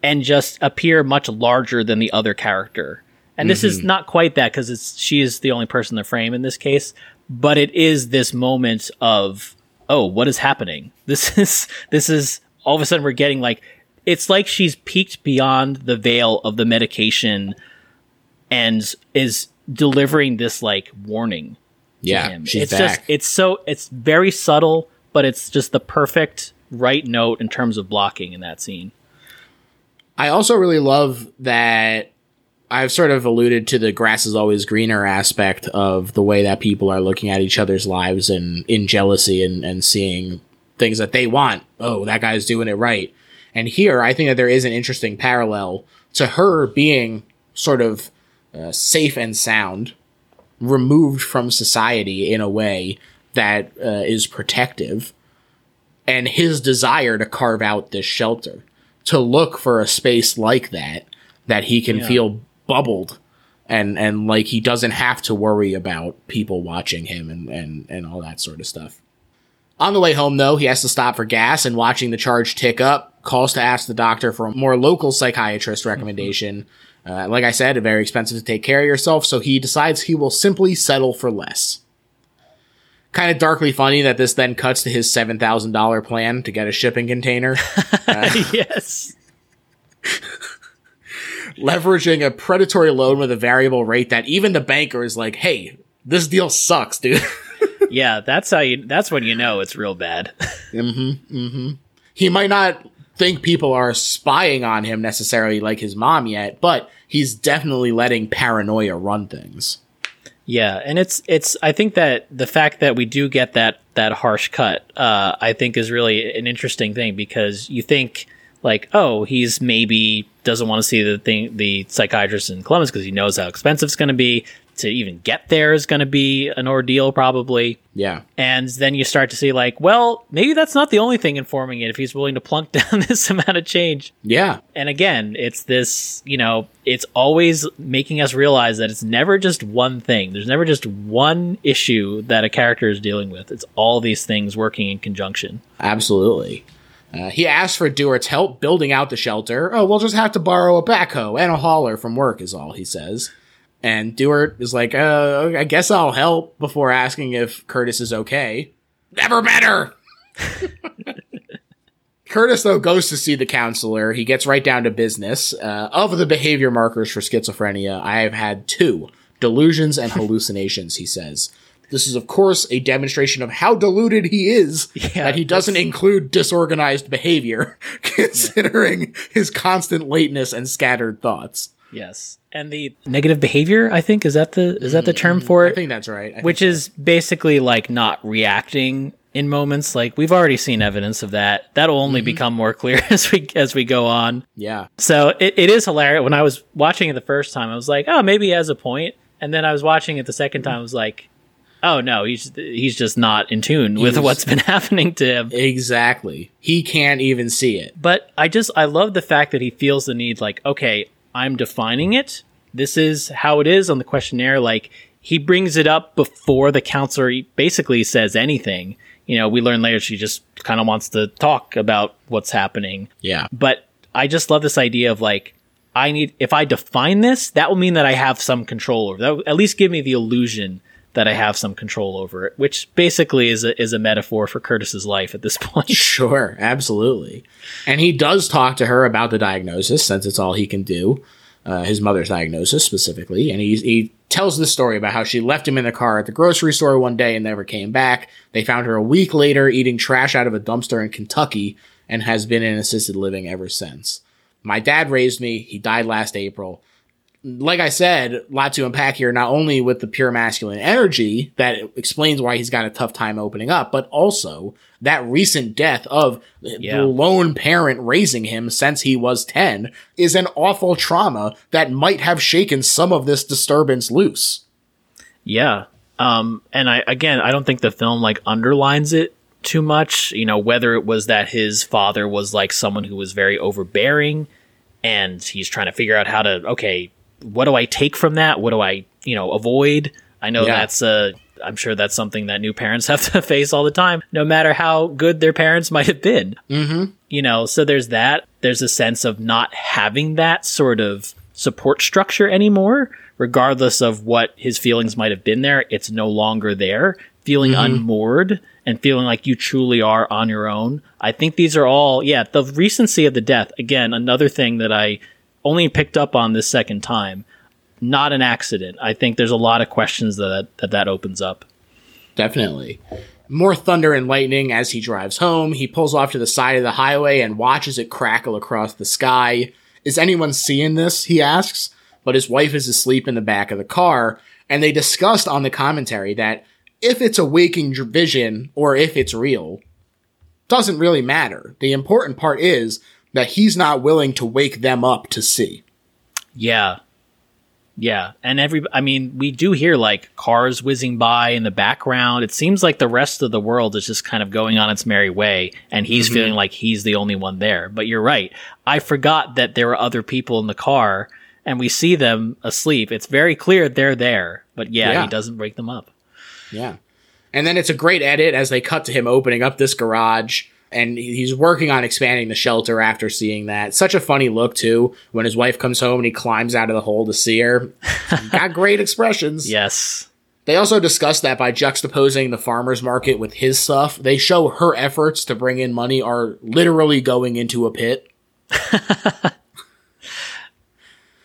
and just appear much larger than the other character. And this is mm-hmm. not quite that because it's she is the only person in the frame in this case, but it is this moment of oh, what is happening? This is this is all of a sudden we're getting like it's like she's peeked beyond the veil of the medication and is delivering this like warning to Yeah, him. she's it's back. just it's so it's very subtle, but it's just the perfect right note in terms of blocking in that scene. I also really love that I've sort of alluded to the grass is always greener aspect of the way that people are looking at each other's lives and in jealousy and, and seeing things that they want. Oh, that guy's doing it right. And here, I think that there is an interesting parallel to her being sort of uh, safe and sound, removed from society in a way that uh, is protective, and his desire to carve out this shelter, to look for a space like that, that he can Yeah. feel bubbled and and like he doesn't have to worry about people watching him and and and all that sort of stuff. On the way home, though, he has to stop for gas and watching the charge tick up, calls to ask the doctor for a more local psychiatrist recommendation. Uh, like I said, very expensive to take care of yourself, so he decides he will simply settle for less. Kind of darkly funny that this then cuts to his $7,000 plan to get a shipping container. yes. Leveraging a predatory loan with a variable rate that even the banker is like, hey, this deal sucks, dude. Yeah, that's how you that's when you know it's real bad. he might not think people are spying on him necessarily like his mom yet, but he's definitely letting paranoia run things. yeah, and it's it's I think that the fact that we do get that that harsh cut uh I think is really an interesting thing because you think like, oh, he's maybe doesn't want to see the thing the psychiatrist in Columbus because he knows how expensive it's going to be to even get there is going to be an ordeal probably. Yeah. And then you start to see like, well, maybe that's not the only thing informing it if he's willing to plunk down this amount of change. Yeah. And again, it's this, you know, it's always making us realize that it's never just one thing. There's never just one issue that a character is dealing with. It's all these things working in conjunction. Absolutely. Uh, he asks for Dewart's help building out the shelter. Oh, we'll just have to borrow a backhoe and a hauler from work, is all he says. And Dewart is like, uh, I guess I'll help before asking if Curtis is okay. Never met her! Curtis, though, goes to see the counselor. He gets right down to business. Uh, of the behavior markers for schizophrenia, I have had two delusions and hallucinations, he says. This is, of course, a demonstration of how deluded he is that he doesn't include disorganized behavior, considering his constant lateness and scattered thoughts. Yes. And the negative behavior, I think, is that the is that the term mm, for it? I think that's right. I Which is basically like not reacting in moments. Like we've already seen evidence of that. That'll only mm-hmm. become more clear as we as we go on. yeah. So it, it is hilarious. When I was watching it the first time, I was like, oh, maybe he has a point. And then I was watching it the second time, I was like, oh no, he's he's just not in tune with what's been happening to him. Exactly. He can't even see it. But I just I love the fact that he feels the need, like, okay, I'm defining it. This is how it is on the questionnaire. Like he brings it up before the counselor basically says anything. You know, we learn later she just kind of wants to talk about what's happening. Yeah. but I just love this idea of like I need if I define this, that will mean that I have some control over. That at least give me the illusion that I have some control over it, which basically is a, is a metaphor for Curtis's life at this point. Sure, absolutely. And he does talk to her about the diagnosis, since it's all he can do. Uh, his mother's diagnosis specifically, and he he tells this story about how she left him in the car at the grocery store one day and never came back. They found her a week later eating trash out of a dumpster in Kentucky, and has been in assisted living ever since. My dad raised me. He died last April like I said, a lot to unpack here, not only with the pure masculine energy that explains why he's got a tough time opening up, but also that recent death of Yeah. the lone parent raising him since he was 10 is an awful trauma that might have shaken some of this disturbance loose. Yeah. Um, and I, again, I don't think the film like underlines it too much, you know, whether it was that his father was like someone who was very overbearing and he's trying to figure out how to, okay, what do I take from that? What do I, you know, avoid? I know Yeah. that's a I'm sure that's something that new parents have to face all the time, no matter how good their parents might have been. Mm-hmm. You know, so there's that. There's a sense of not having that sort of support structure anymore, regardless of what his feelings might have been there. It's no longer there. Feeling unmoored and feeling like you truly are on your own. I think these are all, yeah, the recency of the death. Again, another thing that I only picked up on this second time. Not an accident. I think there's a lot of questions that that, that opens up. Definitely. More thunder and lightning as he drives home. He pulls off to the side of the highway and watches it crackle across the sky. Is anyone seeing this? He asks. But his wife is asleep in the back of the car, and they discussed on the commentary that if it's a waking vision or if it's real, doesn't really matter. The important part is that he's not willing to wake them up to see. Yeah. Yeah. And every, I mean, we do hear like cars whizzing by in the background. It seems like the rest of the world is just kind of going on its merry way and he's mm-hmm. feeling like he's the only one there. But you're right. I forgot that there were other people in the car and we see them asleep. It's very clear they're there, but yeah, Yeah. he doesn't wake them up. Yeah. And then it's a great edit as they cut to him opening up this garage and he's working on expanding the shelter after seeing that. Such a funny look too when his wife comes home and he climbs out of the hole to see her. Got great expressions. Yes. They also discuss that by juxtaposing the farmers market with his stuff, they show her efforts to bring in money are literally going into a pit.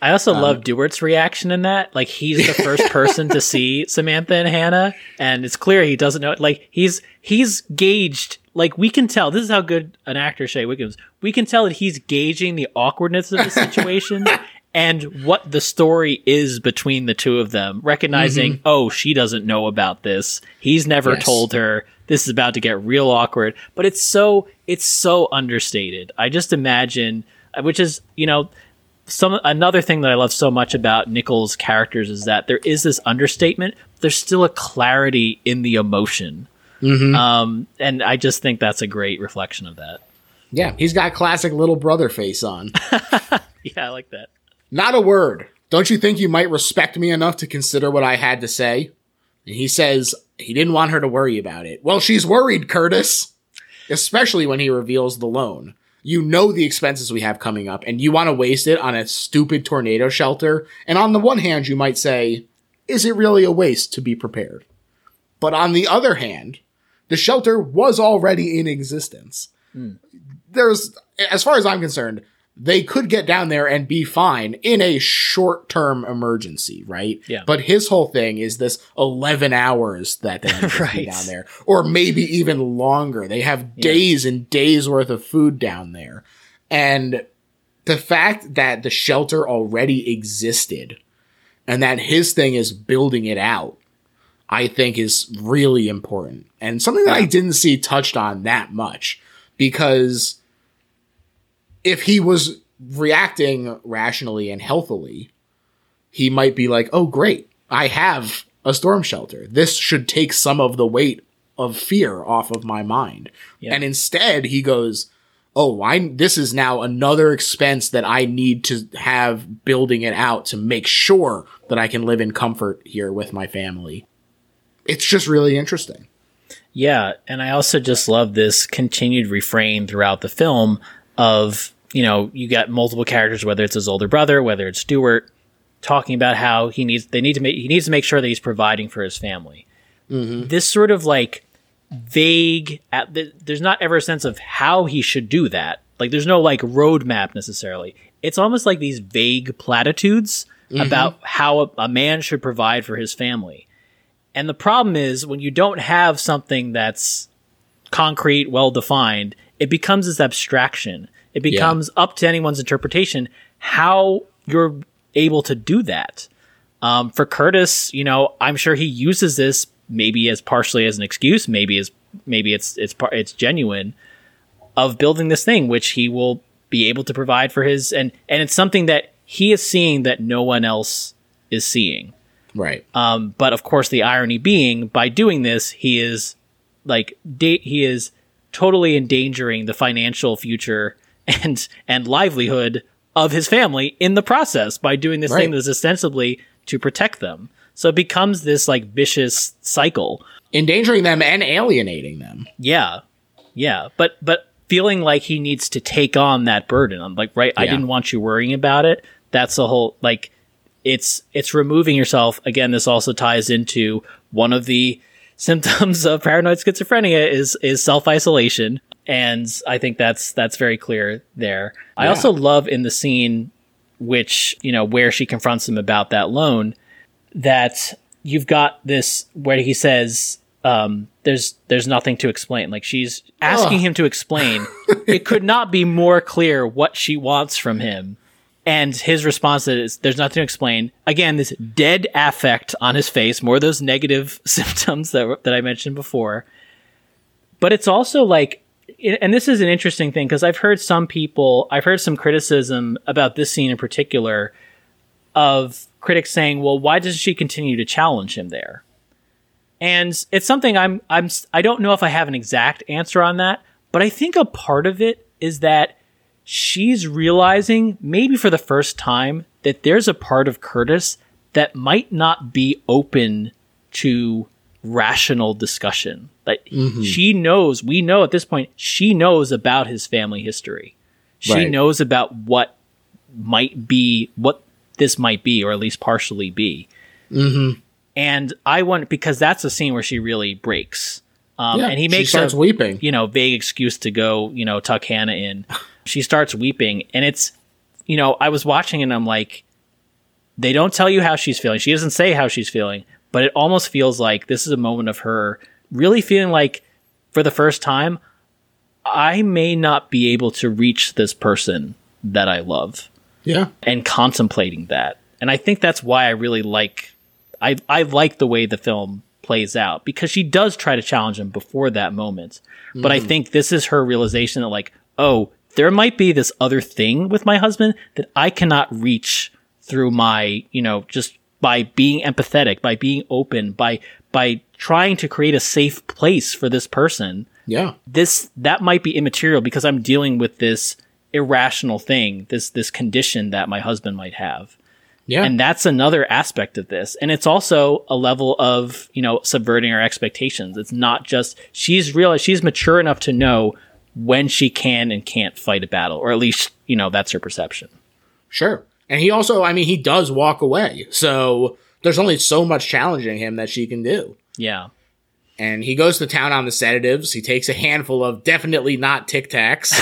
I also um, love Dewart's reaction in that. Like he's the first person to see Samantha and Hannah, and it's clear he doesn't know. Like he's he's gauged. Like we can tell. This is how good an actor Shea Whigham. We can tell that he's gauging the awkwardness of the situation and what the story is between the two of them. Recognizing, mm-hmm. oh, she doesn't know about this. He's never Yes. told her. This is about to get real awkward. But it's so it's so understated. I just imagine, which is you know some another thing that I love so much about Nichols' characters is that there is this understatement. There's still a clarity in the emotion, um, and I just think that's a great reflection of that. Yeah, he's got classic little brother face on. Yeah, I like that. Not a word. Don't you think you might respect me enough to consider what I had to say? And he says he didn't want her to worry about it. Well, she's worried, Curtis. Especially when he reveals the loan. You know the expenses we have coming up, and you want to waste it on a stupid tornado shelter. And on the one hand, you might say, is it really a waste to be prepared? But on the other hand, the shelter was already in existence. Hmm. There's, as far as I'm concerned, they could get down there and be fine in a short term emergency, right? Yeah. But his whole thing is this 11 hours that they be Right. down there, or maybe even longer. They have days and days worth of food down there. And the fact that the shelter already existed and that his thing is building it out, I think is really important and something that I didn't see touched on that much because if he was reacting rationally and healthily, he might be like, "Oh, great, I have a storm shelter. This should take some of the weight of fear off of my mind." Yeah. And instead, he goes, "Oh, I this is now another expense that I need to have building it out to make sure that I can live in comfort here with my family." It's just really interesting. Yeah, and I also just love this continued refrain throughout the film of, you know, you got multiple characters, whether it's his older brother, whether it's Dewart, talking about how he needs they need to make he needs to make sure that he's providing for his family. Mm-hmm. This sort of like vague at the, there's not ever a sense of how he should do that. Like there's no like roadmap necessarily. It's almost like these vague platitudes mm-hmm. about how a, a man should provide for his family. And the problem is when you don't have something that's concrete, well defined, it becomes this abstraction. It becomes up to anyone's interpretation how you're able to do that. Um, for Curtis, you know, I'm sure he uses this maybe as partially as an excuse, maybe as maybe it's it's it's genuine of building this thing which he will be able to provide for his and and it's something that he is seeing that no one else is seeing. Right. Um, but of course, the irony being, by doing this, he is like da- he is totally endangering the financial future and and livelihood of his family in the process by doing this Right. thing that's ostensibly to protect them. So it becomes this like vicious cycle. endangering them and alienating them. Yeah. Yeah. But but feeling like he needs to take on that burden. I'm like, right, I didn't want you worrying about it. That's the whole like it's it's removing yourself. Again, this also ties into one of the symptoms of paranoid schizophrenia is is self-isolation. And I think that's that's very clear there. I also love in the scene which, you know, where she confronts him about that loan, that you've got this where he says um, there's there's nothing to explain. Like she's asking him to explain. it could not be more clear what she wants from him. And his response is there's nothing to explain. Again, this dead affect on his face, more of those negative symptoms that that I mentioned before. But it's also like and this is an interesting thing because I've heard some people, I've heard some criticism about this scene in particular of critics saying, "Well, why does she continue to challenge him there?" And it's something I'm I'm I don't know if I have an exact answer on that, but I think a part of it is that she's realizing maybe for the first time that there's a part of Curtis that might not be open to rational discussion. Like she knows, we know at this point, she knows about his family history. She Right. knows about what might be what this might be, or at least partially be. And I want because that's a scene where she really breaks. Um, Yeah, and he she makes starts a, weeping. you know, vague excuse to go, you know, tuck Hannah in. She starts weeping, and it's, you know, I was watching and I'm like, they don't tell you how she's feeling. She doesn't say how she's feeling, but it almost feels like this is a moment of her really feeling like, for the first time, I may not be able to reach this person that I love Yeah. and contemplating that. And I think that's why I really like I I like the way the film plays out because she does try to challenge him before that moment. But I mm. think this is her realization that like, oh, there might be this other thing with my husband that I cannot reach through my, you know, just by being empathetic, by being open, by by trying to create a safe place for this person Yeah. this that might be immaterial because I'm dealing with this irrational thing, this this condition that my husband might have. Yeah. And that's another aspect of this. And it's also a level of, you know, subverting our expectations. It's not just she's real she's mature enough to know when she can and can't fight a battle, or at least, you know, that's her perception. Sure. And he also, I mean, he does walk away. So there's only so much challenging him that she can do. Yeah. And he goes to town on the sedatives. He takes a handful of definitely not Tic Tacs.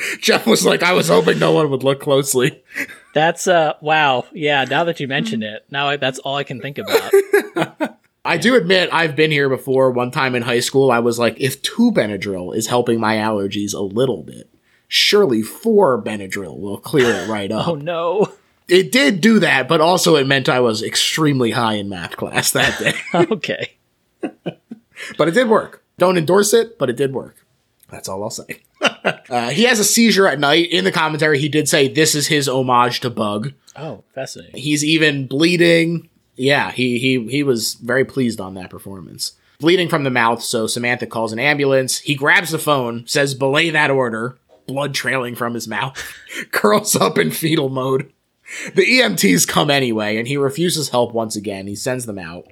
Jeff was like, I was hoping no one would look closely. That's uh wow. Yeah, now that you mention it, now I, that's all I can think about. I do admit I've been here before. One time in high school, I was like, if two Benadryl is helping my allergies a little bit, surely four Benadryl will clear it right up. oh no. It did do that, but also it meant I was extremely high in math class that day. Okay. but it did work. Don't endorse it, but it did work. That's all I'll say. uh, he has a seizure at night. In the commentary, he did say this is his homage to Bug. Oh, fascinating. He's even bleeding. Yeah, he he he was very pleased on that performance. Bleeding from the mouth, so Samantha calls an ambulance. He grabs the phone, says belay that order, blood trailing from his mouth, curls up in fetal mode. The EMTs come anyway, and he refuses help once again. He sends them out.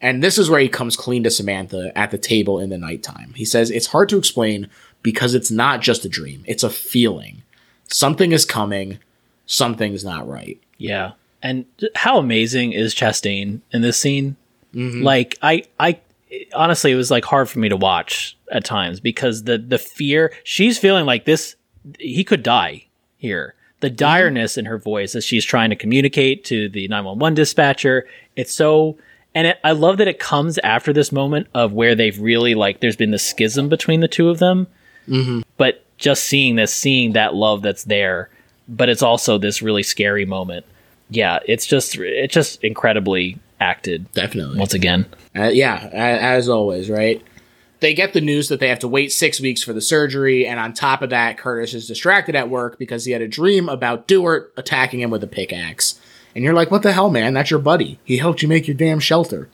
And this is where he comes clean to Samantha at the table in the nighttime. He says, It's hard to explain because it's not just a dream, it's a feeling. Something is coming, something's not right. Yeah. And how amazing is Chastain in this scene? Mm-hmm. Like I I honestly it was like hard for me to watch at times because the the fear she's feeling like this he could die here. The mm-hmm. direness in her voice as she's trying to communicate to the 911 dispatcher, it's so and it, I love that it comes after this moment of where they've really like there's been the schism between the two of them mm-hmm. but just seeing this, seeing that love that's there, but it's also this really scary moment. Yeah, it's just it's just incredibly acted Definitely. once again. Uh, yeah, as always, right? They get the news that they have to wait six weeks for the surgery, and on top of that, Curtis is distracted at work because he had a dream about Dewart attacking him with a pickaxe. And you're like, what the hell, man? That's your buddy. He helped you make your damn shelter.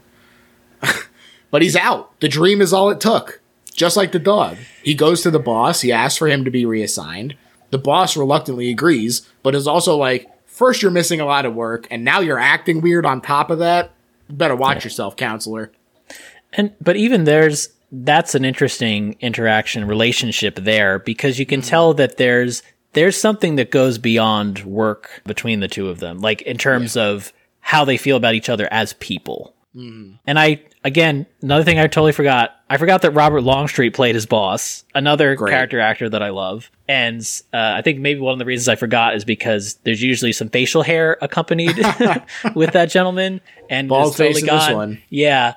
but he's out. The dream is all it took. Just like the dog. He goes to the boss, he asks for him to be reassigned. The boss reluctantly agrees, but is also like, first you're missing a lot of work, and now you're acting weird on top of that. Better watch yourself, counselor. And but even there's that's an interesting interaction relationship there because you can mm-hmm. tell that there's there's something that goes beyond work between the two of them, like in terms of how they feel about each other as people. And I again another thing I totally forgot. I forgot that Robert Longstreet played his boss, another Great. character actor that I love. And uh, I think maybe one of the reasons I forgot is because there's usually some facial hair accompanied with that gentleman, and Bald totally face in this one. Yeah,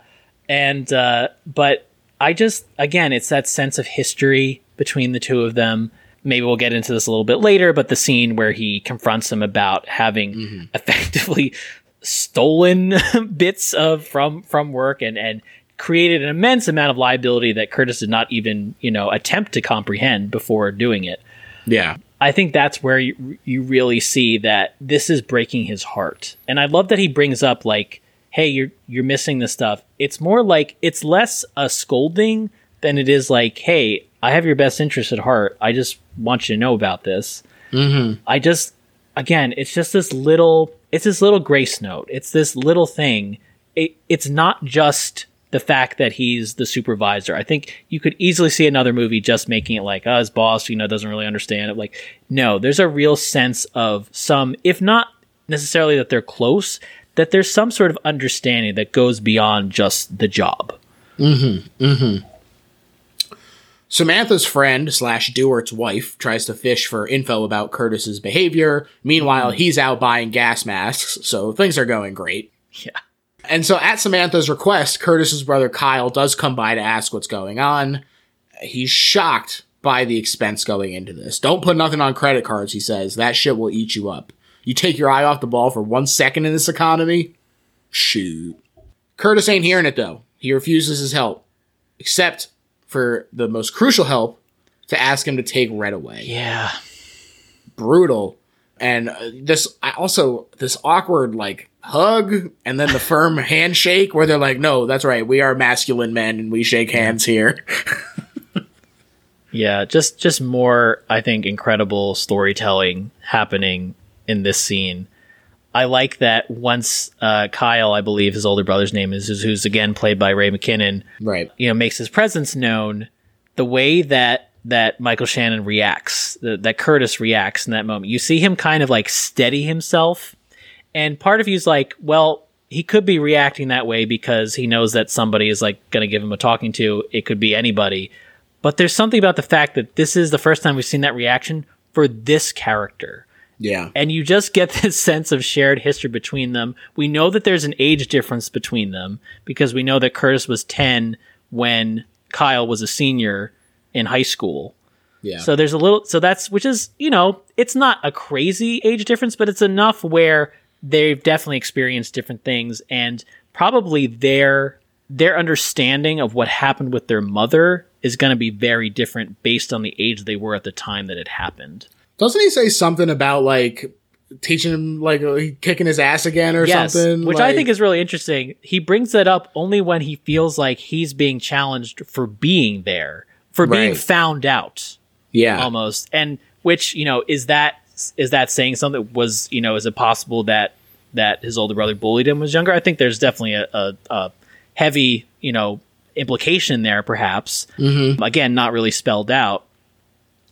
and uh, but I just again, it's that sense of history between the two of them. Maybe we'll get into this a little bit later, but the scene where he confronts him about having Mm-hmm. effectively stolen bits of from from work and and created an immense amount of liability that Curtis did not even you know attempt to comprehend before doing it. Yeah. I think that's where you, you really see that this is breaking his heart. And I love that he brings up like, "Hey, you're you're missing this stuff." It's more like it's less a scolding than it is like, "Hey, I have your best interest at heart. I just want you to know about this." Mm-hmm. I just, again, it's just this little, it's this little grace note. It's this little thing. It, it's not just the fact that he's the supervisor. I think you could easily see another movie just making it like, oh, his boss, you know, doesn't really understand it. Like, no, there's a real sense of some, if not necessarily that they're close, that there's some sort of understanding that goes beyond just the job. Mm-hmm. Mm-hmm. Samantha's friend slash Dewart's wife tries to fish for info about Curtis's behavior. Meanwhile, hmm. he's out buying gas masks, so things are going great. Yeah. And so, at Samantha's request, Curtis's brother Kyle does come by to ask what's going on. He's shocked by the expense going into this. Don't put nothing on credit cards, he says. That shit will eat you up. You take your eye off the ball for one second in this economy? Shoot. Curtis ain't hearing it though. He refuses his help, except for the most crucial help to ask him to take Red away Yeah. brutal. And uh, this I also this awkward like hug and then the firm handshake where they're like, "No, that's right. We are masculine men and we shake hands here." Yeah, just just more I think incredible storytelling happening in this scene. I like that once uh, Kyle, I believe his older brother's name is, is who's again played by Ray McKinnon, Right. you know, makes his presence known. The way that that Michael Shannon reacts, that, that Curtis reacts in that moment, you see him kind of like steady himself, and part of you's like, well, he could be reacting that way because he knows that somebody is like going to give him a talking to. It could be anybody, but there's something about the fact that this is the first time we've seen that reaction for this character Yeah. and you just get this sense of shared history between them. We know that there's an age difference between them because we know that Curtis was 10 when Kyle was a senior in high school. Yeah. So there's a little so that's which is, you know, it's not a crazy age difference, but it's enough where they've definitely experienced different things and probably their their understanding of what happened with their mother is going to be very different based on the age they were at the time that it happened. Doesn't he say something about like teaching him like uh, kicking his ass again or something? Which I think is really interesting. He brings that up only when he feels like he's being challenged for being there, for being found out yeah. almost. And which, you know, is that is that saying something was, you know, is it possible that that his older brother bullied him when he was younger? I think there's definitely a, a, a heavy, you know, implication there perhaps. Mm-hmm. Again, not really spelled out.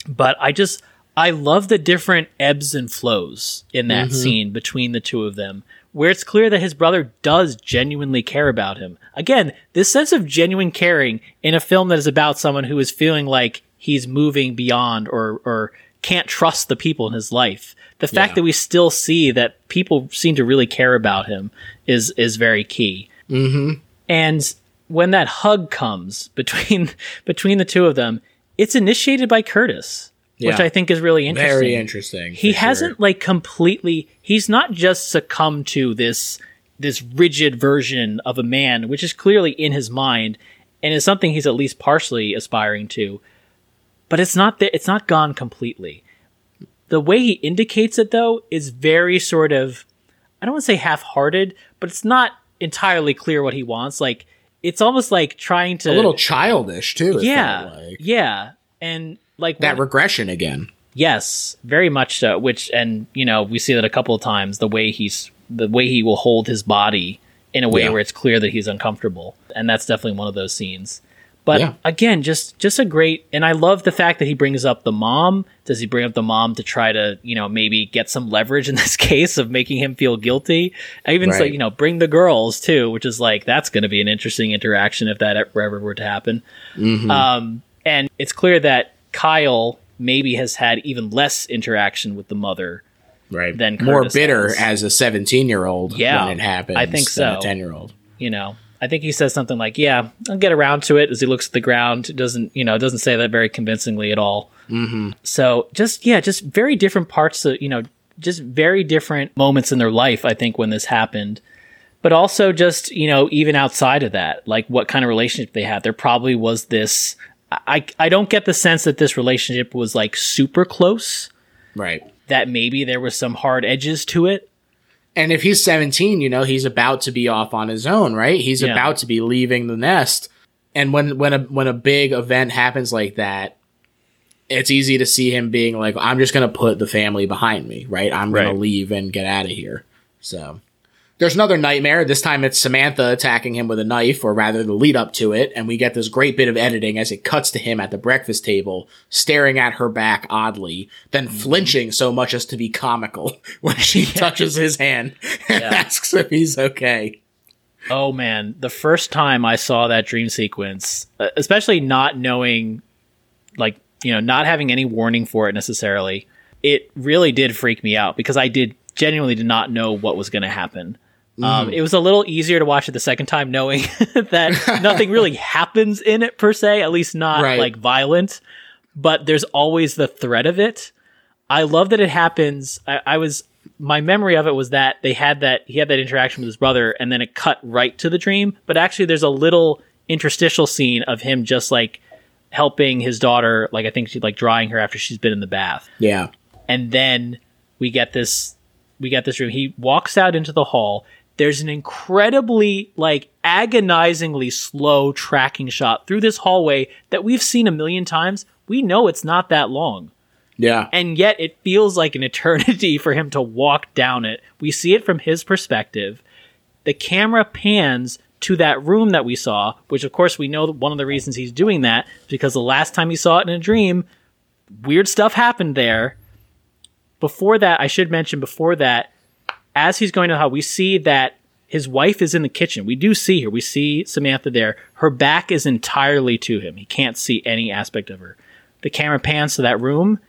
But I just I love the different ebbs and flows in that scene between the two of them, where it's clear that his brother does genuinely care about him. Again, this sense of genuine caring in a film that is about someone who is feeling like he's moving beyond or or can't trust the people in his life. The fact Yeah. that we still see that people seem to really care about him is is very key. Mm-hmm. And when that hug comes between between the two of them, it's initiated by Curtis, which I think is really interesting. Very interesting. He hasn't like completely. He's not just succumbed to this this rigid version of a man, which is clearly in his mind and is something he's at least partially aspiring to. But it's not that it's not gone completely. The way he indicates it though is very sort of I don't want to say half-hearted, but it's not entirely clear what he wants. Like it's almost like trying to a little childish too. yeah, like. yeah, and like that regression again. Yes, very much so. Which, and you know, we see that a couple of times. The way he's, the way he will hold his body in a way Yeah. where it's clear that he's uncomfortable, and that's definitely one of those scenes. But Yeah. again, just just a great, and I love the fact that he brings up the mom. Does he bring up the mom to try to, you know, maybe get some leverage in this case of making him feel guilty? I even say, you know, bring the girls too, which is like that's going to be an interesting interaction if that ever were to happen. Um, and it's clear that Kyle maybe has had even less interaction with the mother. Right. Than More bitter has. as a 17 year old Yeah, when it happens. I think than so. a 10 year old. You know, I think he says something like, "Yeah, I'll get around to it." As he looks at the ground, it doesn't you know doesn't say that very convincingly at all. Mm-hmm. So just yeah, just very different parts of you know just very different moments in their life. I think when this happened. But also just, you know, even outside of that, like what kind of relationship they had. There probably was this I I don't get the sense that this relationship was like super close. Right. that maybe there was some hard edges to it. And if he's 17, you know, he's about to be off on his own, right? He's Yeah. about to be leaving the nest. And when when a when a big event happens like that, it's easy to see him being like, I'm just gonna put the family behind me, right? I'm gonna leave and get out of here. So there's another nightmare. This time it's Samantha attacking him with a knife, or rather the lead up to it, and we get this great bit of editing as it cuts to him at the breakfast table, staring at her back oddly, then Mm-hmm. flinching so much as to be comical when she touches his hand and Yeah. asks if he's okay. Oh man, the first time I saw that dream sequence, uh, especially not knowing, like, you know, not having any warning for it necessarily, it really did freak me out because I did genuinely did not know what was going to happen. Um, it was a little easier to watch it the second time, knowing that nothing really happens in it per se, at least not Right. like violent. But there's always the threat of it. I love that it happens. I, I was my memory of it was that they had that he had that interaction with his brother, and then it cut right to the dream. But actually, there's a little interstitial scene of him just like helping his daughter, like I think she's like drying her after she's been in the bath, Yeah. and then we get this we get this room. He walks out into the hall. There's an incredibly like agonizingly slow tracking shot through this hallway that we've seen a million times. We know it's not that long Yeah. and yet it feels like an eternity for him to walk down it. We see it from his perspective. The camera pans to that room that we saw, which of course we know that one of the reasons he's doing that is because the last time he saw it in a dream, weird stuff happened there. Before that, I should mention before that, as he's going to the how we see that his wife is in the kitchen. We do see her. We see Samantha there. Her back is entirely to him. He can't see any aspect of her. The camera pans to that room,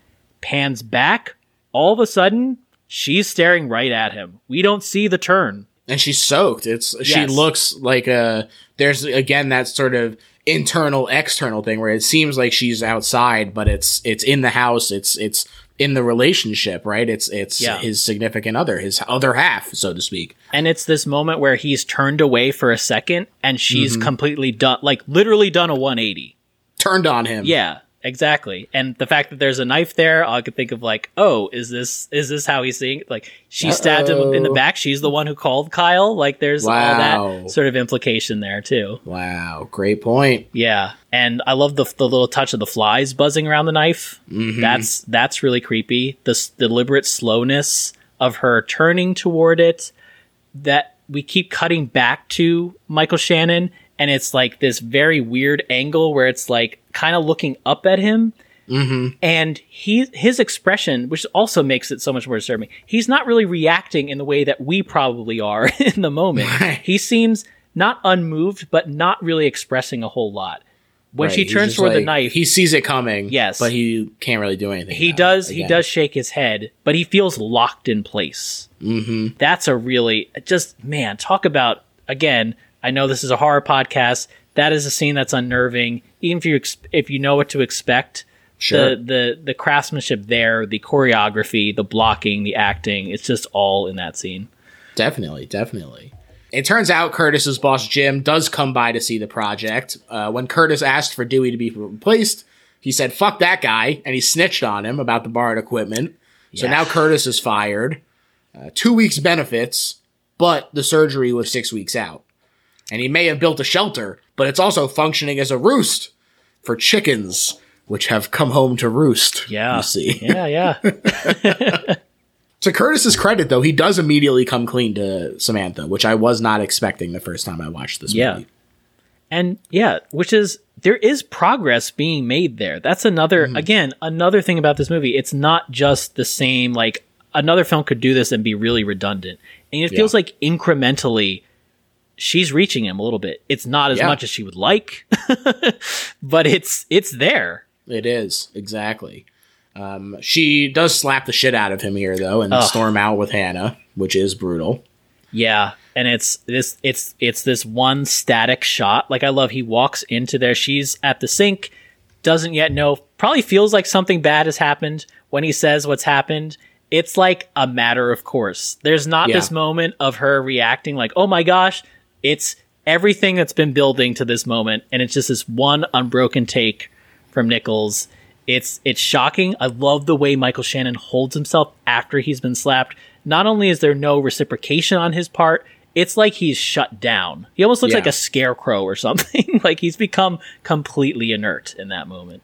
pans back. All of a sudden, she's staring right at him. We don't see the turn. and she's soaked. It's she looks like a there's again that sort of internal external thing where it seems like she's outside, but it's it's in the house. It's it's in the relationship, right? It's it's Yeah. his significant other, his other half, so to speak. And it's this moment where he's turned away for a second and she's mm-hmm. completely done, like literally done a 180. Turned on him. Yeah, exactly. And the fact that there's a knife there, I could think of like, oh, is this is this how he's seeing? it? Like she stabbed him in the back. She's the one who called Kyle. Like there's all that sort of implication there too. Wow, great point. Yeah, and I love the the little touch of the flies buzzing around the knife. Mm-hmm. That's that's really creepy. The s- deliberate slowness of her turning toward it. That we keep cutting back to Michael Shannon, and it's like this very weird angle where it's like kind of looking up at him. And he his expression, which also makes it so much more disturbing, he's not really reacting in the way that we probably are in the moment. Right. He seems not unmoved, but not really expressing a whole lot. When Right, she turns toward the knife, he sees it coming. Yes. but he can't really do anything. he does he does shake his head, but he feels locked in place. Mm-hmm. That's a really just man talk about again. I know this is a horror podcast. That is a scene that's unnerving. Even if you ex- if you know what to expect, Sure. the the the craftsmanship there, the choreography, the blocking, the acting, it's just all in that scene. Definitely, definitely. It turns out Curtis's boss Jim does come by to see the project. Uh, when Curtis asked for Dewey to be replaced, he said "fuck that guy" and he snitched on him about the borrowed equipment. So now Curtis is fired. Uh, two weeks benefits, but the surgery was six weeks out. And he may have built a shelter, but it's also functioning as a roost for chickens which have come home to roost. Yeah. You see. Yeah, yeah. To Curtis's credit, though, he does immediately come clean to Samantha, which I was not expecting the first time I watched this Yeah. movie. and yeah, which is there is progress being made there. That's another mm-hmm. again, another thing about this movie. It's not just the same like another film could do this and be really redundant. And it feels like incrementally she's reaching him a little bit. It's not as Yeah. much as she would like, but it's it's there. It is, exactly. Um, she does slap the shit out of him here, though, and Ugh. storm out with Hannah, which is brutal. Yeah, and it's this it's it's this one static shot. Like I love he walks into there, she's at the sink, doesn't yet know, probably feels like something bad has happened when he says what's happened. It's like a matter of course. There's not Yeah. this moment of her reacting like, "Oh my gosh." It's everything that's been building to this moment and it's just this one unbroken take from Nichols. It's it's shocking. I love the way Michael Shannon holds himself after he's been slapped. Not only is there no reciprocation on his part, it's like he's shut down. He almost looks Yeah. like a scarecrow or something. like he's become completely inert in that moment.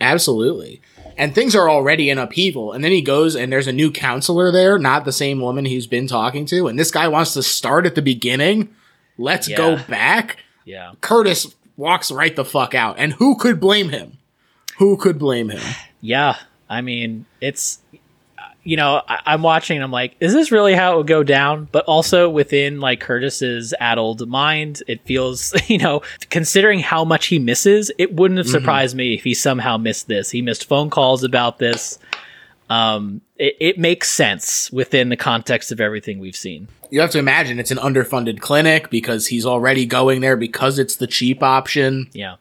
Absolutely. And things are already in upheaval. And then he goes and there's a new counselor there, not the same woman he's been talking to. And this guy wants to start at the beginning. Let's go back. Yeah. Curtis walks right the fuck out. And who could blame him? Who could blame him? Yeah. I mean, it's you know, I, I'm watching and I'm like, is this really how it would go down? But also within like Curtis's addled mind, it feels, you know, considering how much he misses, it wouldn't have mm-hmm. surprised me if he somehow missed this. He missed phone calls about this. Um, it, it makes sense within the context of everything we've seen. You have to imagine it's an underfunded clinic because he's already going there because it's the cheap option. Yeah.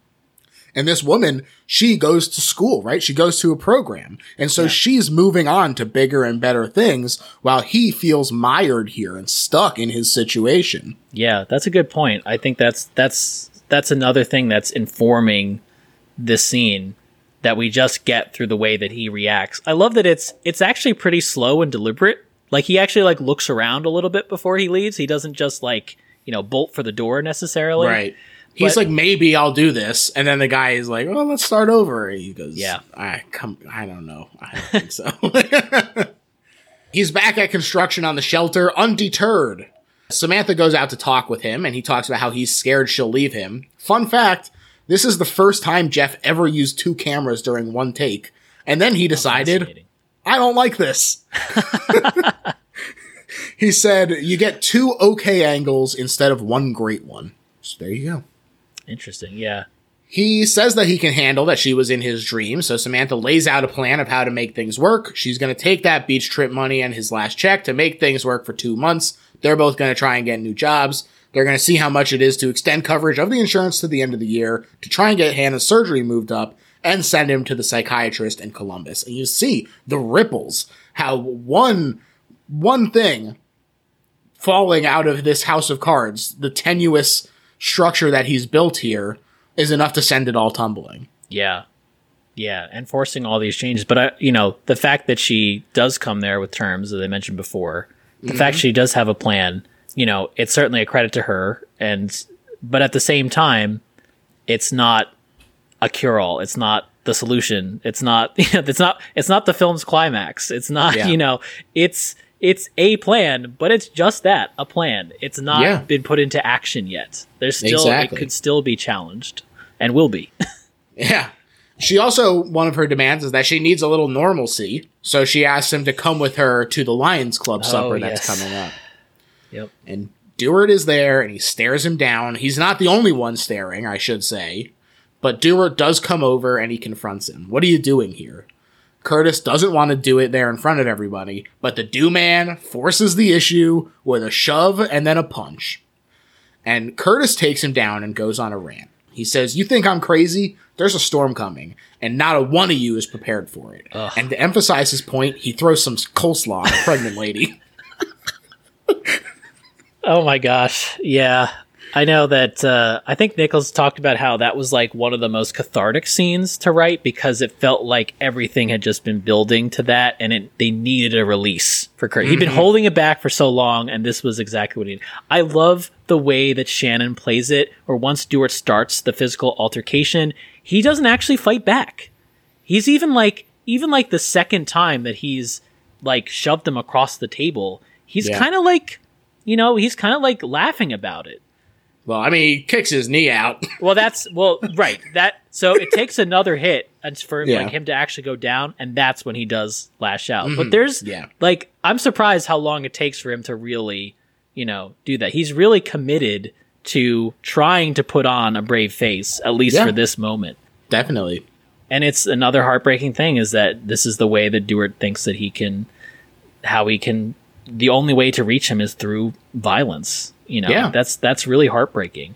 And this woman, she goes to school, right? She goes to a program. And so she's moving on to bigger and better things while he feels mired here and stuck in his situation. Yeah, that's a good point. I think that's that's that's another thing that's informing this scene that we just get through the way that he reacts. I love that it's it's actually pretty slow and deliberate. Like he actually like looks around a little bit before he leaves. He doesn't just like, you know, bolt for the door necessarily. Right. He's But- like, maybe I'll do this. And then the guy is like, well, let's start over. He goes, Yeah. I come, I don't know. I don't think so. He's back at construction on the shelter, undeterred. Samantha goes out to talk with him and he talks about how he's scared she'll leave him. Fun fact, this is the first time Jeff ever used two cameras during one take. And then he decided, I don't like this. he said, you get two okay angles instead of one great one. So there you go. Interesting. Yeah. He says that he can handle that she was in his dream, so Samantha lays out a plan of how to make things work. She's going to take that beach trip money and his last check to make things work for two months. They're both going to try and get new jobs. They're going to see how much it is to extend coverage of the insurance to the end of the year to try and get Hannah's surgery moved up and send him to the psychiatrist in Columbus. And you see the ripples, how one, one thing falling out of this house of cards, the tenuous structure that he's built here, is enough to send it all tumbling. Yeah. Yeah, and forcing all these changes. But, I, you know, the fact that she does come there with terms, as I mentioned before, the fact mm-hmm. she does have a plan, you know, it's certainly a credit to her. And, but at the same time, it's not a cure all. It's not the solution. It's not, it's not, it's not the film's climax. It's not, Yeah. you know, it's, it's a plan, but it's just that, a plan. It's not Yeah. been put into action yet. There's still, Exactly. it could still be challenged and will be. Yeah. She also, one of her demands is that she needs a little normalcy. So she asks him to come with her to the Lions Club oh, supper that's yes. coming up. Yep. And Dewart is there and he stares him down. He's not the only one staring, I should say. But Dewart does come over and he confronts him. What are you doing here? Curtis doesn't want to do it there in front of everybody, but the do man forces the issue with a shove and then a punch. And Curtis takes him down and goes on a rant. He says, You think I'm crazy? There's a storm coming, and not a one of you is prepared for it. And to emphasize his point, he throws some coleslaw on a pregnant lady. Oh my gosh. Yeah. I know that uh, I think Nichols talked about how that was like one of the most cathartic scenes to write because it felt like everything had just been building to that and it, they needed a release for Kurt. He'd been holding it back for so long and this was exactly what he needed. I love the way that Shannon plays it, or once Dewart starts the physical altercation, he doesn't actually fight back. he's even like even like the second time that he's like shoved him across the table, he's Yeah. kind of like you know, he's kind of like laughing about it. Well, I mean, he kicks his knee out. Well, that's well, right. That so it takes another hit for Yeah. like him to actually go down, and that's when he does lash out. But there's Mm-hmm. Yeah. like I'm surprised how long it takes for him to really, you know, do that. He's really committed to trying to put on a brave face, at least Yeah. for this moment. Definitely. And it's another heartbreaking thing is that this is the way that Dewart thinks that he can, how he can. The only way to reach him is through violence. You know, Yeah. that's that's really heartbreaking.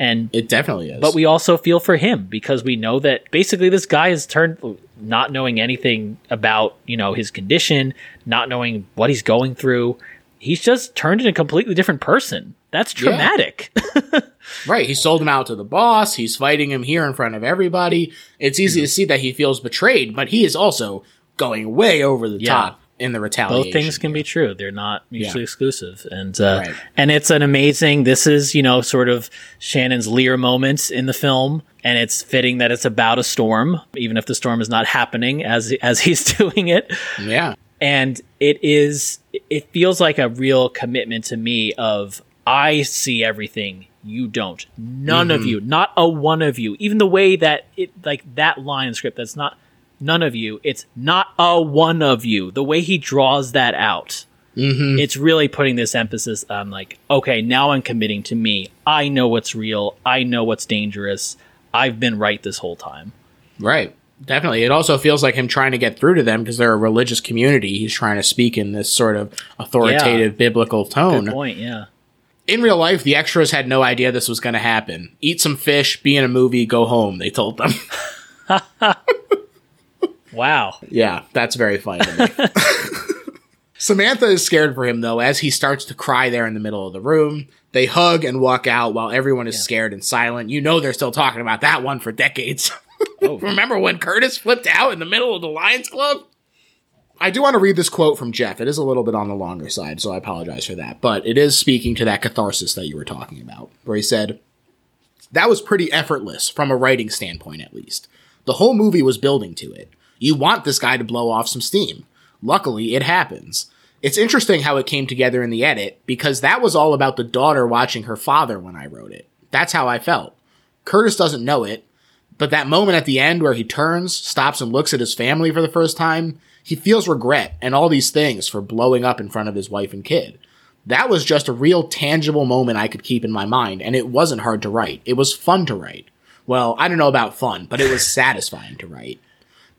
And It definitely is. but we also feel for him because we know that basically this guy has turned not knowing anything about, you know, his condition, not knowing what he's going through. He's just turned into a completely different person. That's traumatic. Right. He sold him out to the boss. He's fighting him here in front of everybody. It's easy hmm. to see that he feels betrayed, but he is also going way over the Yeah. top in the retaliation. Both things can be true. They're not mutually exclusive. And uh, Right. and it's an amazing this is, you know, sort of Shannon's Lear moment in the film. And it's fitting that it's about a storm, even if the storm is not happening as as he's doing it. Yeah. and it is it feels like a real commitment to me of i see everything you don't none of you not a one of you even the way that it like that line in script that's not none of you it's not a one of you the way he draws that out mm-hmm. it's really putting this emphasis on like okay now i'm committing to me i know what's real i know what's dangerous i've been right this whole time Right. Definitely. It also feels like him trying to get through to them because they're a religious community. He's trying to speak in this sort of authoritative biblical tone. good point yeah In real life, the extras had no idea this was going to happen. Eat some fish, be in a movie, go home, they told them. wow Yeah, that's very funny. Samantha is scared for him though as he starts to cry there in the middle of the room. They hug and walk out while everyone is scared and silent. You know they're still talking about that one for decades. Oh. Remember when Curtis flipped out in the middle of the Lions Club? I do want to read this quote from Jeff. It is a little bit on the longer side, so I apologize for that. But it is speaking to that catharsis that you were talking about, where he said, That was pretty effortless from a writing standpoint, at least. The whole movie was building to it. You want this guy to blow off some steam. Luckily, it happens. It's interesting how it came together in the edit, because that was all about the daughter watching her father when I wrote it. That's how I felt. Curtis doesn't know it, but that moment at the end where he turns, stops, and looks at his family for the first time, he feels regret and all these things for blowing up in front of his wife and kid. That was just a real tangible moment I could keep in my mind, and it wasn't hard to write. It was fun to write. Well, I don't know about fun, but it was satisfying to write.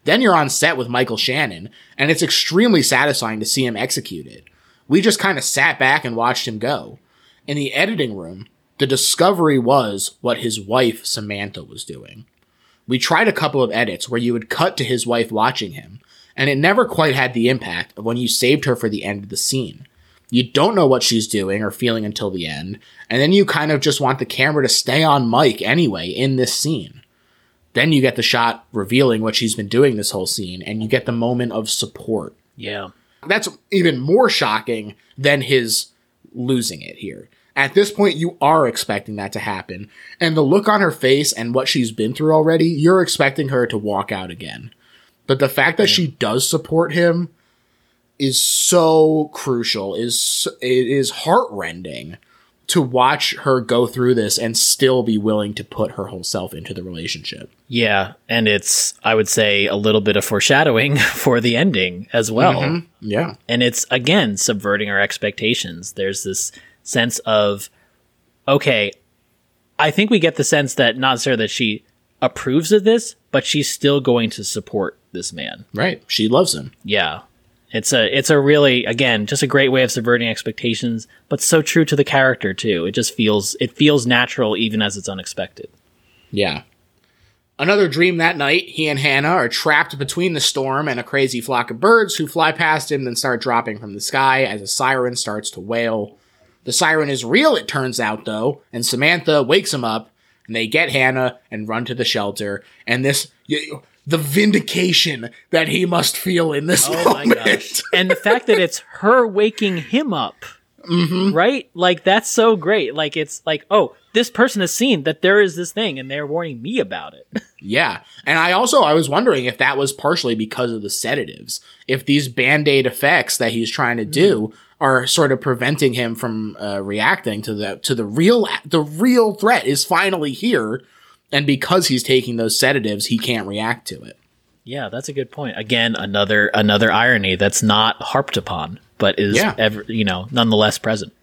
Then you're on set with Michael Shannon, and it's extremely satisfying to see him execute it. We just kind of sat back and watched him go. In the editing room, the discovery was what his wife, Samantha, was doing. We tried a couple of edits where you would cut to his wife watching him, and it never quite had the impact of when you saved her for the end of the scene. You don't know what she's doing or feeling until the end, and then you kind of just want the camera to stay on Mike anyway in this scene. Then you get the shot revealing what she's been doing this whole scene, and you get the moment of support. yeah That's even more shocking than his losing it here. At this point, you are expecting that to happen. And the look on her face and what she's been through already, you're expecting her to walk out again. But the fact that she does support him is so crucial, is it is heartrending to watch her go through this and still be willing to put her whole self into the relationship. Yeah, and it's I would say a little bit of foreshadowing for the ending as well. Mm-hmm. Yeah. And it's again subverting our expectations. There's this sense of okay, I think we get the sense that not necessarily that she approves of this, but she's still going to support this man. Right. She loves him. Yeah. It's a it's a really again just a great way of subverting expectations, but so true to the character too. It just feels it feels natural even as it's unexpected. Yeah. Another dream that night, he and Hannah are trapped between the storm and a crazy flock of birds who fly past him then start dropping from the sky as a siren starts to wail. The siren is real, it turns out, though, and Samantha wakes him up, and they get Hannah and run to the shelter. And this, y- the vindication that he must feel in this Oh my moment. gosh. and the fact that it's her waking him up. Right? Like that's so great. Like it's like, oh, this person has seen that there is this thing and they're warning me about it. Yeah. And I also I was wondering if that was partially because of the sedatives. If these band-aid effects that he's trying to do are sort of preventing him from uh, reacting to the to the real the real threat is finally here and because he's taking those sedatives he can't react to it. Yeah, that's a good point. Again, another another irony that's not harped upon, but is Yeah. ever you know nonetheless present.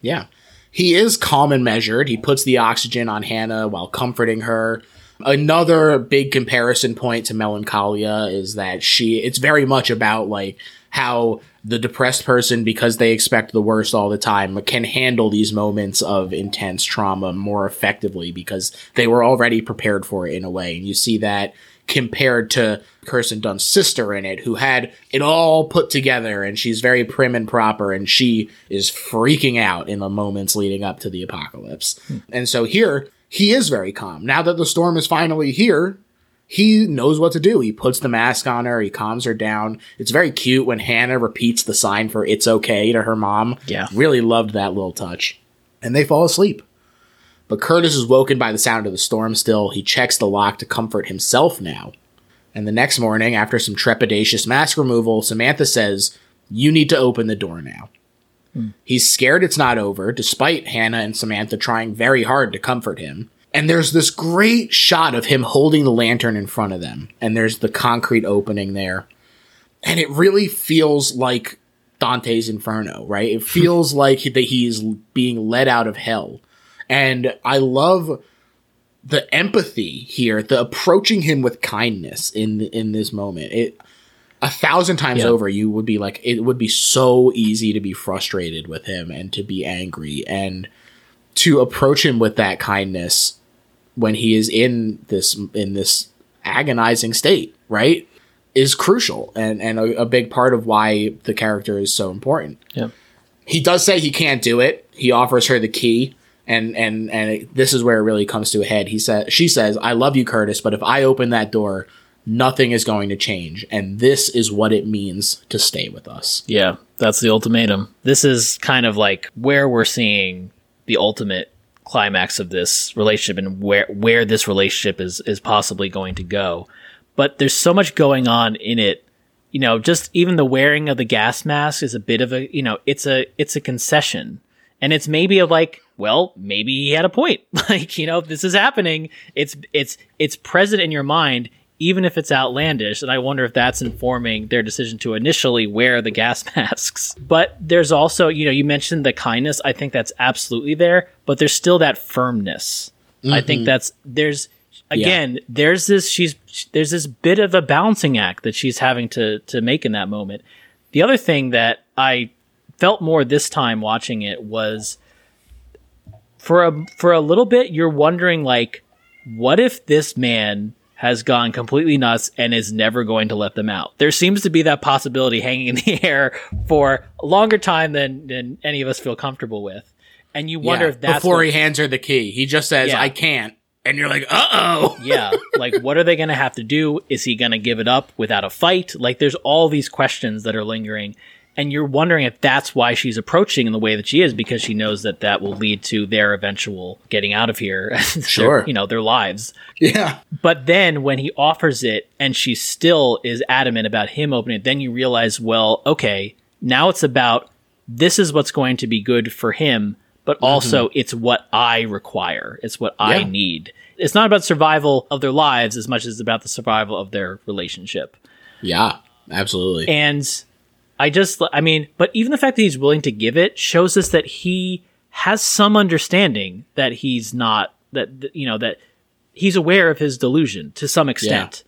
Yeah. He is calm and measured. He puts the oxygen on Hannah while comforting her. Another big comparison point to Melancholia is that she, it's very much about like how the depressed person, because they expect the worst all the time, can handle these moments of intense trauma more effectively because they were already prepared for it in a way. And you see that compared to Kirsten Dunst's sister in it, who had it all put together and she's very prim and proper and she is freaking out in the moments leading up to the apocalypse. Hmm. And so here, he is very calm. Now that the storm is finally here, he knows what to do. He puts the mask on her, he calms her down. It's very cute when Hannah repeats the sign for it's okay to her mom. Yeah. Really loved that little touch. And they fall asleep. But Curtis is woken by the sound of the storm still. He checks the lock to comfort himself now. And the next morning, after some trepidatious mask removal, Samantha says, You need to open the door now. Hmm. He's scared it's not over, despite Hannah and Samantha trying very hard to comfort him. And there's this great shot of him holding the lantern in front of them, and there's the concrete opening there. And it really feels like Dante's Inferno, right? It feels like that he's being led out of hell. And I love the empathy here, the approaching him with kindness in in this moment. It a thousand times Yeah. over, you would be like, it would be so easy to be frustrated with him and to be angry and to approach him with that kindness when he is in this in this agonizing state, right? Is crucial and and a, a big part of why the character is so important Yeah. he does say he can't do it. He offers her the key, and and and it, this is where it really comes to a head. He says, she says, "I love you, Curtis, but if I open that door, nothing is going to change, and this is what it means to stay with us." Yeah, that's the ultimatum. This is kind of like where we're seeing the ultimate climax of this relationship and where where this relationship is is possibly going to go. But there's so much going on in it. You know, just even the wearing of the gas mask is a bit of a, you know, it's a it's a concession. And it's maybe a like, well, maybe he had a point. Like, you know, if this is happening. It's it's it's present in your mind even if it's outlandish. And I wonder if that's informing their decision to initially wear the gas masks. But there's also, you know, you mentioned the kindness. I think that's absolutely there, but there's still that firmness. I think mm-hmm. that's, there's, again, there's this, she's, there's this bit of a balancing act that she's having to, to make in that moment. The other thing that I felt more this time watching it was for a for a little bit you're wondering like what if this man has gone completely nuts and is never going to let them out. There seems to be that possibility hanging in the air for a longer time than than any of us feel comfortable with. And you wonder Yeah, if that's before what- he hands her the key, he just says, Yeah. "I can't," and you're like, "Uh oh." yeah, like what are they going to have to do? Is he going to give it up without a fight? Like there's all these questions that are lingering and you're wondering if that's why she's approaching in the way that she is because she knows that that will lead to their eventual getting out of here. Their- Sure. you know, their lives. Yeah, But then when he offers it and she still is adamant about him opening it, then you realize, well, okay, now it's about this is what's going to be good for him, but mm-hmm. also it's what I require. It's what I need. It's not about survival of their lives as much as it's about the survival of their relationship. yeah, absolutely. And I just, I mean, but even the fact that he's willing to give it shows us that he has some understanding that he's not, that, you know, that he's aware of his delusion to some extent,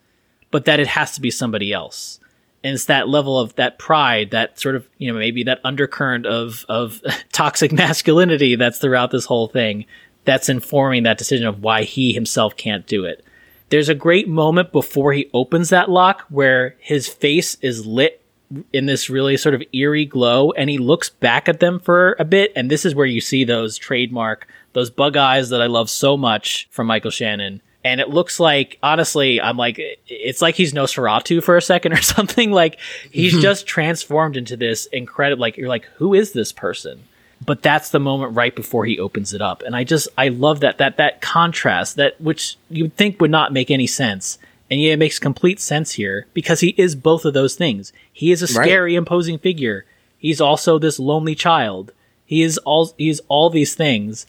but that it has to be somebody else. And it's that level of that pride, that sort of, you know, maybe that undercurrent of, of toxic masculinity that's throughout this whole thing that's informing that decision of why he himself can't do it. There's a great moment before he opens that lock where his face is lit in this really sort of eerie glow and he looks back at them for a bit and this is where you see those trademark those bug eyes that I love so much from Michael Shannon and it looks like honestly I'm like it's like he's Nosferatu for a second or something like he's just transformed into this incredible like you're like who is this person but that's the moment right before he opens it up. And I just I love that that that contrast that which you'd think would not make any sense. And yet it makes complete sense here because he is both of those things. He is a Right. scary, imposing figure. He's also this lonely child. He is all he's all these things.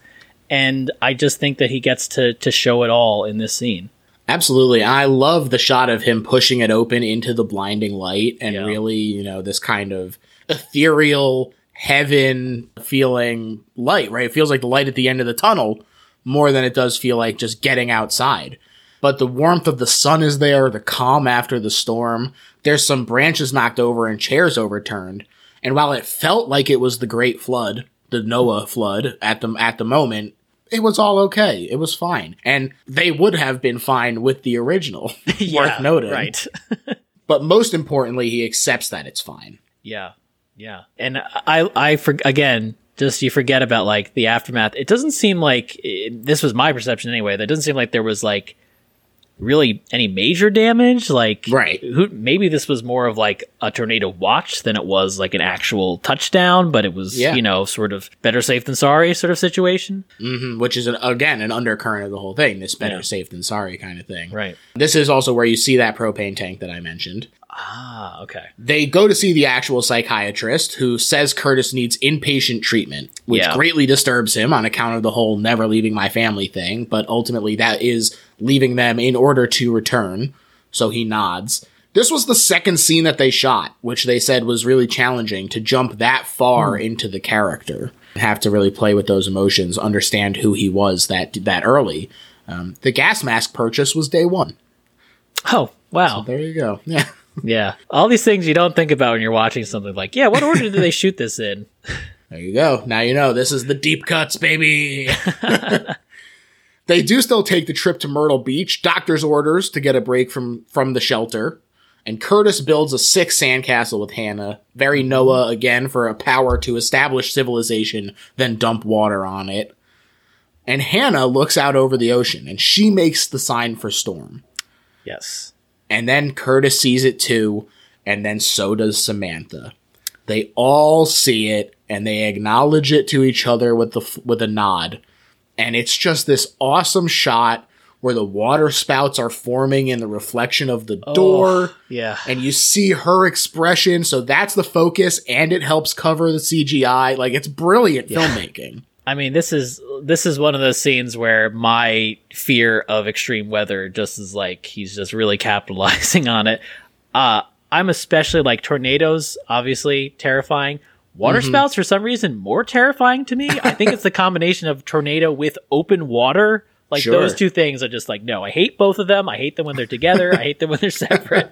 And I just think that he gets to to show it all in this scene. Absolutely. I love the shot of him pushing it open into the blinding light and Yeah. really, you know, this kind of ethereal heaven feeling light, right? It feels like the light at the end of the tunnel more than it does feel like just getting outside. But the warmth of the sun is there, the calm after the storm. There's some branches knocked over and chairs overturned. And while it felt like it was the great flood, the Noah flood at the at the moment, it was all okay. It was fine. And they would have been fine with the original. worth noting. Right. But most importantly, he accepts that it's fine. Yeah, yeah, and I, I, for, again, just you forget about like the aftermath. It doesn't seem like it, this was my perception anyway. That doesn't seem like there was like really any major damage. Like, Right. Who maybe this was more of like a tornado watch than it was like an actual touchdown. But it was Yeah. you know sort of better safe than sorry sort of situation. hmm which is, an, again, an undercurrent of the whole thing. This better Yeah. safe than sorry kind of thing. Right. This is also where you see that propane tank that I mentioned. Ah. Okay. They go to see the actual psychiatrist who says Curtis needs inpatient treatment, which Yeah. greatly disturbs him on account of the whole never leaving my family thing. But ultimately, that is leaving them in order to return. So he nods. This was the second scene that they shot, which they said was really challenging to jump that far into the character. Have to really play with those emotions, understand who he was that that early. Um, the gas mask purchase was day one. Oh wow. There you go. Yeah. yeah. All these things you don't think about when you're watching something. Like, yeah, what order did they shoot this in? There you go. Now you know this is the deep cuts, baby. they do still take the trip to Myrtle Beach, doctor's orders to get a break from from the shelter. And Curtis builds a sick sandcastle with Hannah. Very Noah again for a power to establish civilization, then dump water on it. And Hannah looks out over the ocean and she makes the sign for storm. Yes. And then Curtis sees it too, and then so does Samantha. They all see it and they acknowledge it to each other with the with a nod. And it's just this awesome shot where the water spouts are forming in the reflection of the door Yeah. and you see her expression, so that's the focus and it helps cover the CGI. Like it's brilliant filmmaking. I mean, this is this is one of those scenes where my fear of extreme weather just is like he's just really capitalizing on it. Uh, I'm especially like tornadoes, obviously terrifying. Water Mm-hmm. spouts, for some reason, more terrifying to me. I think it's the combination of tornado with open water. Like Sure. those two things are just like no. I hate both of them. I hate them when they're together. I hate them when they're separate.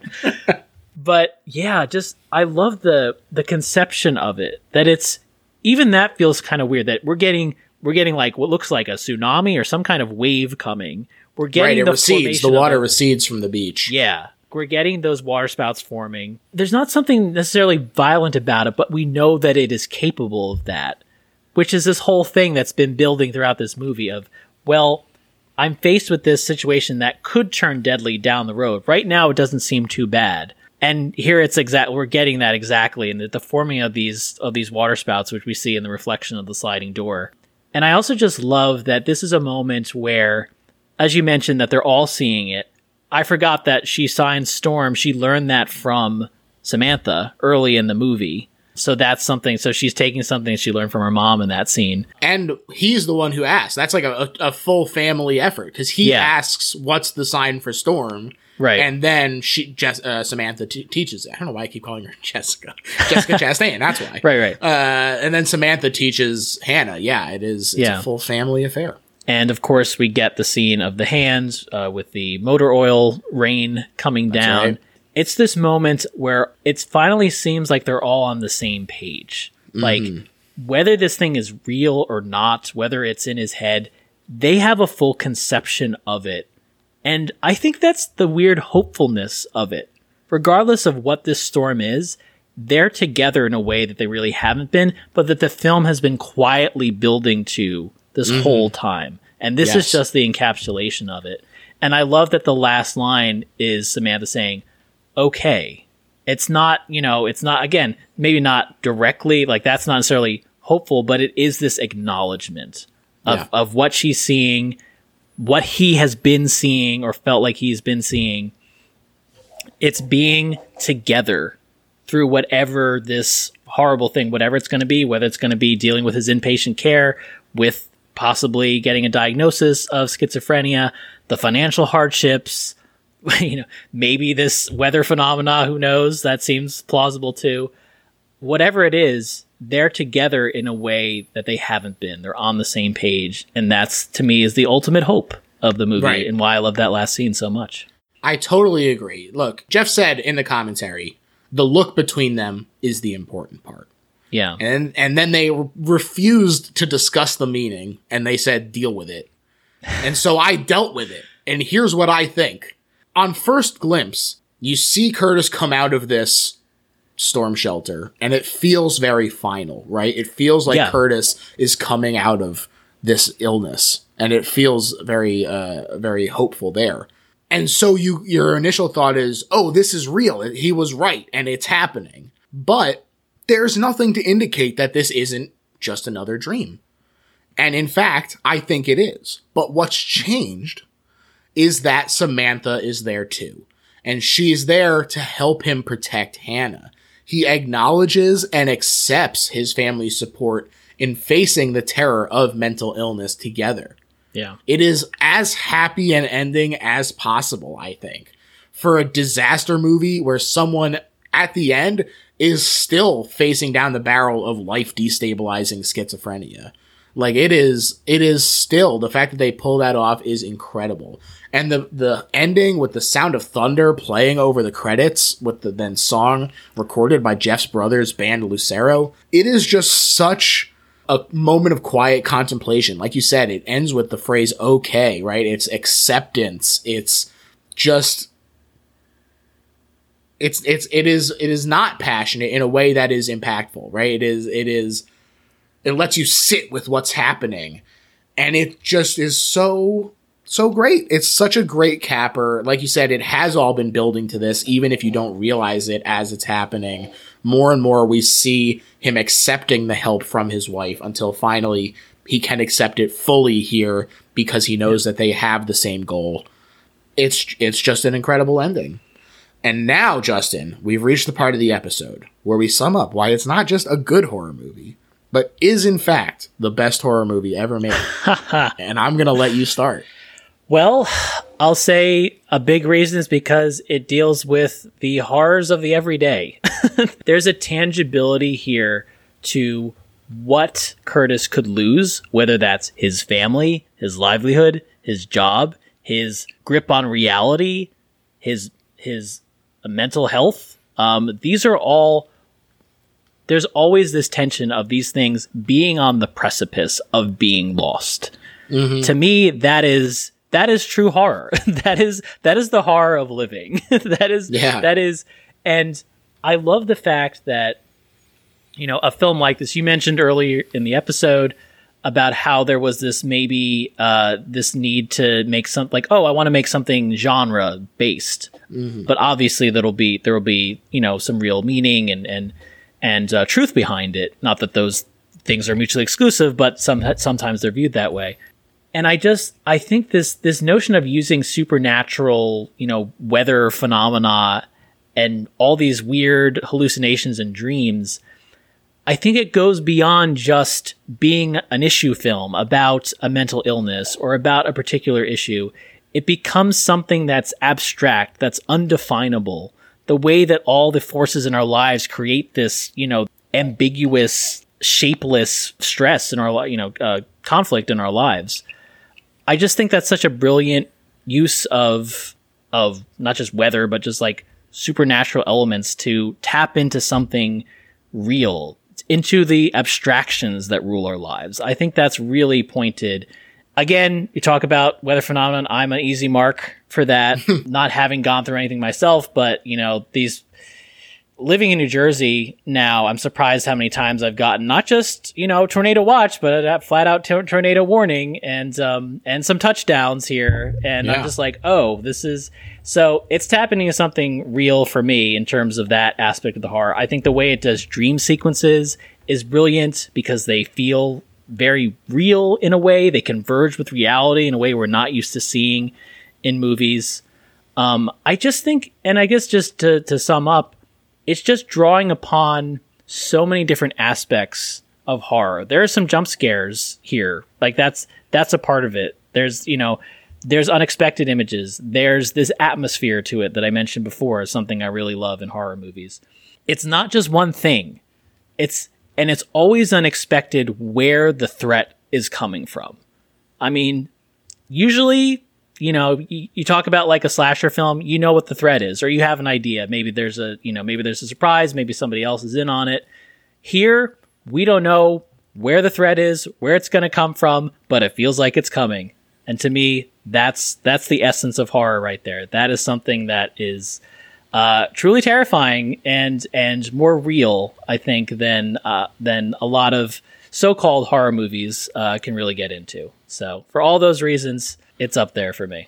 but yeah, just I love the the conception of it. That it's even that feels kind of weird that we're getting we're getting like what looks like a tsunami or some kind of wave coming. We're getting right, it the recedes. The water recedes from the beach. Yeah. We're getting those water spouts forming. There's not something necessarily violent about it, but we know that it is capable of that, which is this whole thing that's been building throughout this movie of, well, I'm faced with this situation that could turn deadly down the road. Right now, it doesn't seem too bad. And here it's exact. We're getting that exactly and the, the forming of these of these water spouts, which we see in the reflection of the sliding door. And I also just love that this is a moment where, as you mentioned, that they're all seeing it. I forgot that she signed Storm. She learned that from Samantha early in the movie. So that's something. So she's taking something she learned from her mom in that scene. and he's the one who asks. That's like a, a, full family effort because he Yeah. asks, "What's the sign for storm?" Right. and then she, Jess, uh, Samantha t- teaches it. I don't know why I keep calling her Jessica, Jessica Chastain. That's why. Right, right. Uh, and then Samantha teaches Hannah. Yeah, it is. It's Yeah. a full family affair. And of course, we get the scene of the hands uh, with the motor oil rain coming down. right. It's this moment where it finally seems like they're all on the same page. Like, whether this thing is real or not, whether it's in his head, they have a full conception of it. And I think that's the weird hopefulness of it. Regardless of what this storm is, they're together in a way that they really haven't been, but that the film has been quietly building to this mm-hmm. whole time. And this Yes. is just the encapsulation of it. And I love that the last line is Samantha saying, okay. It's not, you know, it's not, again, maybe not directly, like that's not necessarily hopeful, but it is this acknowledgement of, Yeah. of what she's seeing, what he has been seeing or felt like he's been seeing. It's being together through whatever this horrible thing, whatever it's going to be, whether it's going to be dealing with his inpatient care, with possibly getting a diagnosis of schizophrenia, the financial hardships, you know, maybe this weather phenomena, who knows? That seems plausible too. Whatever it is, they're together in a way that they haven't been. They're on the same page. And that's to me is the ultimate hope of the movie Right. and why I love that last scene so much. I totally agree. Look, Jeff said in the commentary, the look between them is the important part. Yeah. And and then they re- refused to discuss the meaning and they said deal with it. And so I dealt with it. And here's what I think. On first glimpse, you see Curtis come out of this storm shelter and it feels very final, right? It feels like Yeah. Curtis is coming out of this illness and it feels very uh very hopeful there. And so you your initial thought is, "Oh, this is real. He was right and it's happening." But there's nothing to indicate that this isn't just another dream. And in fact, I think it is. But what's changed is that Samantha is there too. And she's there to help him protect Hannah. He acknowledges and accepts his family's support in facing the terror of mental illness together. Yeah. It is as happy an ending as possible, I think. For a disaster movie where someone at the end is still facing down the barrel of life destabilizing schizophrenia. Like it is it is still the fact that they pull that off is incredible. And the the ending with the sound of thunder playing over the credits with the then song recorded by Jeff's brothers band Lucero, it is just such a moment of quiet contemplation. Like you said, it ends with the phrase okay, right? It's acceptance. It's just it's it's it is it is not passionate in a way that is impactful, right? It is it is it lets you sit with what's happening. And it just is so so great. It's such a great capper. Like you said, it has all been building to this, even if you don't realize it as it's happening. More and more, we see him accepting the help from his wife until finally he can accept it fully here because he knows that they have the same goal. It's it's just an incredible ending. And now, Justin, we've reached the part of the episode where we sum up why it's not just a good horror movie, but is in fact the best horror movie ever made. and I'm going to let you start. Well, I'll say a big reason is because it deals with the horrors of the everyday. There's a tangibility here to what Curtis could lose, whether that's his family, his livelihood, his job, his grip on reality, his his mental health. Um, these are all. There's always this tension of these things being on the precipice of being lost. To me, that is that is true horror. that is that is the horror of living. that is Yeah. that is and I love the fact that you know, a film like this you mentioned earlier in the episode about how there was this maybe uh this need to make something like oh, I want to make something genre based. But obviously there'll be there will be, you know, some real meaning and and and uh, truth behind it. Not that those things are mutually exclusive, but some sometimes they're viewed that way and I just I think this this notion of using supernatural, you know, weather phenomena and all these weird hallucinations and dreams, I think it goes beyond just being an issue film about a mental illness or about a particular issue. It becomes something that's abstract, that's undefinable. The way that all the forces in our lives create this, you know, ambiguous, shapeless stress in our, you know, uh, conflict in our lives. I just think that's such a brilliant use of of not just weather, but just like supernatural elements to tap into something real, into the abstractions that rule our lives. I think that's really pointed. Again, you talk about weather phenomenon. I'm an easy mark for that, not having gone through anything myself, but you know these living in New Jersey now, I'm surprised how many times I've gotten not just you know tornado watch, but a flat out tor- tornado warning and um, and some touchdowns here, and I'm just like, oh, this is so it's tapping into something real for me in terms of that aspect of the horror. I think the way it does dream sequences is brilliant because they feel very real in a way. They converge with reality in a way we're not used to seeing in movies. Um, I just think, and I guess just to, to sum up, it's just drawing upon so many different aspects of horror. There are some jump scares here. Like that's that's a part of it. There's you know, there's unexpected images. There's this atmosphere to it that I mentioned before is something I really love in horror movies. It's not just one thing. It's and it's always unexpected where the threat is coming from. I mean, usually you know you, you talk about like a slasher film you know what the threat is or you have an idea. Maybe there's a you know maybe there's a surprise maybe somebody else is in on it. Here we don't know where the threat is where it's going to come from but it feels like it's coming. And to me that's that's the essence of horror right there. That is something that is uh, truly terrifying and and more real i think than uh, than a lot of so-called horror movies uh, can really get into. So for all those reasons it's up there for me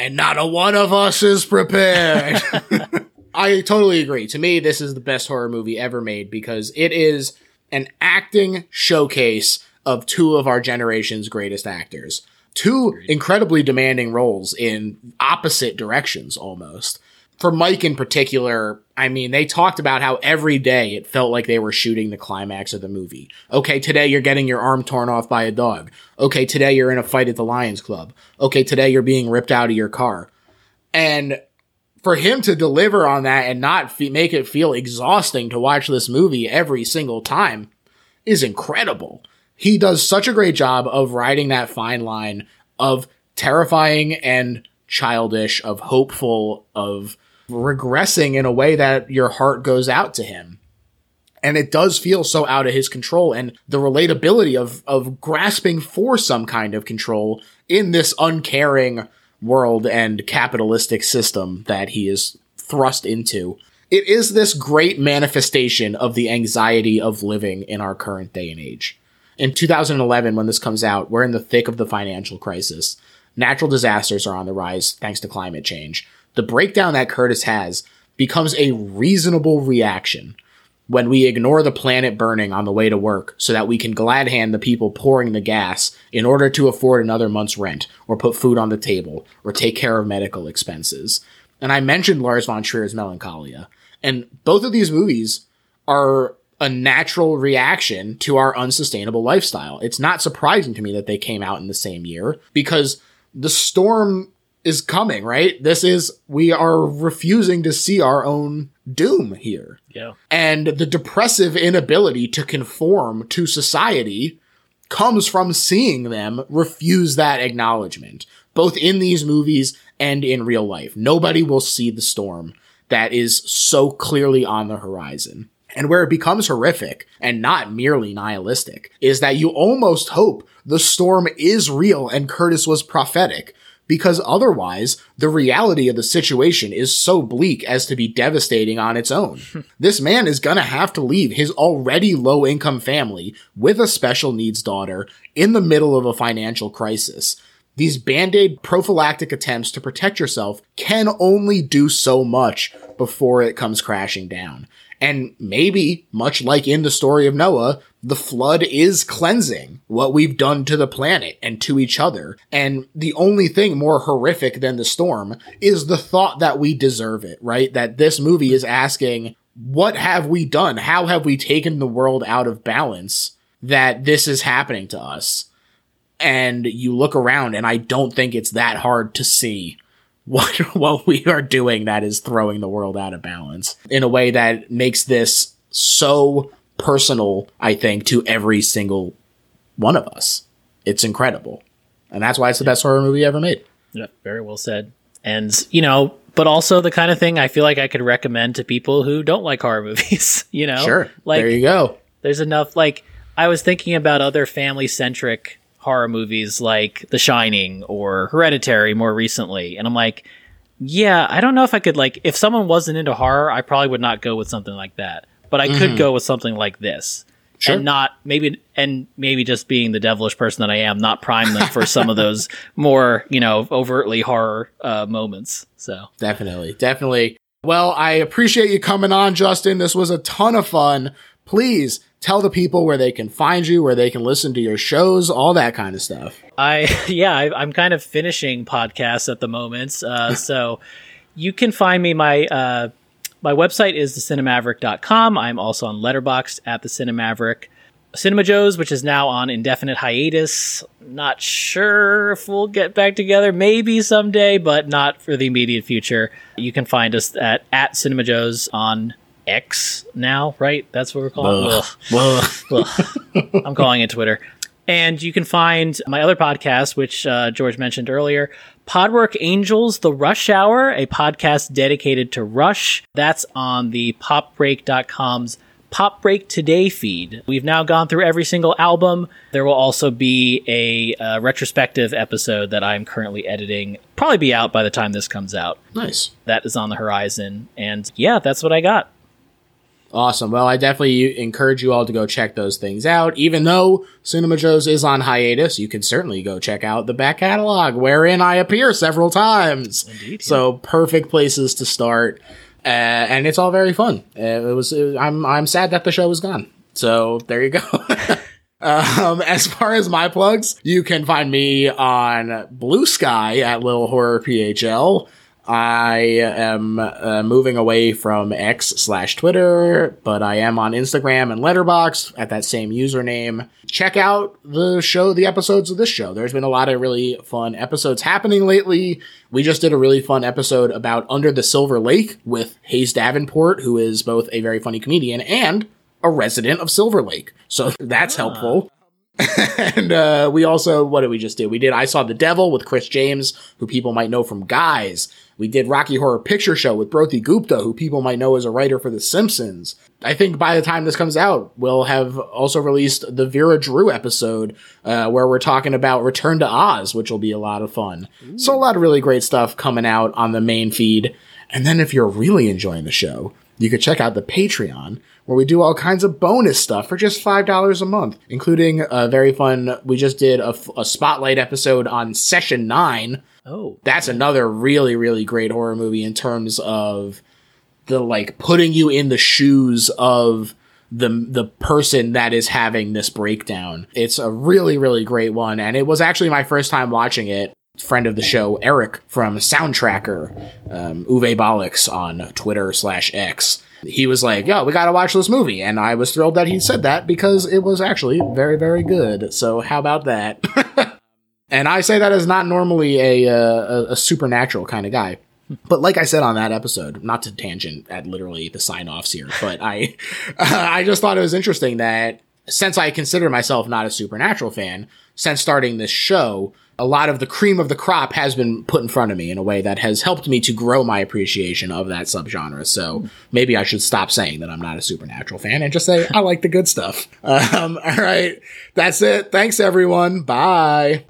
and not a one of us is prepared. I totally agree. To me, this is the best horror movie ever made because it is an acting showcase of two of our generation's greatest actors. Two incredibly demanding roles in opposite directions almost. For Mike in particular, I mean, they talked about how every day it felt like they were shooting the climax of the movie. Okay, today you're getting your arm torn off by a dog. Okay, today you're in a fight at the Lions Club. Okay, today you're being ripped out of your car. And for him to deliver on that and not fe- make it feel exhausting to watch this movie every single time is incredible. He does such a great job of riding that fine line of terrifying and childish, of hopeful, of regressing in a way that your heart goes out to him. And it does feel so out of his control and the relatability of, of grasping for some kind of control in this uncaring world and capitalistic system that he is thrust into. It is this great manifestation of the anxiety of living in our current day and age. In 2011, when this comes out, we're in the thick of the financial crisis. Natural disasters are on the rise thanks to climate change. The breakdown that Curtis has becomes a reasonable reaction when we ignore the planet burning on the way to work so that we can glad hand the people pouring the gas in order to afford another month's rent or put food on the table or take care of medical expenses. And I mentioned Lars von Trier's Melancholia, and both of these movies are a natural reaction to our unsustainable lifestyle. It's not surprising to me that they came out in the same year because the storm is coming, right? This is, we are refusing to see our own doom here. yeah And the depressive inability to conform to society comes from seeing them refuse that acknowledgement, both in these movies and in real life. Nobody will see the storm that is so clearly on the horizon. And where it becomes horrific and not merely nihilistic is that you almost hope the storm is real and Curtis was prophetic because otherwise the reality of the situation is so bleak as to be devastating on its own. this man is gonna have to leave his already low income family with a special needs daughter in the middle of a financial crisis. These band-aid prophylactic attempts to protect yourself can only do so much before it comes crashing down. And maybe, much like in the story of Noah, the flood is cleansing what we've done to the planet and to each other. And the only thing more horrific than the storm is the thought that we deserve it, right? That this movie is asking, what have we done? How have we taken the world out of balance that this is happening to us? And you look around and I don't think it's that hard to see what what we are doing that is throwing the world out of balance in a way that makes this so personal i think to every single one of us it's incredible and that's why it's the best horror movie ever made Yeah, very well said. And you know, but also the kind of thing I feel like I could recommend to people who don't like horror movies. You know, sure like there you go there's enough. Like I was thinking about other family centric horror movies like The Shining or Hereditary more recently, and I'm like, Yeah, I don't know if I could like if someone wasn't into horror, I probably would not go with something like that. But I could go with something like this. Sure. And not maybe and maybe just being the devilish person that I am, not prime them for some of those more, you know, overtly horror uh, moments. So Definitely, definitely. Well, I appreciate you coming on, Justin. This was a ton of fun. Please tell the people where they can find you, where they can listen to your shows, all that kind of stuff. I yeah, I, I'm kind of finishing podcasts at the moment. Uh, so you can find me my uh, my website is thecinemaverick.com. I'm also on Letterboxd at the Cinemaverick. Cinema Joe's, which is now on indefinite hiatus. Not sure if we'll get back together. Maybe someday, but not for the immediate future. You can find us at at Cinema Joe's on X now, right? That's what we're calling. it. I'm calling it Twitter. And you can find my other podcast, which uh, George mentioned earlier, Podwork Angels, The Rush Hour, a podcast dedicated to Rush. That's on the popbreak.com's Pop Break Today feed. We've now gone through every single album. There will also be a uh, retrospective episode that I'm currently editing. Probably be out by the time this comes out. Nice. That is on the horizon. And yeah, that's what I got. Awesome. Well, I definitely encourage you all to go check those things out. Even though Cinema Joe's is on hiatus, you can certainly go check out the back catalog, wherein I appear several times. Indeed, So perfect places to start, uh, and it's all very fun. Uh, it was. uh, I'm. I'm sad that the show is gone. So there you go. Um, as far as my plugs, you can find me on Bluesky at Little Horror PHL. I am uh, moving away from X slash Twitter, but I am on Instagram and Letterboxd at that same username. Check out the show, the episodes of this show. There's been a lot of really fun episodes happening lately. We just did a really fun episode about Under the Silver Lake with Hayes Davenport, who is both a very funny comedian and a resident of Silver Lake. So that's helpful. and uh, we also, what did we just do? We did I Saw the Devil with Chris James, who people might know from Guys. We did Rocky Horror Picture Show with Broti Gupta, who people might know as a writer for The Simpsons. I think by the time this comes out, we'll have also released the Vera Drew episode, uh, where we're talking about Return to Oz, which will be a lot of fun. So a lot of really great stuff coming out on the main feed. And then if you're really enjoying the show, you could check out the Patreon, where we do all kinds of bonus stuff for just $5 a month, including a very fun, we just did a, a spotlight episode on Session 9. Oh, That's another really, really great horror movie in terms of the like putting you in the shoes of the the person that is having this breakdown. It's a really, really great one, and it was actually my first time watching it friend of the show, Eric from Soundtracker, um, Uwe Bollix on Twitter slash X. He was like, yo, we gotta watch this movie. And I was thrilled that he said that because it was actually very, very good. So how about that? and I say that as not normally a, uh, a, a supernatural kind of guy. But like I said on that episode, not to tangent at literally the sign offs here, but I, I just thought it was interesting that since I consider myself not a supernatural fan, since starting this show, a lot of the cream of the crop has been put in front of me in a way that has helped me to grow my appreciation of that subgenre. So maybe I should stop saying that I'm not a supernatural fan and just say I like the good stuff. Um, all right. That's it. Thanks everyone. Bye.